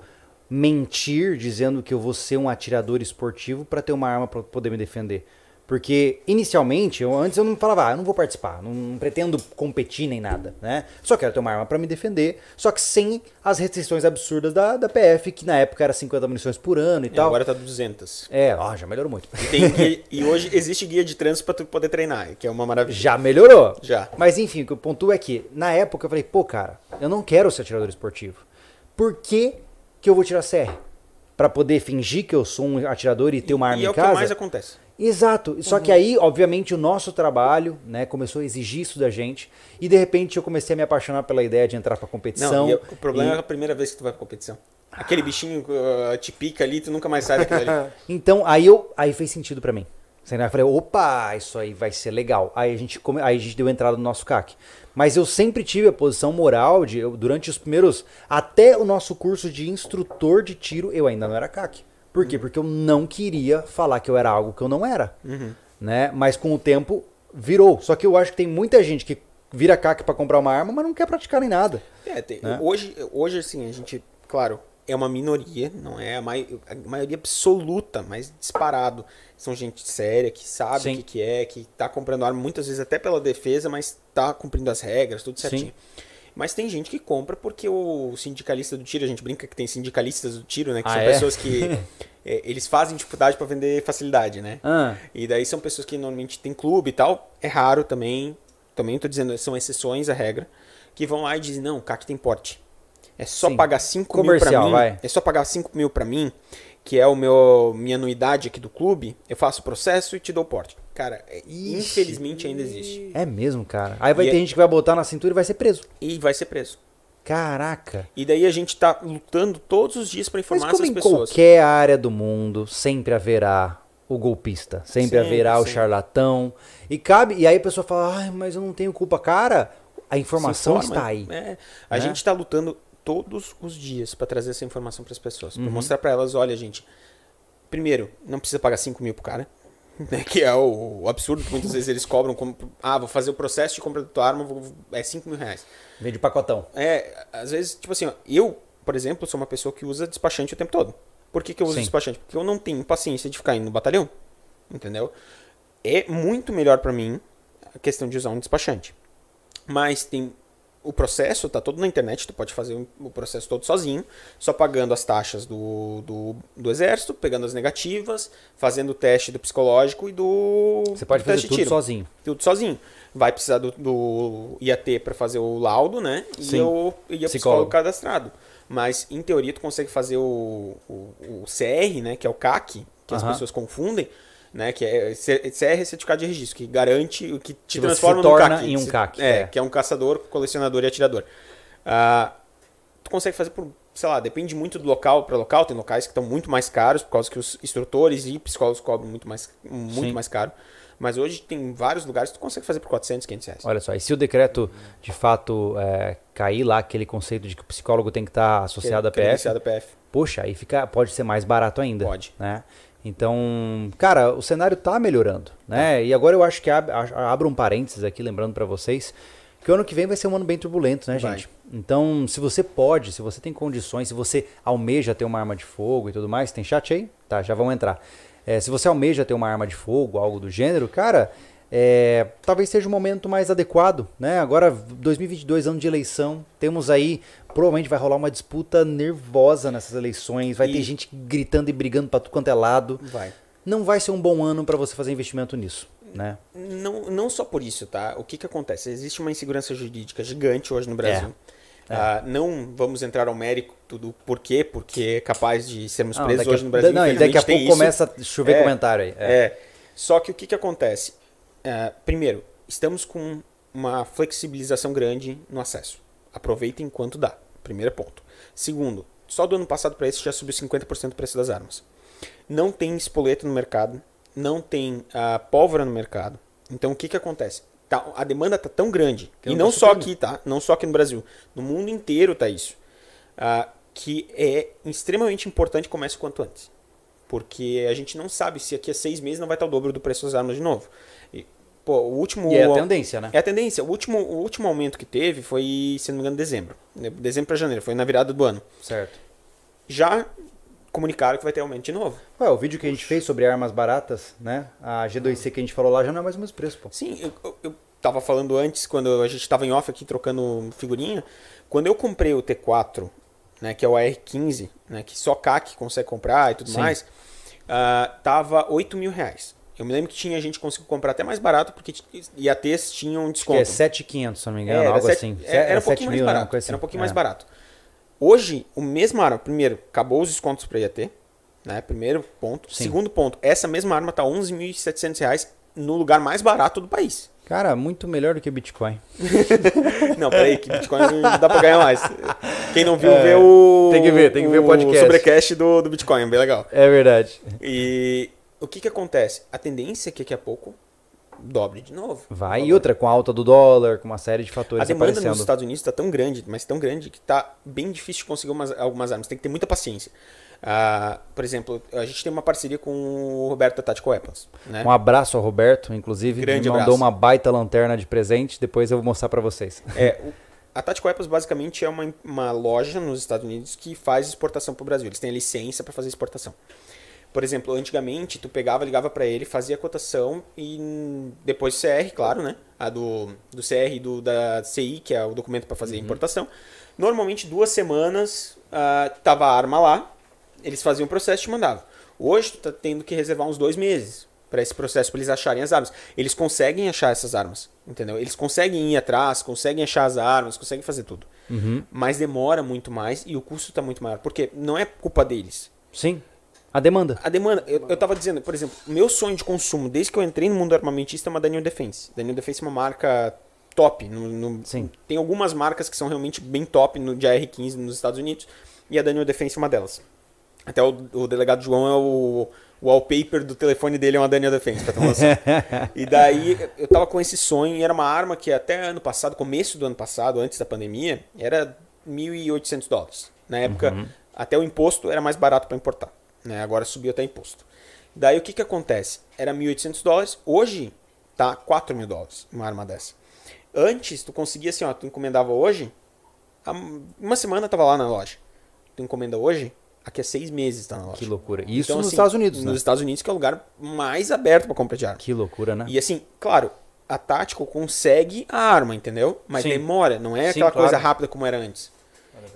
mentir dizendo que eu vou ser um atirador esportivo para ter uma arma para poder me defender. Porque inicialmente, eu, antes eu não falava, ah, eu não vou participar, não, não pretendo competir nem nada, né? Só quero ter uma arma para me defender, só que sem as restrições absurdas da, da PF, que na época era 50 munições por ano e E tal. agora tá 200. É, ó, já melhorou muito. E, guia- e hoje existe guia de trânsito para tu poder treinar, que é uma maravilha. Já melhorou. Já. Mas enfim, o que eu pontuo é que, na época, eu falei, pô, cara, eu não quero ser atirador esportivo. Por que, que eu vou tirar CR? Pra poder fingir que eu sou um atirador e ter uma arma e é em o que casa? mais acontece. Exato. Só que aí, obviamente, o nosso trabalho, né, começou a exigir isso da gente. E de repente eu comecei a me apaixonar pela ideia de entrar pra competição. Não, e o problema E- é a primeira vez que tu vai pra competição. Aquele bichinho uh, te pica ali, tu nunca mais sai daquilo ali. (laughs) Então, aí eu aí fez sentido pra mim. Eu falei, opa, isso aí vai ser legal. Aí a gente, come- aí a gente deu entrada no nosso CAC. Mas eu sempre tive a posição moral de, eu- durante os primeiros, até o nosso curso de instrutor de tiro, eu ainda não era CAC. Por quê? Porque eu não queria falar que eu era algo que eu não era. Né? Mas com o tempo virou. Só que eu acho que tem muita gente que vira CAC pra comprar uma arma, mas não quer praticar nem nada. É, tem- Né? hoje, hoje, assim, a gente, claro, é uma minoria, não é a, mai- a maioria absoluta, mas disparado. São gente séria, que sabe Sim. o que, que é, que tá comprando arma muitas vezes até pela defesa, mas tá cumprindo as regras, tudo certinho. Mas tem gente que compra porque o sindicalista do tiro, a gente brinca que tem sindicalistas do tiro, né? Que Ah, são é? pessoas que (laughs) é, eles fazem dificuldade para vender facilidade, né? Ah, E daí são pessoas que normalmente tem clube e tal. É raro também. Também tô dizendo, são exceções à regra. Que vão lá e dizem, não, o CAC tem porte. É só Sim. pagar 5 mil pra mim. vai. É só pagar 5 mil pra mim, que é o meu minha anuidade aqui do clube. Eu faço o processo e te dou o porte. Cara, é- infelizmente ainda existe. é mesmo, cara. Aí vai E ter é- gente que vai botar na cintura e vai ser preso. E vai ser preso. Caraca. E daí a gente tá lutando todos os dias pra Mas informar como essas em pessoas. qualquer área do mundo, sempre haverá o golpista, sempre, Sempre, haverá o charlatão. E cabe, e aí a pessoa fala: "Ai, mas eu não tenho culpa, cara". A informação informa, está aí. é. a né? gente está lutando todos os dias para trazer essa informação para as pessoas. Uhum. Pra mostrar para elas, olha, gente. Primeiro, não precisa pagar 5 mil pro cara. (laughs) Né, que é o, o absurdo que muitas vezes eles cobram. Como, ah, vou fazer o processo de compra da tua arma, vou- é 5 mil reais. Vem de pacotão. É, às vezes, tipo assim, ó, eu, por exemplo, sou uma pessoa que usa despachante o tempo todo. Por que, que eu uso Sim. despachante? Porque eu não tenho paciência de ficar indo no batalhão. Entendeu? É muito melhor pra mim a questão de usar um despachante. Mas tem o processo tá todo na internet, tu pode fazer o processo todo sozinho, só pagando as taxas do, do, do exército, pegando as negativas, fazendo o teste do psicológico e do Você pode do fazer tudo tiro. sozinho. Tudo sozinho. Vai precisar do, do IAT para fazer o laudo, né? E Sim. o, e o Psicólogo. psicólogo cadastrado. Mas, em teoria, tu consegue fazer o, o, o CR, né? Que é o CAC, que as Aham. pessoas confundem, né? Que é CR certificado de registro, que garante o que te Que transforma se num torna CAC. em um CAC, É, é. que é um caçador, colecionador e atirador. Ah, tu consegue fazer por, sei lá, depende muito do local para local. Tem locais que estão muito mais caros, por causa que os instrutores e psicólogos cobram muito mais, muito Sim. mais caro. Mas hoje tem vários lugares que tu consegue fazer por 400, 500 reais. Olha só, e se o decreto de fato é, cair lá, aquele conceito de que o psicólogo tem que estar associado à PF, PF. poxa, aí fica, pode ser mais barato ainda. Pode. Né? Então, cara, o cenário tá melhorando, né? E agora eu acho que ab, abro um parênteses aqui, lembrando pra vocês, que o ano que vem vai ser um ano bem turbulento, né, Vai. gente? Então, se você pode, se você tem condições, se você almeja ter uma arma de fogo e tudo mais, tem chat aí? Tá, já vamos entrar. É, se você almeja ter uma arma de fogo, algo do gênero, cara, é, talvez seja o momento mais adequado, né? Agora, 2022, ano de eleição, temos aí, provavelmente vai rolar uma disputa nervosa nessas eleições, vai E- ter gente gritando e brigando pra tudo quanto é lado. Vai. Não vai ser um bom ano pra você fazer investimento nisso, né? Não, não só por isso, tá? O que que acontece? Existe uma insegurança jurídica gigante hoje no Brasil. É. Ah, não vamos entrar ao mérito do porquê, porque é capaz de sermos Não, presos daqui a- hoje no Brasil. Não, e daqui a pouco isso. começa a chover É, comentário aí. É. É. Só que o que, que acontece? É, primeiro, estamos com uma flexibilização grande no acesso. Aproveitem enquanto dá. Primeiro ponto. Segundo, só do ano passado para esse já subiu 50% o preço das armas. Não tem espoleta no mercado, não tem ah, pólvora no mercado. Então o que, que acontece? Tá, a demanda tá tão grande, Que e não não tá só aqui, tá? Não só aqui no Brasil. No mundo inteiro tá isso. Ah, que é extremamente importante que comece o quanto antes. Porque a gente não sabe se aqui a seis meses não vai estar o dobro do preço das armas de novo. Pô, o último. E é a tendência, né? É a tendência. O último, o último aumento que teve foi, se não me engano, dezembro. Dezembro para janeiro, foi na virada do ano. Certo. Já comunicaram que vai ter aumento de novo. Ué, o vídeo que a gente fez sobre armas baratas, né? A G2C que a gente falou lá já não é mais o mesmo preço, pô. Sim, eu, eu, eu tava falando antes, quando a gente tava em off aqui trocando figurinha. Quando eu comprei o T4, né, que é o AR-15, né, que só CAC consegue comprar e tudo Sim. mais, ah, tava 8 mil reais. Eu me lembro que tinha gente que conseguiu comprar até mais barato, porque IATs tinham Que desconto. é 7,500, se não me É, engano, era algo sete- assim. é, Era um 7 pouquinho mais mil, né? Uma barato. assim. Era um pouquinho É. mais barato. Hoje, o mesmo arma, primeiro, acabou os descontos para IAT, né? Primeiro ponto. Sim. Segundo ponto, essa mesma arma tá 11.700 reais no lugar mais barato do país. Cara, muito melhor do que Bitcoin. (laughs) Não, peraí, que Bitcoin dá pra ganhar mais. Quem não viu, vê o. É, tem que ver, tem que ver o podcast. sobrecast do, do Bitcoin, bem legal. É verdade. E o que que acontece? A tendência é que daqui a pouco dobre de novo. Vai. E outra, com a alta do dólar, com uma série de fatores A demanda aparecendo. nos Estados Unidos está tão grande, mas tão grande que tá bem difícil de conseguir umas- algumas armas. Tem que ter muita paciência. Ah, por exemplo, a gente tem uma parceria com o Roberto da Tactical Weapons. Né? Um abraço ao Roberto, inclusive, Grande me mandou abraço. uma baita lanterna de presente, depois eu vou mostrar pra vocês. É, o- a Tactical Weapons basicamente é uma, uma loja nos Estados Unidos que faz exportação para o Brasil. Eles têm a licença para fazer exportação. Por exemplo, antigamente tu pegava, ligava para ele, fazia a cotação e depois CR, claro, né? A do, do CR e do da CI, que é o documento para fazer a importação. Normalmente duas semanas ah, tava a arma lá, eles faziam o processo e te mandavam. Hoje tu tá tendo que reservar uns dois meses para esse processo, para eles acharem as armas. Eles conseguem achar essas armas, entendeu? Eles conseguem ir atrás, conseguem achar as armas, conseguem fazer tudo. Uhum. Mas demora muito mais e o custo está muito maior. Porque não é culpa deles. Sim. A demanda. A demanda, eu, eu tava dizendo, por exemplo, meu sonho de consumo, desde que eu entrei no mundo armamentista, é uma Daniel Defense. Daniel Defense é uma marca top. No, no- Sim. Tem algumas marcas que são realmente bem top no de AR-15 nos Estados Unidos, e a Daniel Defense é uma delas. Até o, o delegado João é o, o wallpaper do telefone dele é uma Daniel Defense, pra ter uma (laughs) e daí eu tava com esse sonho, e era uma arma que até ano passado, começo do ano passado, antes da pandemia, era 1.800 dólares. Na época, até o imposto era mais barato para importar. Né? Agora subiu até imposto. Daí o que, que acontece? Era 1.800 dólares, hoje tá 4 mil dólares uma arma dessa. Antes, tu conseguia assim, ó, tu encomendava hoje, uma semana tava lá na loja. Tu encomenda hoje, aqui a seis meses tá na loja. Que loucura. Isso Então, nos assim, Estados Unidos, Nos né? Estados Unidos, que é o lugar mais aberto para compra de arma. Que loucura, né? E assim, claro, a Tactical consegue a arma, entendeu? Mas Sim. demora, não é Sim, aquela claro. coisa rápida como era antes.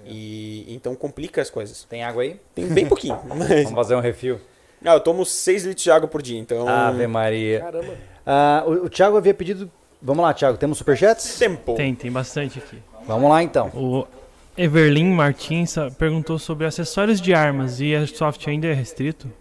E então complica as coisas. Tem água aí? Tem bem pouquinho. (laughs) Mas... Vamos fazer um refil. Ah, eu tomo 6 litros de água por dia, então. Ave Maria. Caramba. Ah, o, o Thiago havia pedido. Vamos lá, Thiago, temos superchats? Tempo. Tem, tem bastante aqui. Vamos lá então. O Everlin Martins perguntou sobre acessórios de armas e a soft ainda é restrito?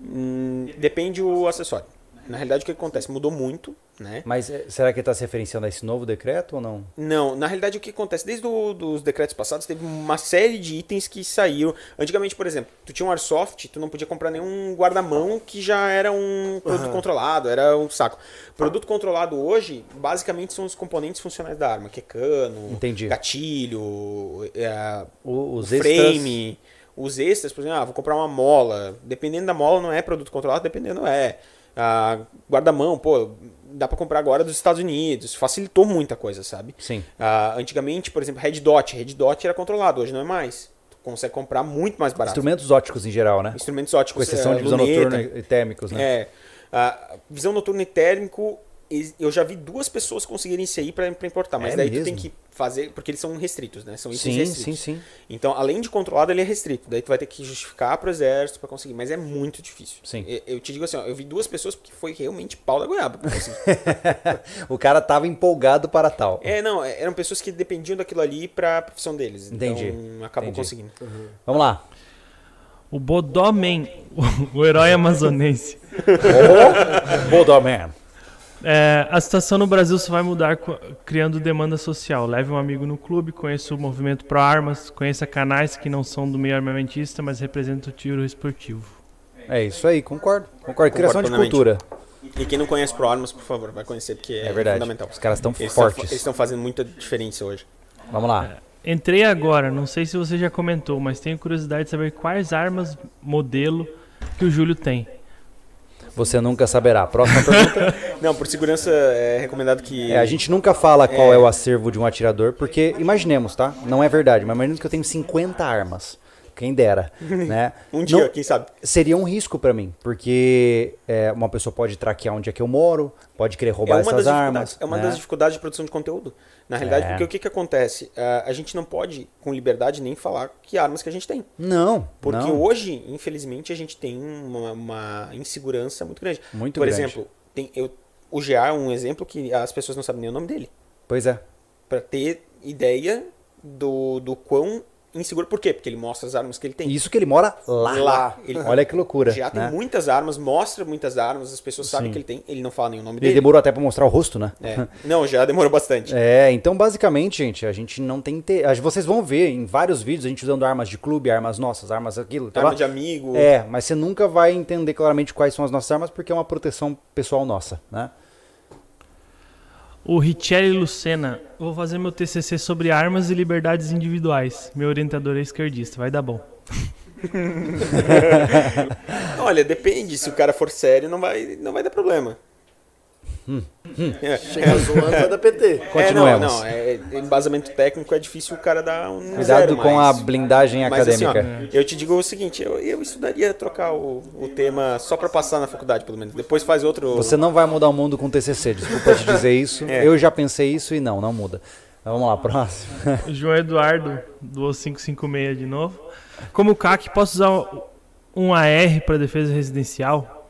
Hum, depende o acessório. Na realidade, o que acontece? Mudou muito, né? Mas eh, será que está se referenciando a esse novo decreto ou não? Não, na realidade o que acontece? Desde os decretos passados teve uma série de itens que saíram. Antigamente, por exemplo, tu tinha um airsoft, tu não podia comprar nenhum guarda-mão que já era um produto controlado, era um saco. Produto controlado hoje, basicamente são os componentes funcionais da arma, que é cano, Entendi. gatilho, é, O- os extras. frame, os extras, por exemplo, ah, vou comprar uma mola. Dependendo da mola, não é produto controlado, dependendo é. Ah, guarda-mão, pô, dá pra comprar agora dos Estados Unidos. Facilitou muita coisa, sabe? Sim. Ah, antigamente, por exemplo, Red Dot. Red Dot era controlado, hoje não é mais. Tu consegue comprar muito mais barato. Instrumentos óticos em geral, né? Instrumentos óticos. Com exceção é, de visão luneta. noturna e térmicos, né? É. Ah, visão noturna e térmico, eu já vi duas pessoas conseguirem isso aí pra, pra importar. Mas É daí mesmo? tu tem que fazer, porque eles são restritos, né? São itens Sim, restritos. sim, sim. Então, além de controlado, ele é restrito. Daí tu vai ter que justificar pro exército pra conseguir. Mas é muito difícil. Sim. Eu, eu te digo assim, ó, eu vi duas pessoas que foi realmente pau da goiaba. pra (laughs) conseguir. o cara tava empolgado para tal. é, não, eram pessoas que dependiam daquilo ali pra profissão deles. Entendi. Então, acabam Entendi. conseguindo. Vamos lá. O Bodomen, o, (laughs) o herói amazonense. (laughs) Bodoman. É, a situação no Brasil só vai mudar criando demanda social. Leve um amigo no clube, conheça o movimento pro armas, conheça canais que não são do meio armamentista, mas representam o tiro esportivo. É isso aí, concordo. Concordo. Criação de plenamente. cultura. E quem não conhece Pro Armas, por favor, vai conhecer, porque é, É verdade. fundamental. Os caras estão tão fortes. Eles estão fazendo muita diferença hoje. Vamos lá. Entrei agora, não sei se você já comentou, mas tenho curiosidade de saber quais armas modelo que o Júlio tem. Você nunca saberá. Próxima pergunta. (laughs) Não, por segurança é recomendado que. É, a gente nunca fala qual é o acervo de um atirador, porque imaginemos, tá? Não é verdade, mas imaginemos que eu tenho 50 armas. Quem dera, (laughs) né? Um dia, Não- quem sabe? seria um risco pra mim, porque é, uma pessoa pode traquear onde é que eu moro, pode querer É roubar uma, essas armas. é uma né? das dificuldades de produção de conteúdo. Na realidade, É. porque o que, que acontece? Ah, a gente não pode, com liberdade, nem falar que armas que a gente tem. Não, Porque não. hoje, infelizmente, a gente tem uma, uma insegurança muito grande. Muito Por grande. exemplo, tem, eu, o GA é um exemplo que as pessoas não sabem nem o nome dele. Pois é. Pra ter ideia do, do quão inseguro. Por quê? Porque ele mostra as armas que ele tem. Isso que ele mora lá. Lá. Ele- Olha que loucura. Já tem né? muitas armas, mostra muitas armas, as pessoas sabem Sim. que ele tem, ele não fala o nome Ele dele. demorou até pra mostrar o rosto, né? É. Não, já demorou bastante. (laughs) É, então basicamente, gente, a gente não tem. Te... Vocês vão ver em vários vídeos a gente usando armas de clube, armas nossas, armas aquilo. Tá Arma lá. de amigo. É, mas você nunca vai entender claramente quais são as nossas armas porque é uma proteção pessoal nossa, né? O Richelli Lucena, vou fazer meu TCC sobre armas e liberdades individuais. Meu orientador é esquerdista, vai dar bom. (laughs) Olha, depende. Se o cara for sério, não vai, não vai dar problema. É. Chega zoando, vai dar PT. É, não, não. É, embasamento técnico é difícil o cara dar um Cuidado zero, com mas- a blindagem Mas assim, ó, acadêmica. eu te digo o seguinte, eu, eu estudaria trocar o, o tema só pra passar na faculdade, pelo menos. Depois faz outro. Você não vai mudar o mundo com TCC, desculpa te dizer isso. (laughs) É. Eu já pensei isso e não, não muda. Vamos lá, próximo. João Eduardo, do 556 de novo. Como CAC, posso usar um AR para defesa residencial?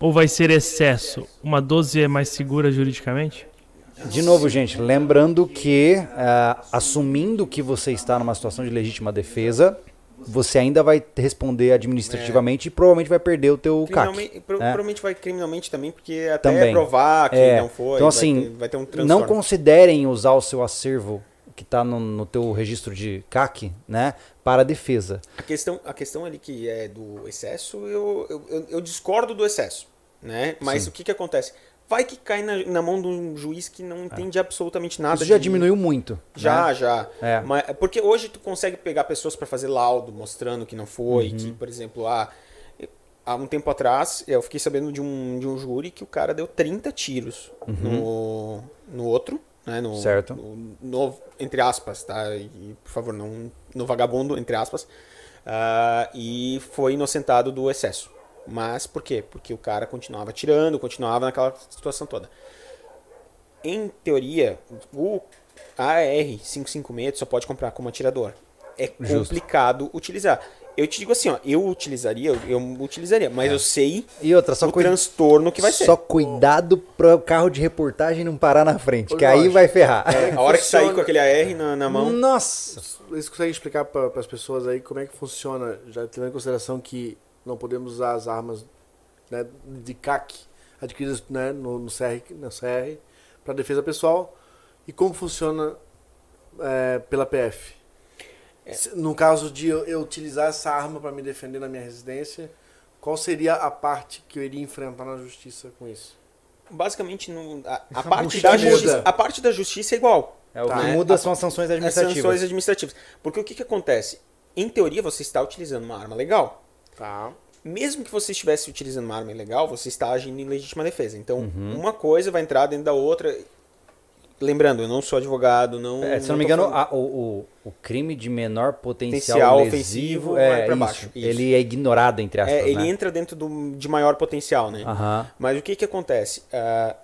Ou vai ser excesso? Uma 12 é mais segura juridicamente? De novo, gente, lembrando que, ah, assumindo que você está numa situação de legítima defesa, você ainda vai responder administrativamente e provavelmente vai perder o teu CAC. Criminalmente, pro- né? Provavelmente vai criminalmente também, porque até Também. provar que É, não foi, então, vai assim, ter- vai ter um Não considerem usar o seu acervo que está no, no teu registro de CAC, né, para defesa. A questão, a questão ali que é do excesso, eu, eu, eu- discordo do excesso, né? Mas Sim. o que que acontece? Vai que cai na, na mão de um juiz que não entende absolutamente nada. Isso já de- diminuiu muito. Já, né? já. É. Mas, porque hoje tu consegue pegar pessoas para fazer laudo mostrando que não foi, Uhum. que, por exemplo, ah, há um tempo atrás eu fiquei sabendo de um, de um júri que o cara deu 30 tiros no, no outro, né? No, Uhum. Certo. No, no- entre aspas, tá? E, por favor, não no vagabundo, entre aspas. Ah, e foi inocentado do excesso. Mas por quê? Porque o cara continuava tirando, continuava naquela situação toda. em teoria, o AR-556 só pode comprar como atirador. É Justo. complicado utilizar. Eu te digo assim, ó, eu utilizaria, eu, eu utilizaria, mas eu sei E outra, só, o cui- transtorno que vai ser. só cuidado para o carro de reportagem não parar na frente, que aí Jorge, vai ferrar. é, A hora que sair com aquele AR na, na mão, Nossa! Vocês conseguem explicar para as pessoas aí como é que funciona, já tendo em consideração que não podemos usar as armas né, de CAC adquiridas né, no, no CR, no CR para defesa pessoal e como funciona é, pela PF? Se- No caso de eu, utilizar essa arma para me defender na minha residência, qual seria a parte que eu iria enfrentar na justiça com isso? basicamente no- a, a (laughs) parte da muda? justiça, a parte da justiça é igual. É, o Tá. que É, muda a- são as sanções As administrativas. sanções administrativas. Porque o que, que acontece? Em teoria, você está utilizando uma arma legal. Tá. Mesmo que você estivesse utilizando uma arma ilegal, você está agindo em legítima defesa. Então, Uhum. uma coisa vai entrar dentro da outra. Lembrando, eu não sou advogado, não. É, se não me tô engano, a- o, o, crime de menor potencial, Potencial lesivo ofensivo é isso. baixo, isso. Ele é ignorado, entre aspas, É, ele né? entra dentro do, de maior potencial, né? Mas o que que acontece? Ah,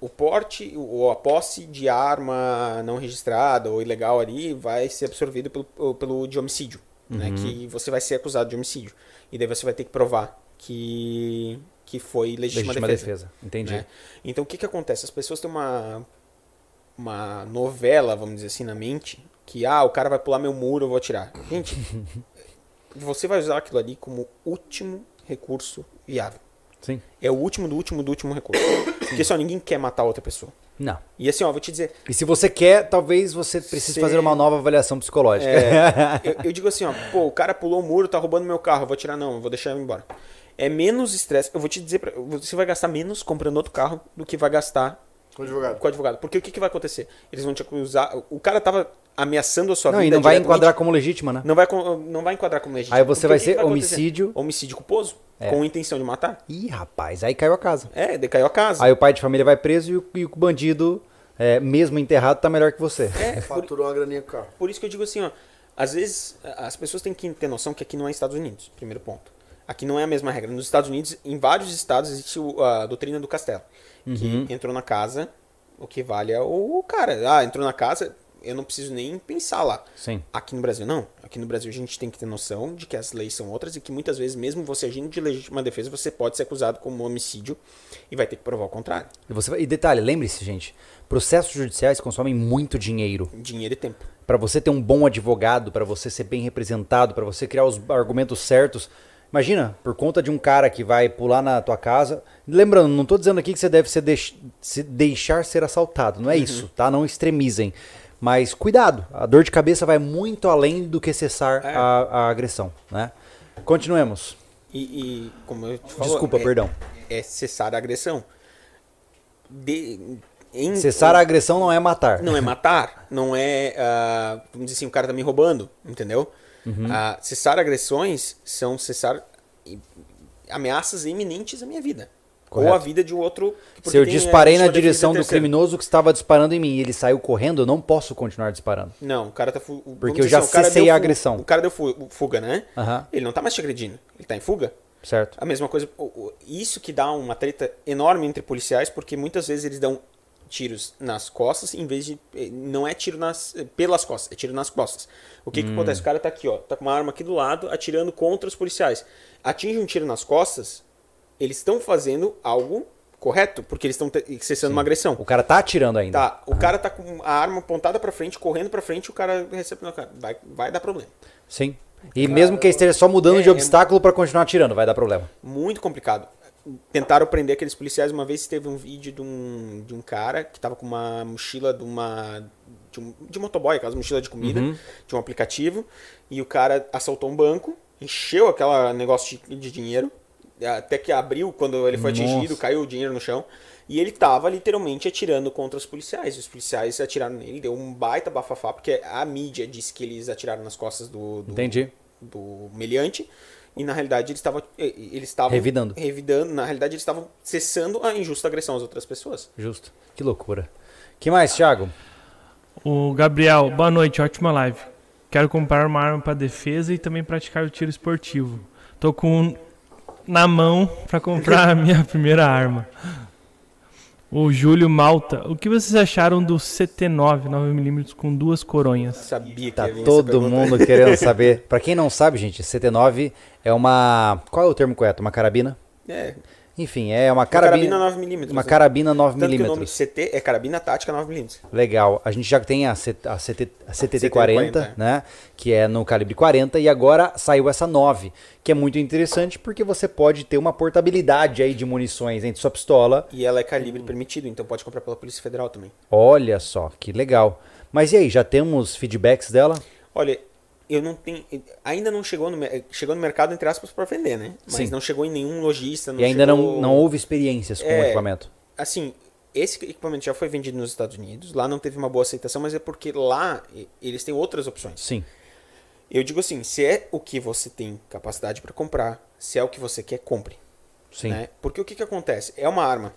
o porte ou a posse de arma não registrada ou ilegal ali vai ser absorvido pelo, pelo de homicídio, né? Uhum. Que você vai ser acusado de homicídio. E daí você vai ter que provar que, que foi legítima, Legítima defesa. defesa. Entendi. né? Então o que que acontece? As pessoas têm uma, uma novela, vamos dizer assim, na mente, que ah, o cara vai pular meu muro, eu vou atirar. Gente, (laughs) você vai usar aquilo ali como último recurso viável. Sim. É o último do último do último recurso. Porque só ninguém quer matar outra pessoa. Não. E assim, ó, vou te dizer, E se você quer, talvez você precise Sim. fazer uma nova avaliação psicológica. É, (laughs) eu, eu digo assim, ó, pô, o cara pulou o muro, tá roubando meu carro, eu vou tirar não, eu vou deixar ele embora. É menos estresse. Eu vou te dizer, pra, você vai gastar menos comprando outro carro do que vai gastar Com o advogado. com o advogado. Porque o que, que vai acontecer? Eles vão te acusar. O cara tava ameaçando a sua não, vida. e não vai enquadrar como legítima, né? Não vai, não vai enquadrar como legítimo. Aí você Porque vai que ser que acontecer? homicídio. Homicídio culposo, É. com intenção de matar. Ih, rapaz, aí caiu a casa. É, decaiu a casa. Aí o pai de família vai preso e o, e o bandido, é, mesmo enterrado, tá melhor que você. É, por, (laughs) Faturou uma graninha com o carro. por isso que eu digo assim, ó. Às vezes, as pessoas têm que ter noção que aqui não é Estados Unidos, primeiro ponto. Aqui não é a mesma regra. Nos Estados Unidos, em vários estados, existe o- a doutrina do castelo. Que entrou na casa, o que vale é o cara. Ah, entrou na casa, eu não preciso nem pensar lá. Sim. Aqui no Brasil, não. Aqui no Brasil a gente tem que ter noção de que as leis são outras e que muitas vezes, mesmo você agindo de legítima defesa, você pode ser acusado como homicídio e vai ter que provar o contrário. E, você, e detalhe, lembre-se, gente, processos judiciais consomem muito dinheiro. Dinheiro e tempo. Para você ter um bom advogado, para você ser bem representado, para você criar os argumentos certos. Imagina, por conta de um cara que vai pular na tua casa. Lembrando, não tô dizendo aqui que você deve ser deix- se deixar ser assaltado, não é isso, tá? Não extremizem. Mas cuidado, a dor de cabeça vai muito além do que cessar É. a, a agressão, né? Continuemos. E, e, como eu te falo, Desculpa, é- perdão. É cessar a agressão. De, em- Cessar a agressão não é matar. Não é matar, não é. ah, vamos dizer assim, o cara tá me roubando, entendeu? Uhum. Ah, cessar agressões são cessar ameaças iminentes à minha vida. Ou Correto. à vida de um outro. Se eu disparei na legítima defesa direção do criminoso que estava disparando em mim e ele saiu correndo, eu não posso continuar disparando. Não, o cara tá. fu- Porque eu já assim, cessei a agressão. O cara deu fu- fuga, né? Aham, Ele não tá mais te agredindo, ele tá em fuga. certo. A mesma coisa, isso que dá uma treta enorme entre policiais, porque muitas vezes eles dão tiros nas costas, em vez de. eh, Não é tiro nas, eh, pelas costas, é tiro nas costas. O que, que acontece? O cara tá aqui, ó, tá com uma arma aqui do lado, atirando contra os policiais. Atinge um tiro nas costas, eles estão fazendo algo correto, porque eles estão cessando uma agressão. O cara tá atirando ainda. Tá, o cara tá com a arma apontada pra frente, correndo pra frente, o cara recebe. Não, cara, vai, vai dar problema. Sim. E mesmo que esteja só mudando é- de obstáculo pra continuar atirando, vai dar problema. muito complicado. Tentaram prender aqueles policiais. Uma vez teve um vídeo de um, de um cara que tava com uma mochila de uma. de, um, de motoboy, aquelas mochila de comida, de um aplicativo. E o cara assaltou um banco, encheu aquela negócio de, de dinheiro. Até que abriu quando ele foi Nossa. atingido, caiu o dinheiro no chão. E ele tava literalmente atirando contra os policiais. Os policiais atiraram nele, deu um baita bafafá, porque a mídia disse que eles atiraram nas costas do, do, Entendi. do meliante. E na realidade eles estavam eles estavam Revidando. revidando, na realidade eles estavam cessando a injusta agressão às outras pessoas. Justo. Que loucura. que mais, Thiago? O Gabriel, boa noite, ótima live. Quero comprar uma arma para defesa e também praticar o tiro esportivo. Tô com um na mão para comprar a minha (laughs) primeira arma. O Júlio Malta. O que vocês acharam do CT9 9mm com duas coronhas? Sabia que Tá ia vir essa todo mundo querendo (laughs) saber. Pra quem não sabe, gente, CT9 é uma. Qual é o termo correto? Uma carabina? É, Enfim, é uma uma carabina carabina. 9mm. Uma carabina Tanto que o 9mm. nome CT é carabina tática 9mm. Legal. A gente já tem a, C- a, CT, a CTT-40, 40, né? Que é no calibre 40. E agora saiu essa 9, que é muito interessante porque você pode ter uma portabilidade aí de munições entre sua pistola. E ela é calibre permitido, então pode comprar pela Polícia Federal também. Olha só, que legal. Mas e aí, já temos feedbacks dela? Olha, eu não tenho. Ainda não chegou no, chegou no mercado, entre aspas, para vender, né? Mas Sim. não chegou em nenhum lojista. E ainda chegou- não, não houve experiências com o É, equipamento. Assim, esse equipamento já foi vendido nos Estados Unidos. Lá não teve uma boa aceitação, mas é porque lá eles têm outras opções. Sim. Eu digo assim: se é o que você tem capacidade para comprar, se é o que você quer, compre. Sim. né? Porque o que, que acontece? É uma arma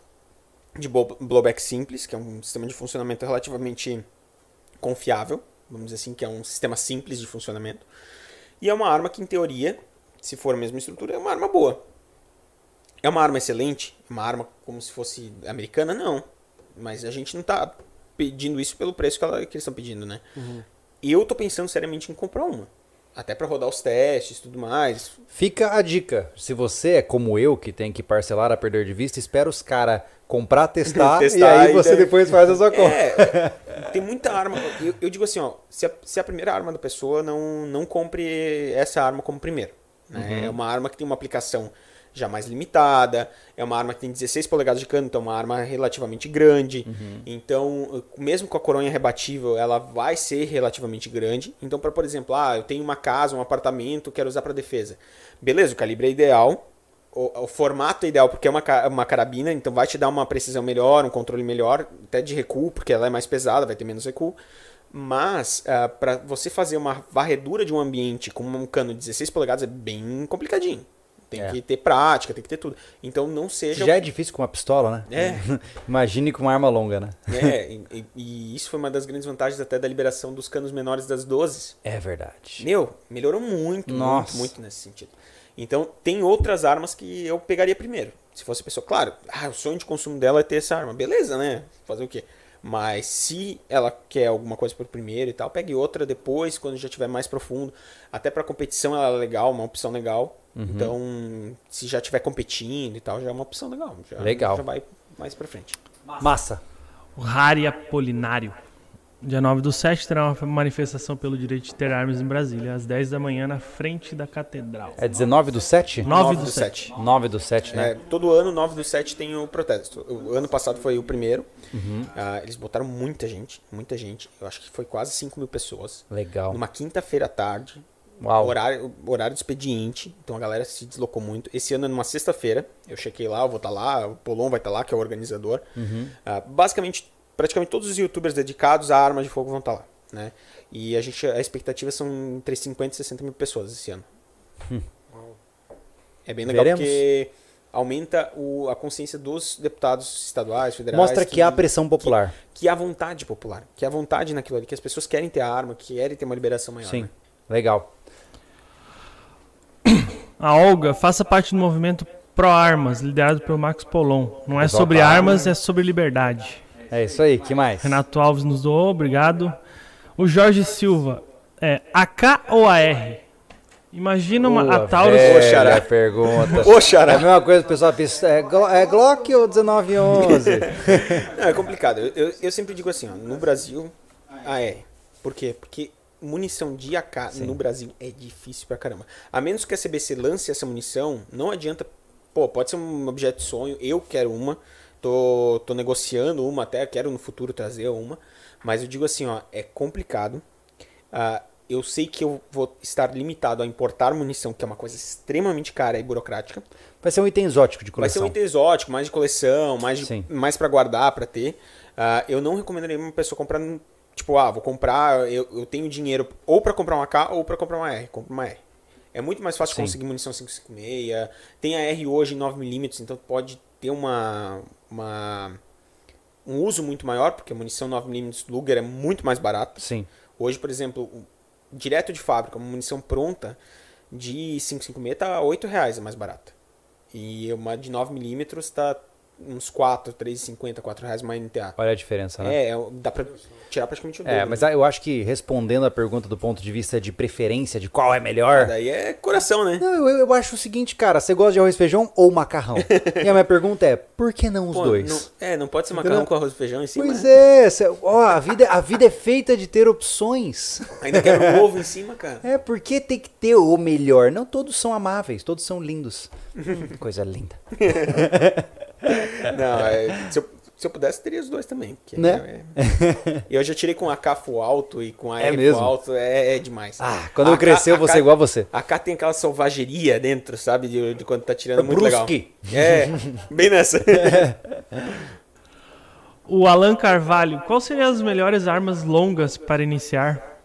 de blow- blowback simples, que é um sistema de funcionamento relativamente confiável, vamos dizer assim, que é um sistema simples de funcionamento. E é uma arma que, em teoria, se for a mesma estrutura, é uma arma boa. É uma arma excelente? Uma arma como se fosse americana? Não. Mas a gente não está pedindo isso pelo preço que, ela- que eles estão pedindo, né? E eu tô pensando seriamente em comprar uma. Até para rodar os testes e tudo mais. Fica a dica. Se você é como eu, que tem que parcelar a perder de vista, espera os caras comprar, (laughs) testar, e Testar aí e você daí- depois faz a sua compra. É, tem muita arma. Eu, eu digo assim, ó, se a, se a primeira arma da pessoa, não, não compre essa arma como primeiro. né? É uma arma que tem uma aplicação já mais limitada, é uma arma que tem 16 polegadas de cano, então é uma arma relativamente grande. Então, mesmo com a coronha rebatível, ela vai ser relativamente grande. Então, para por exemplo, ah, eu tenho uma casa, um apartamento, quero usar para defesa. Beleza, o calibre é ideal, o, o formato é ideal porque é uma, uma carabina, então vai te dar uma precisão melhor, um controle melhor, até de recuo, porque ela é mais pesada, vai ter menos recuo. Mas para você fazer uma varredura de um ambiente com um cano de 16 polegadas é bem complicadinho. Tem É. que ter prática, tem que ter tudo. Então não seja. Já é difícil com uma pistola, né? É. (laughs) Imagine com uma arma longa, né? É, e, e- isso foi uma das grandes vantagens até da liberação dos canos menores das 12. É verdade. Meu, melhorou muito, Nossa. muito, muito nesse sentido. Então, tem outras armas que eu pegaria primeiro. Se fosse a pessoa, claro, ah, o sonho de consumo dela é ter essa arma. Beleza, né? Fazer o quê? Mas se ela quer alguma coisa por primeiro e tal, pegue outra depois, quando já tiver mais profundo. Até pra competição ela é legal, uma opção legal. Uhum. Então, se já estiver competindo e tal, já é uma opção legal. Já, Legal. Já vai mais pra frente. Massa. O Rari Apolinário. Dia 9 do 7 terá uma manifestação pelo direito de ter armas em Brasília, às 10 da manhã, na frente da catedral. É 19 do 7? 9 do do 7. 7. 9 do 7, né? É, todo ano, 9 do 7 tem o protesto. O ano passado foi o primeiro. Uhum. Ah, eles botaram muita gente, muita gente. Eu acho que foi quase 5 mil pessoas. Legal. Numa quinta-feira à tarde. Uau. Horário, horário de expediente. Então a galera se deslocou muito. Esse ano é numa sexta-feira. Eu chequei lá, eu vou estar lá. O Polon vai estar lá, que é o organizador. Uhum. Ah, basicamente, praticamente todos os youtubers dedicados a armas de fogo vão estar lá. Né? E a gente, a expectativa são entre 50 e 60 mil pessoas esse ano. É bem legal Veremos. porque aumenta o- a consciência dos deputados estaduais, federais. Mostra que há pressão popular. Que há vontade popular, que há vontade naquilo ali, que as pessoas querem ter a arma, que querem ter uma liberação maior. Sim. né? Legal. A Olga faça parte do movimento Pro Armas, liderado pelo Max Polon. Não é sobre tá- armas, é sobre liberdade. É isso aí. que mais? Renato Alves nos doou, obrigado. O Jorge Silva, é AK ou AR? Imagina uma Boa, a Taurus. velha Xará. pergunta. Ô, É a mesma coisa que o pessoal pensa, é, é Glock ou 1911? (laughs) Não, é complicado. Eu, eu, eu sempre digo assim, ó, no Brasil, AR. Por quê? Porque munição de AK no Brasil é difícil pra caramba. A menos que a CBC lance essa munição, não adianta. Pô, pode ser um objeto de sonho, eu quero uma. Tô, tô negociando uma até, quero no futuro trazer uma. Mas eu digo assim, ó, é complicado. Ah, eu sei que eu vou estar limitado a importar munição, que é uma coisa extremamente cara e burocrática. Vai ser um item exótico de Vai ser coleção. um item exótico, mais de coleção, mais, de- Sim. mais para guardar, para ter. Ah, eu não recomendaria uma pessoa comprar, tipo, ah, vou comprar, eu, eu tenho dinheiro ou para comprar uma AK ou para comprar uma R. Compra uma R. É muito mais fácil Sim. conseguir munição 556. Tem a R hoje em 9mm, então pode ter uma, uma um uso muito maior, porque a munição 9mm Luger é muito mais barata. Sim. Hoje, por exemplo, direto de fábrica, uma munição pronta de 556 tá 8 reais a mais barata. E uma de 9mm tá uns 4, 3,50, 4 reais uma NTA. Olha a diferença, né? É, é, dá pra tirar praticamente o dobro. É, mas eu acho que respondendo a pergunta do ponto de vista de preferência, de qual é Ah, melhor. Daí é coração, né? Não, eu, eu acho o seguinte, cara, você gosta de arroz e feijão ou macarrão? (laughs) e a minha pergunta é, por que não os Pô, dois? não- é, não pode ser macarrão Entendeu? com arroz e feijão em cima. Pois né? é, cê- ó, a, vida, a vida é feita de ter opções. (laughs) Ainda quero um ovo em cima, cara. É, porque tem que ter o melhor. Não todos são amáveis, todos são lindos. Hum, Coisa linda. (laughs) (laughs) Não, é, se, eu, se eu pudesse, teria os dois também. porque Né? é- eu já tirei com a K full alto e com a É E mesmo? alto, é, é demais. Ah, quando eu A K- crescer eu vou ser igual a você. A K tem aquela selvageria dentro, sabe? De, de quando tá tirando, é muito legal. Brusque. É, bem nessa. (laughs) O Alan Carvalho, qual seriam as melhores armas longas para iniciar?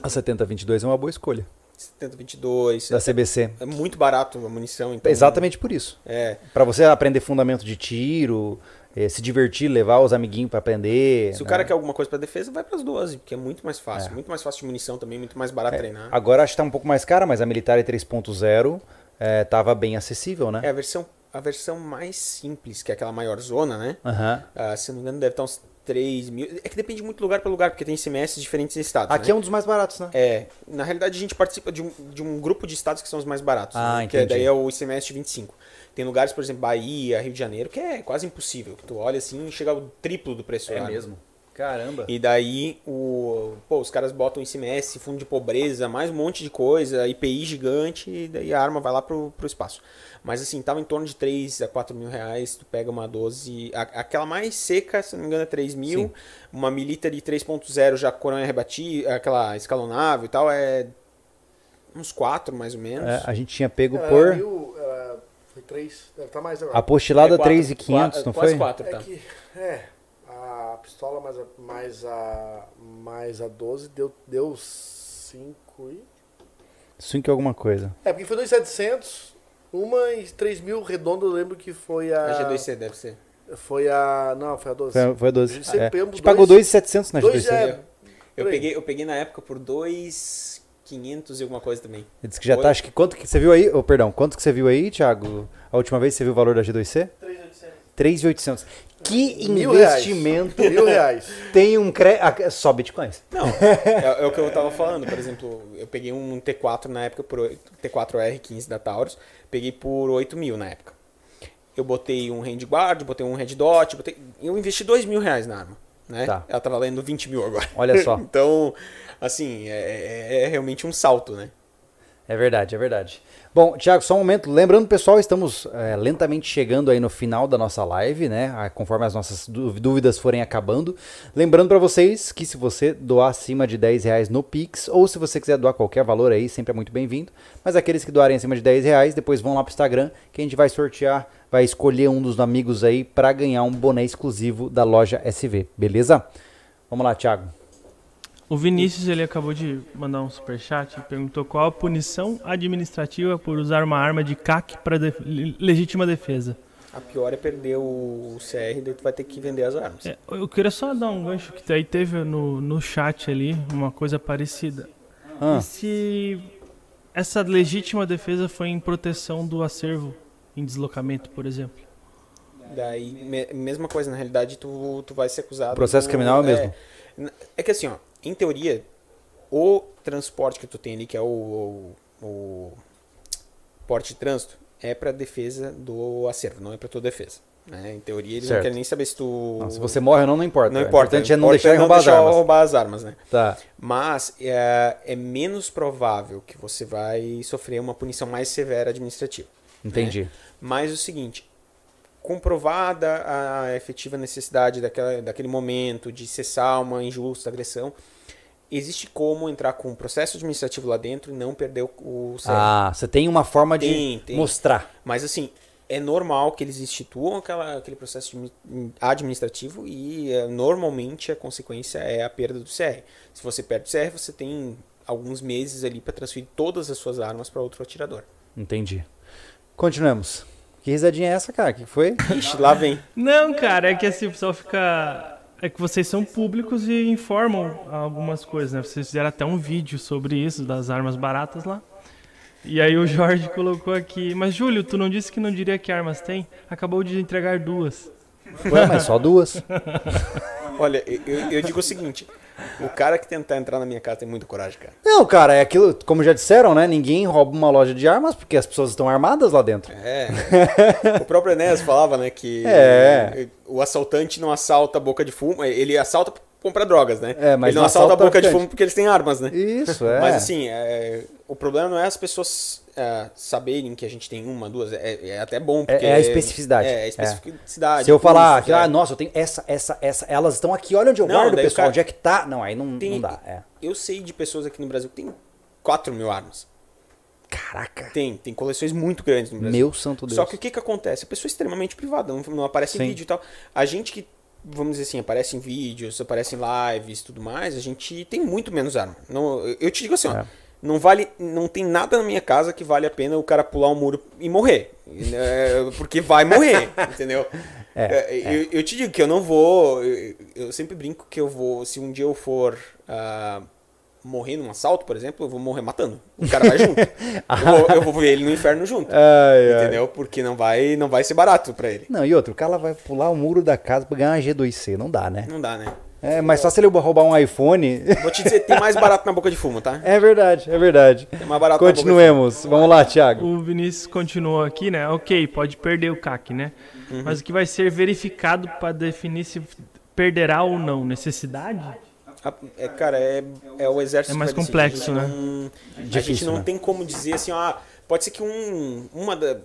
A 7022 é uma boa escolha. 7022. Da CBC. É muito barato a munição, então. Exatamente por isso. É. Pra você aprender fundamento de tiro, eh, se divertir, levar os amiguinhos pra aprender. Se o né? cara quer alguma coisa pra defesa, vai pras 12, porque é muito mais fácil. É. Muito mais fácil de munição também, muito mais barato treinar. Agora acho que tá um pouco mais cara, mas a Militar 3.0 eh, tava bem acessível, né? É a versão, a versão mais simples, que é aquela maior zona, né? Aham. Ah, se não me engano, deve estar uns 3 mil. É que depende muito lugar para lugar, porque tem ICMS diferentes em estados. Aqui né? é um dos mais baratos, né? É, na realidade a gente participa de um, de um grupo de estados que são os mais baratos. Ah, né? Que entendi. daí é o ICMS de 25. Tem lugares, por exemplo, Bahia, Rio de Janeiro, que é quase impossível. Que tu olha assim e chega ao triplo do preço É lá, né? mesmo. Caramba. E daí o, pô, os caras botam ICMS, fundo de pobreza, mais um monte de coisa, IPI gigante, e daí a arma vai lá pro, pro espaço. Mas assim, tava em torno de 3 a 4 mil reais, tu pega uma 12. a- aquela mais seca, se não me engano, é 3 mil. Sim. Uma milita de 3.0 já coronha rebatida, aquela escalonável e tal, é uns 4 mais ou menos. É, a gente tinha pego Era por mil, era- foi três, deve estar mais agora. apostilada É quatro- 3,500, qua- não quase foi? 4, É tá? que, é, a pistola mais a, mais a, mais a 12 deu, deu 5 e... 5 e alguma coisa. É, porque foi 2,700, uma e 3 mil redondo, eu lembro que foi a... A G2C deve ser. Foi a... Não, foi a 12. Foi, foi a A 12. gente sempre É. A gente pagou dois- 2,700 na dois G2C. é- Eu peguei, eu peguei na época por 2,500 e alguma coisa também. Ele disse que já Oi? tá, acho que quanto que você viu aí? Oh, perdão, quanto que você viu aí, Thiago? A última vez que você viu o valor da G2C? 3,800. Que Mil reais. investimento Mil reais. tem um cre... ah, só bitcoins. Não, (laughs) é, é o que eu tava falando. Por exemplo, eu peguei um T4 na época, por oito- T4R15 da Taurus, peguei por 8 mil na época. Eu botei um handguard, botei um red dot, botei... eu investi 2 mil reais na arma. Né? Tá. Ela tá valendo 20 mil agora. Olha só. (laughs) então, assim, é, é- é realmente um salto, né? É verdade, é verdade. Bom, Thiago, só um momento. Lembrando, pessoal, estamos é, lentamente chegando aí no final da nossa live, né? Ah, Conforme as nossas dú- dúvidas forem acabando. Lembrando para vocês que se você doar acima de 10 reais no Pix, ou se você quiser doar qualquer valor aí, sempre é muito bem-vindo. Mas aqueles que doarem acima de 10 reais, depois vão lá pro Instagram, que a gente vai sortear, vai escolher um dos amigos aí para ganhar um boné exclusivo da loja SV, beleza? Vamos lá, Thiago. O Vinícius ele acabou de mandar um superchat e perguntou qual a punição administrativa por usar uma arma de CAC para def- legítima defesa. A pior é perder o CR, daí tu vai ter que vender as armas. É, eu queria só dar um gancho que aí teve no, no chat ali uma coisa parecida. Ah, E se essa legítima defesa foi em proteção do acervo em deslocamento, por exemplo? Daí, me- mesma coisa, na realidade, tu, tu vai ser acusado. O processo criminal é o mesmo. É, é que assim, ó, em teoria, o transporte que tu tem ali, que é o, o, o porte de trânsito, é pra defesa do acervo, não é pra tua defesa. Né? Em teoria, eles Certo. não querem nem saber se tu. não, se você morre ou não, não importa. Não O importa. importante é não o deixar importante roubar as armas. roubar as armas, né? Tá. Mas é, é menos provável que você vai sofrer uma punição mais severa administrativa. Entendi. Mas o seguinte, comprovada a efetiva necessidade daquela, daquele momento de cessar uma injusta agressão, existe como entrar com um processo administrativo lá dentro e não perder o, o CR. Ah, você tem uma forma de Tem, tem. mostrar. Mas assim, é normal que eles instituam aquela, aquele processo admi- administrativo e eh, normalmente a consequência é a perda do CR. Se você perde o CR, você tem alguns meses ali para transferir todas as suas armas para outro atirador. Entendi. Continuamos. Que risadinha é essa, cara? O que foi? Ixi, lá vem. Não, cara, é que assim, o pessoal fica. É que vocês são públicos e informam algumas coisas, né? Vocês fizeram até um vídeo sobre isso, das armas baratas lá. E aí o Jorge colocou aqui, mas Júlio, tu não disse que não diria que armas tem? Acabou de entregar duas. Ué, mas só duas. (laughs) Olha, eu, eu digo o seguinte: o cara que tentar entrar na minha casa tem muita coragem, cara. Não, cara, é aquilo, como já disseram, né? Ninguém rouba uma loja de armas porque as pessoas estão armadas lá dentro. É. o próprio Enéas falava, né, que É. o assaltante não assalta a boca de fumo, ele assalta pra comprar drogas, né? É, mas ele não não assalta a assalta boca de fumo porque eles têm armas, né? Isso, é. Mas assim, é, o problema não é as pessoas é, saberem que a gente tem uma, duas, é, é até bom. É- Porque é a especificidade. É, a especificidade. Se eu falar que, ah, é. nossa, eu tenho essa, essa, essa, elas estão aqui, olha onde eu Não, guardo, pessoal, cara- onde é que tá? Não, aí não, Tem- não dá, é. Eu sei de pessoas aqui no Brasil que tem 4 mil armas. Caraca. Tem, tem coleções muito grandes no Brasil. Meu santo Deus. Só que o que que acontece? A pessoa é extremamente privada, não, não aparece Sim. em vídeo e tal. A gente que, vamos dizer assim, aparece em vídeos, aparece em lives e tudo mais, a gente tem muito menos arma. Não, eu- te digo assim, ó, É. não vale, não tem nada na minha casa que vale a pena o cara pular um muro e morrer. É, porque vai morrer, (laughs) entendeu? É, É, eu, eu te digo que eu não vou. Eu, eu sempre brinco que eu vou. Se um dia eu for ah, morrer num assalto, por exemplo, eu vou morrer matando. O cara vai junto. (laughs) eu, vou, eu vou ver ele no inferno junto. (laughs) Ai, ai. Entendeu? Porque não vai, não vai ser barato pra ele. Não, e outro, o cara vai pular o muro da casa pra ganhar uma G2C, não dá, né? Não dá, né? É, mas só se ele roubar um iPhone. Vou te dizer, tem mais barato na boca de fumo, tá? (laughs) é verdade, é verdade. Tem mais barato na boca de fumo. Continuemos. Vamos lá, Thiago. O Vinícius continuou aqui, né? Ok, pode perder o CAC, né? Uhum. Mas o que vai ser verificado para definir se perderá ou não? Necessidade? A- É, cara, é, é o exército. É mais complexo, né? Não, a gente não né? tem como dizer assim, ah, pode ser que um, uma, da,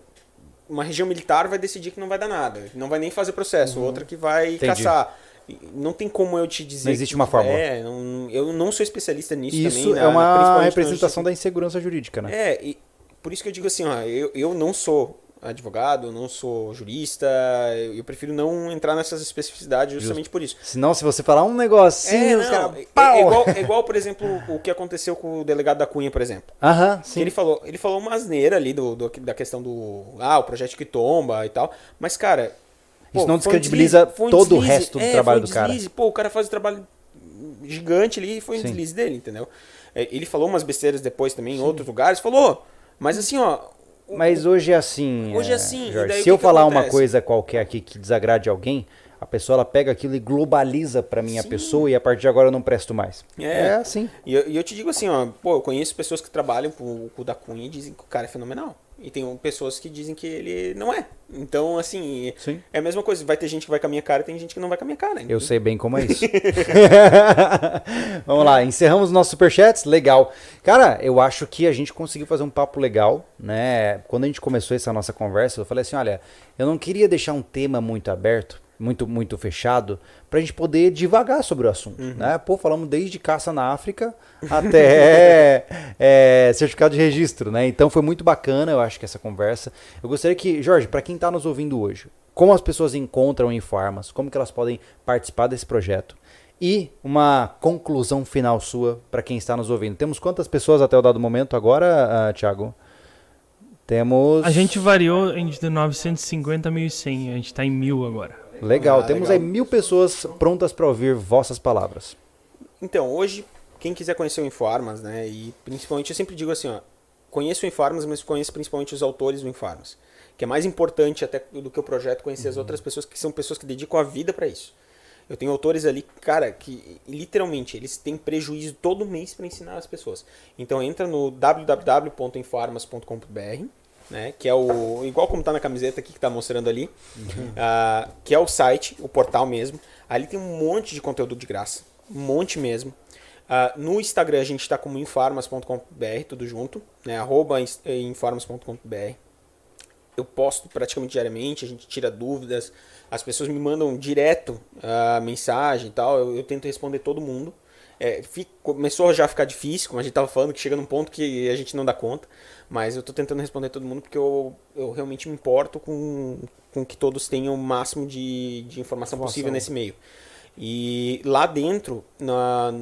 uma região militar vai decidir que não vai dar nada. Não vai nem fazer processo. Outra que vai Uhum. Entendi. caçar. Não tem como eu te dizer. Não existe uma fórmula. É, não- eu não sou especialista nisso Isso também. é na- uma na representação da insegurança jurídica, né? É, e por isso que eu digo assim, ó, eu, eu não sou advogado, eu não sou jurista, eu, eu prefiro não entrar nessas especificidades justamente por isso. Senão, se você falar um negocinho, É, não, caras. é, é igual, é igual, por (laughs) exemplo, o que aconteceu com o delegado da Cunha, por exemplo. Aham, Que sim. ele falou, ele falou uma asneira ali do, do- da questão do ah, o projeto que tomba e tal, mas cara, Isso não foi um descredibiliza deslize- foi um todo o deslize. resto do É, trabalho foi um do cara. deslize. Pô, o cara faz um trabalho gigante ali e foi um Sim. deslize dele, entendeu? É, Ele falou umas besteiras depois também em outros lugares, falou, mas assim, ó, o- Mas hoje é assim. Hoje é assim, e Jorge, se que eu que falar uma acontece? coisa qualquer aqui que desagrade alguém, a pessoa ela pega aquilo e globaliza pra minha Sim. pessoa e a partir de agora eu não presto mais. É. assim. E eu, e eu te digo assim, ó, pô, eu conheço pessoas que trabalham com o da Cunha e dizem que o cara é fenomenal. E tem pessoas que dizem que ele não é. Então, assim, Sim. é a mesma coisa. Vai ter gente que vai com a minha cara e tem gente que não vai com a minha cara. Eu sei bem como é isso. (laughs) (laughs) Vamos lá, encerramos os nossos superchats. Legal. Cara, eu acho que a gente conseguiu fazer um papo legal, né? Quando a gente começou essa nossa conversa, eu falei assim: olha, eu não queria deixar um tema muito aberto, muito, muito fechado, pra gente poder divagar sobre o assunto, né? Pô, falamos desde caça na África até (laughs) é, certificado de registro, né? Então foi muito bacana, eu acho que essa conversa. Eu gostaria que, Jorge, pra quem tá nos ouvindo hoje, como as pessoas encontram Informas, como que elas podem participar desse projeto e uma conclusão final sua para quem está nos ouvindo. Temos quantas pessoas até o dado momento agora, ah, Thiago? Temos. A gente variou entre 950 e 1100, a gente tá em 1000 agora. Legal, Ah, temos legal. aí mil pessoas prontas para ouvir vossas palavras. Então, hoje, quem quiser conhecer o Informas, né? E principalmente, eu sempre digo assim, ó. Conheço o Informas, mas conheço principalmente os autores do Informas. Que é mais importante até do que o projeto conhecer as outras pessoas, que são pessoas que dedicam a vida para isso. Eu tenho autores ali, cara, que literalmente eles têm prejuízo todo mês para ensinar as pessoas. Então entra no www.informas.com.br, né, que é o igual como tá na camiseta aqui que tá mostrando ali, ah, que é o site, o portal mesmo. Ali tem um monte de conteúdo de graça, um monte mesmo. Ah, no Instagram a gente está como informas.com.br, tudo junto, né, arroba eh, informas.com.br eu posto praticamente diariamente, a gente tira dúvidas, as pessoas me mandam direto a mensagem e tal, eu, eu tento responder todo mundo. É, fi- começou já a ficar difícil, como a gente tava falando, que chega num ponto que a gente não dá conta, mas eu tô tentando responder todo mundo porque eu, eu realmente me importo com, com que todos tenham o máximo de, de informação possível nesse meio. E lá dentro, na,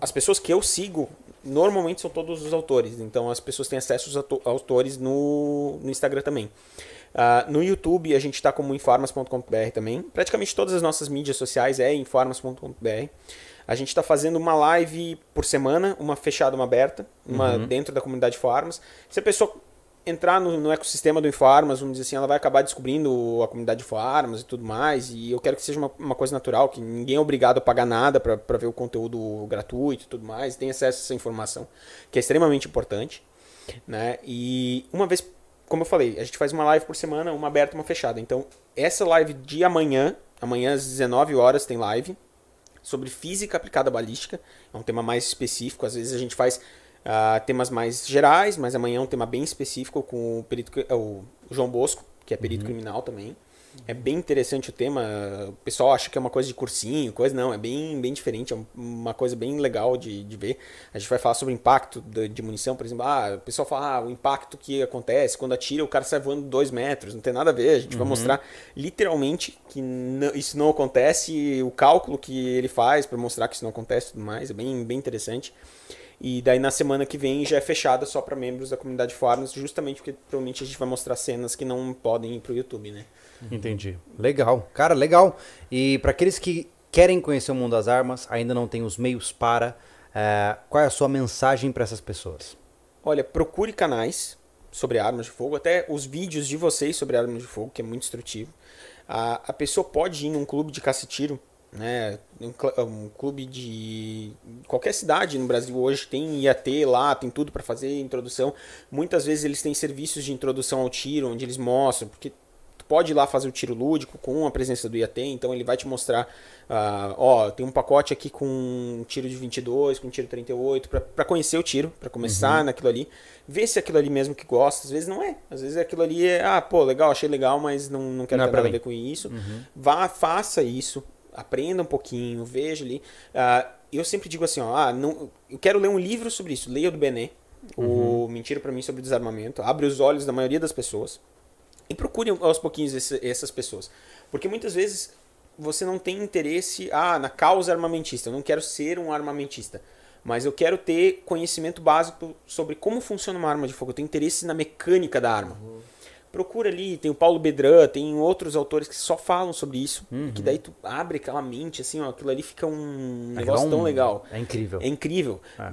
as pessoas que eu sigo, normalmente são todos os autores. Então as pessoas têm acesso aos auto- autores no, no Instagram também. Ah, no YouTube a gente está como informas.com.br também. Praticamente todas as nossas mídias sociais é informas.com.br. A gente está fazendo uma live por semana, uma fechada, uma aberta, uma dentro da comunidade Farmas. Se a pessoa entrar no, no ecossistema do Infarmas, vamos dizer assim, ela vai acabar descobrindo a comunidade de Infarmas e tudo mais. E eu quero que seja uma, uma coisa natural, que ninguém é obrigado a pagar nada para ver o conteúdo gratuito e tudo mais. Tem acesso a essa informação, que é extremamente importante. Né? E uma vez, como eu falei, a gente faz uma live por semana, uma aberta e uma fechada. Então, essa live de amanhã, amanhã às 19 horas tem live sobre física aplicada à balística. É um tema mais específico. Às vezes a gente faz uh, temas mais gerais, mas amanhã é um tema bem específico com o, perito, o João Bosco, que é perito uhum. criminal também. É bem interessante o tema. O pessoal acha que é uma coisa de cursinho, coisa não, é bem, bem diferente, é uma coisa bem legal de, de ver. A gente vai falar sobre o impacto de, de munição, por exemplo. Ah, o pessoal fala, ah, o impacto que acontece quando atira, o cara sai voando dois metros, não tem nada a ver. A gente uhum. vai mostrar literalmente que não, isso não acontece, o cálculo que ele faz para mostrar que isso não acontece e tudo mais. É bem, bem interessante. E daí na semana que vem já é fechada só para membros da comunidade Farms, justamente porque provavelmente a gente vai mostrar cenas que não podem ir pro YouTube, né? Entendi. Legal. Cara, legal. E para aqueles que querem conhecer o mundo das armas, ainda não tem os meios para, é, qual é a sua mensagem para essas pessoas? Olha, procure canais sobre armas de fogo, até os vídeos de vocês sobre armas de fogo, que é muito instrutivo. A, a pessoa pode ir num clube de caça-tiro né? Um, clube de qualquer cidade no Brasil hoje tem IAT lá, tem tudo para fazer introdução. Muitas vezes eles têm serviços de introdução ao tiro, onde eles mostram, porque tu pode ir lá fazer o tiro lúdico com a presença do IAT, então ele vai te mostrar, uh, ó, tem um pacote aqui com um tiro de 22, com um tiro 38, para conhecer o tiro, para começar uhum. naquilo ali, ver se é aquilo ali mesmo que gosta, às vezes não é, às vezes aquilo ali é, ah, pô, legal, achei legal, mas não, não quero não é ter nada a ver com isso. Uhum. Vá, faça isso, aprenda um pouquinho, veja ali. Uh, eu sempre digo assim, ó, ah, não, eu quero ler um livro sobre isso. Leia o do Bené, uhum. o Mentira para mim sobre desarmamento. Abre os olhos da maioria das pessoas e procure aos pouquinhos esse, essas pessoas. Porque muitas vezes você não tem interesse ah, na causa armamentista. Eu não quero ser um armamentista. Mas eu quero ter conhecimento básico sobre como funciona uma arma de fogo. Eu tenho interesse na mecânica da arma. Uhum procura ali, tem o Paulo Bedran, tem outros autores que só falam sobre isso, uhum. que daí tu abre aquela mente, assim, ó, aquilo ali fica um negócio um... tão legal. É incrível. É incrível. É.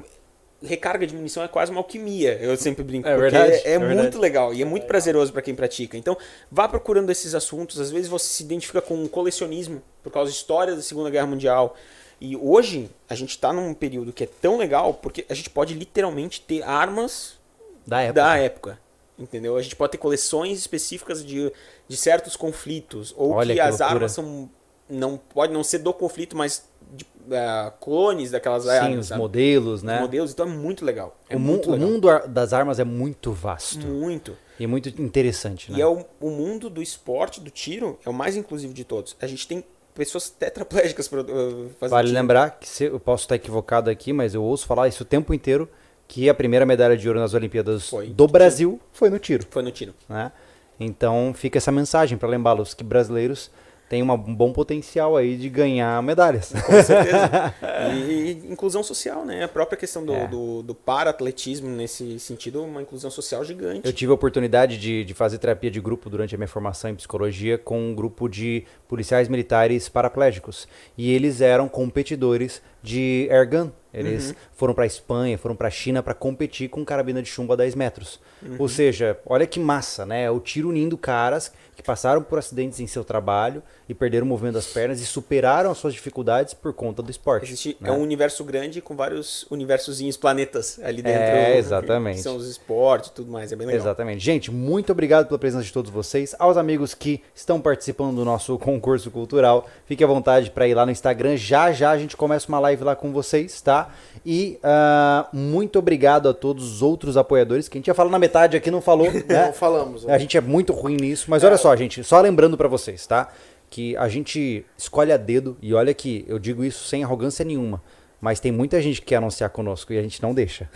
Recarga de munição é quase uma alquimia, eu sempre brinco, é porque verdade, é, é, muito legal e é muito prazeroso para quem pratica. Então, vá procurando esses assuntos, às vezes você se identifica com um colecionismo por causa da história da Segunda Guerra Mundial. E hoje a gente está num período que é tão legal porque a gente pode literalmente ter armas da época. Da época entendeu? A gente pode ter coleções específicas de, de certos conflitos, ou Olha que, que as armas são não pode não ser do conflito, mas de, uh, clones daquelas Sim, armas, os sabe? modelos, né? Os modelos, então é muito legal. É o, muito mu legal. o mundo das armas é muito vasto. Muito. E muito interessante, né? E é o, o mundo do esporte, do tiro, é o mais inclusivo de todos. A gente tem pessoas tetraplégicas para uh, fazer Vale tiro. lembrar que se, eu posso estar equivocado aqui, mas eu ouço falar isso o tempo inteiro que a primeira medalha de ouro nas Olimpíadas foi. do Brasil foi no tiro. Foi no tiro. Né? Então fica essa mensagem para lembrá-los que brasileiros têm um bom potencial aí de ganhar medalhas. (laughs) Com certeza. (laughs) e, e, inclusão social, né? A própria questão do, é. do, do para-atletismo, nesse sentido, uma inclusão social gigante. Eu tive a oportunidade de, de fazer terapia de grupo durante a minha formação em psicologia com um grupo de policiais militares paraplégicos. E eles eram competidores de airgun. Eles uhum. foram para a Espanha, foram para a China para competir com carabina de chumbo a 10 metros. Uhum. Ou seja, olha que massa, né? O tiro unindo caras que passaram por acidentes em seu trabalho e perderam o movimento das pernas e superaram as suas dificuldades por conta do esporte. Existe, né? É um universo grande com vários universiozinhos, planetas ali dentro. É, exatamente. Que são os esportes e tudo mais, é bem legal. Exatamente. Gente, muito obrigado pela presença de todos vocês. Aos amigos que estão participando do nosso concurso cultural, fique à vontade para ir lá no Instagram. Já já a gente começa uma live lá com vocês, tá? E uh, muito obrigado a todos os outros apoiadores, que a gente já falou na metade aqui, não falou. (laughs) Né? não falamos. Né? A gente é muito ruim nisso, mas é. olha só, gente, só lembrando para vocês, tá? Que a gente escolhe a dedo, e olha que eu digo isso sem arrogância nenhuma. Mas tem muita gente que quer anunciar conosco e a gente não deixa.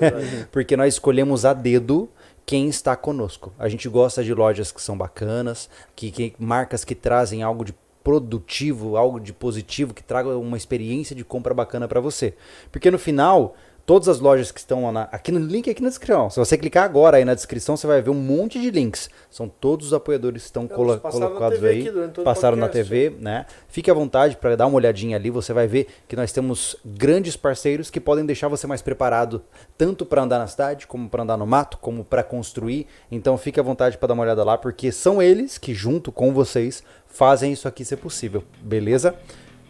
(laughs) Porque nós escolhemos a dedo quem está conosco. A gente gosta de lojas que são bacanas, que, que marcas que trazem algo de produtivo, algo de positivo que traga uma experiência de compra bacana para você. Porque no final, Todas as lojas que estão na- aqui no link aqui na descrição. Se você clicar agora aí na descrição, você vai ver um monte de links. São todos os apoiadores que estão colo- colocados aí. passaram na. TV, né? Fique à vontade para dar uma olhadinha ali. Você vai ver que nós temos grandes parceiros que podem deixar você mais preparado tanto para andar na cidade, como para andar no mato, como para construir. Então fique à vontade para dar uma olhada lá, porque são eles que junto com vocês fazem isso aqui ser possível. Beleza?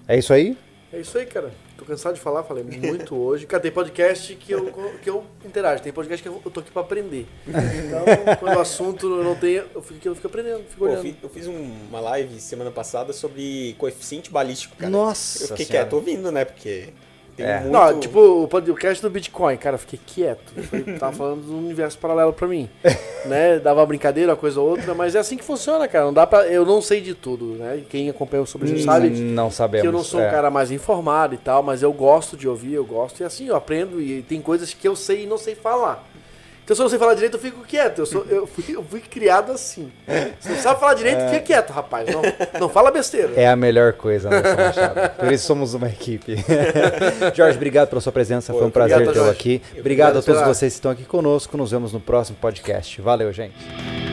É isso aí? É isso aí, cara. Tô cansado de falar, falei muito (laughs) hoje. Cara, tem podcast que eu, que eu interajo, tem podcast que eu, eu tô aqui pra aprender. Então, quando o assunto não tem, eu fico, eu fico aprendendo, fico Pô, eu, olhando. fi- eu fiz um- uma live semana passada sobre coeficiente balístico, cara. Nossa Eu fiquei Senhora. quieto ouvindo, né? Porque tem É. muito... Não, tipo, o podcast do Bitcoin, cara, eu fiquei quieto. Eu falei, tava falando do universo paralelo pra mim. (laughs) né? Dava uma brincadeira, uma coisa ou outra, mas é assim que funciona, cara. Não dá pra. Eu não sei de tudo, né? Quem acompanha sobre isso sabe Não sabemos. que eu não sou é. um cara mais informado e tal, mas eu gosto de ouvir, eu gosto. E assim, eu aprendo e tem coisas que eu sei e não sei falar. Então se eu não sei falar direito, eu fico quieto. Eu, sou, eu, fui, eu fui criado assim. Se não sabe falar direito, fica quieto, rapaz. Não, não fala besteira. É a melhor coisa, Anderson Machado. Por isso somos uma equipe. (laughs) Jorge, obrigado pela sua presença. Pô, Foi um prazer tê-lo aqui. Obrigado, Obrigado a todos vocês que estão aqui conosco. Nos vemos no próximo podcast. Valeu, gente.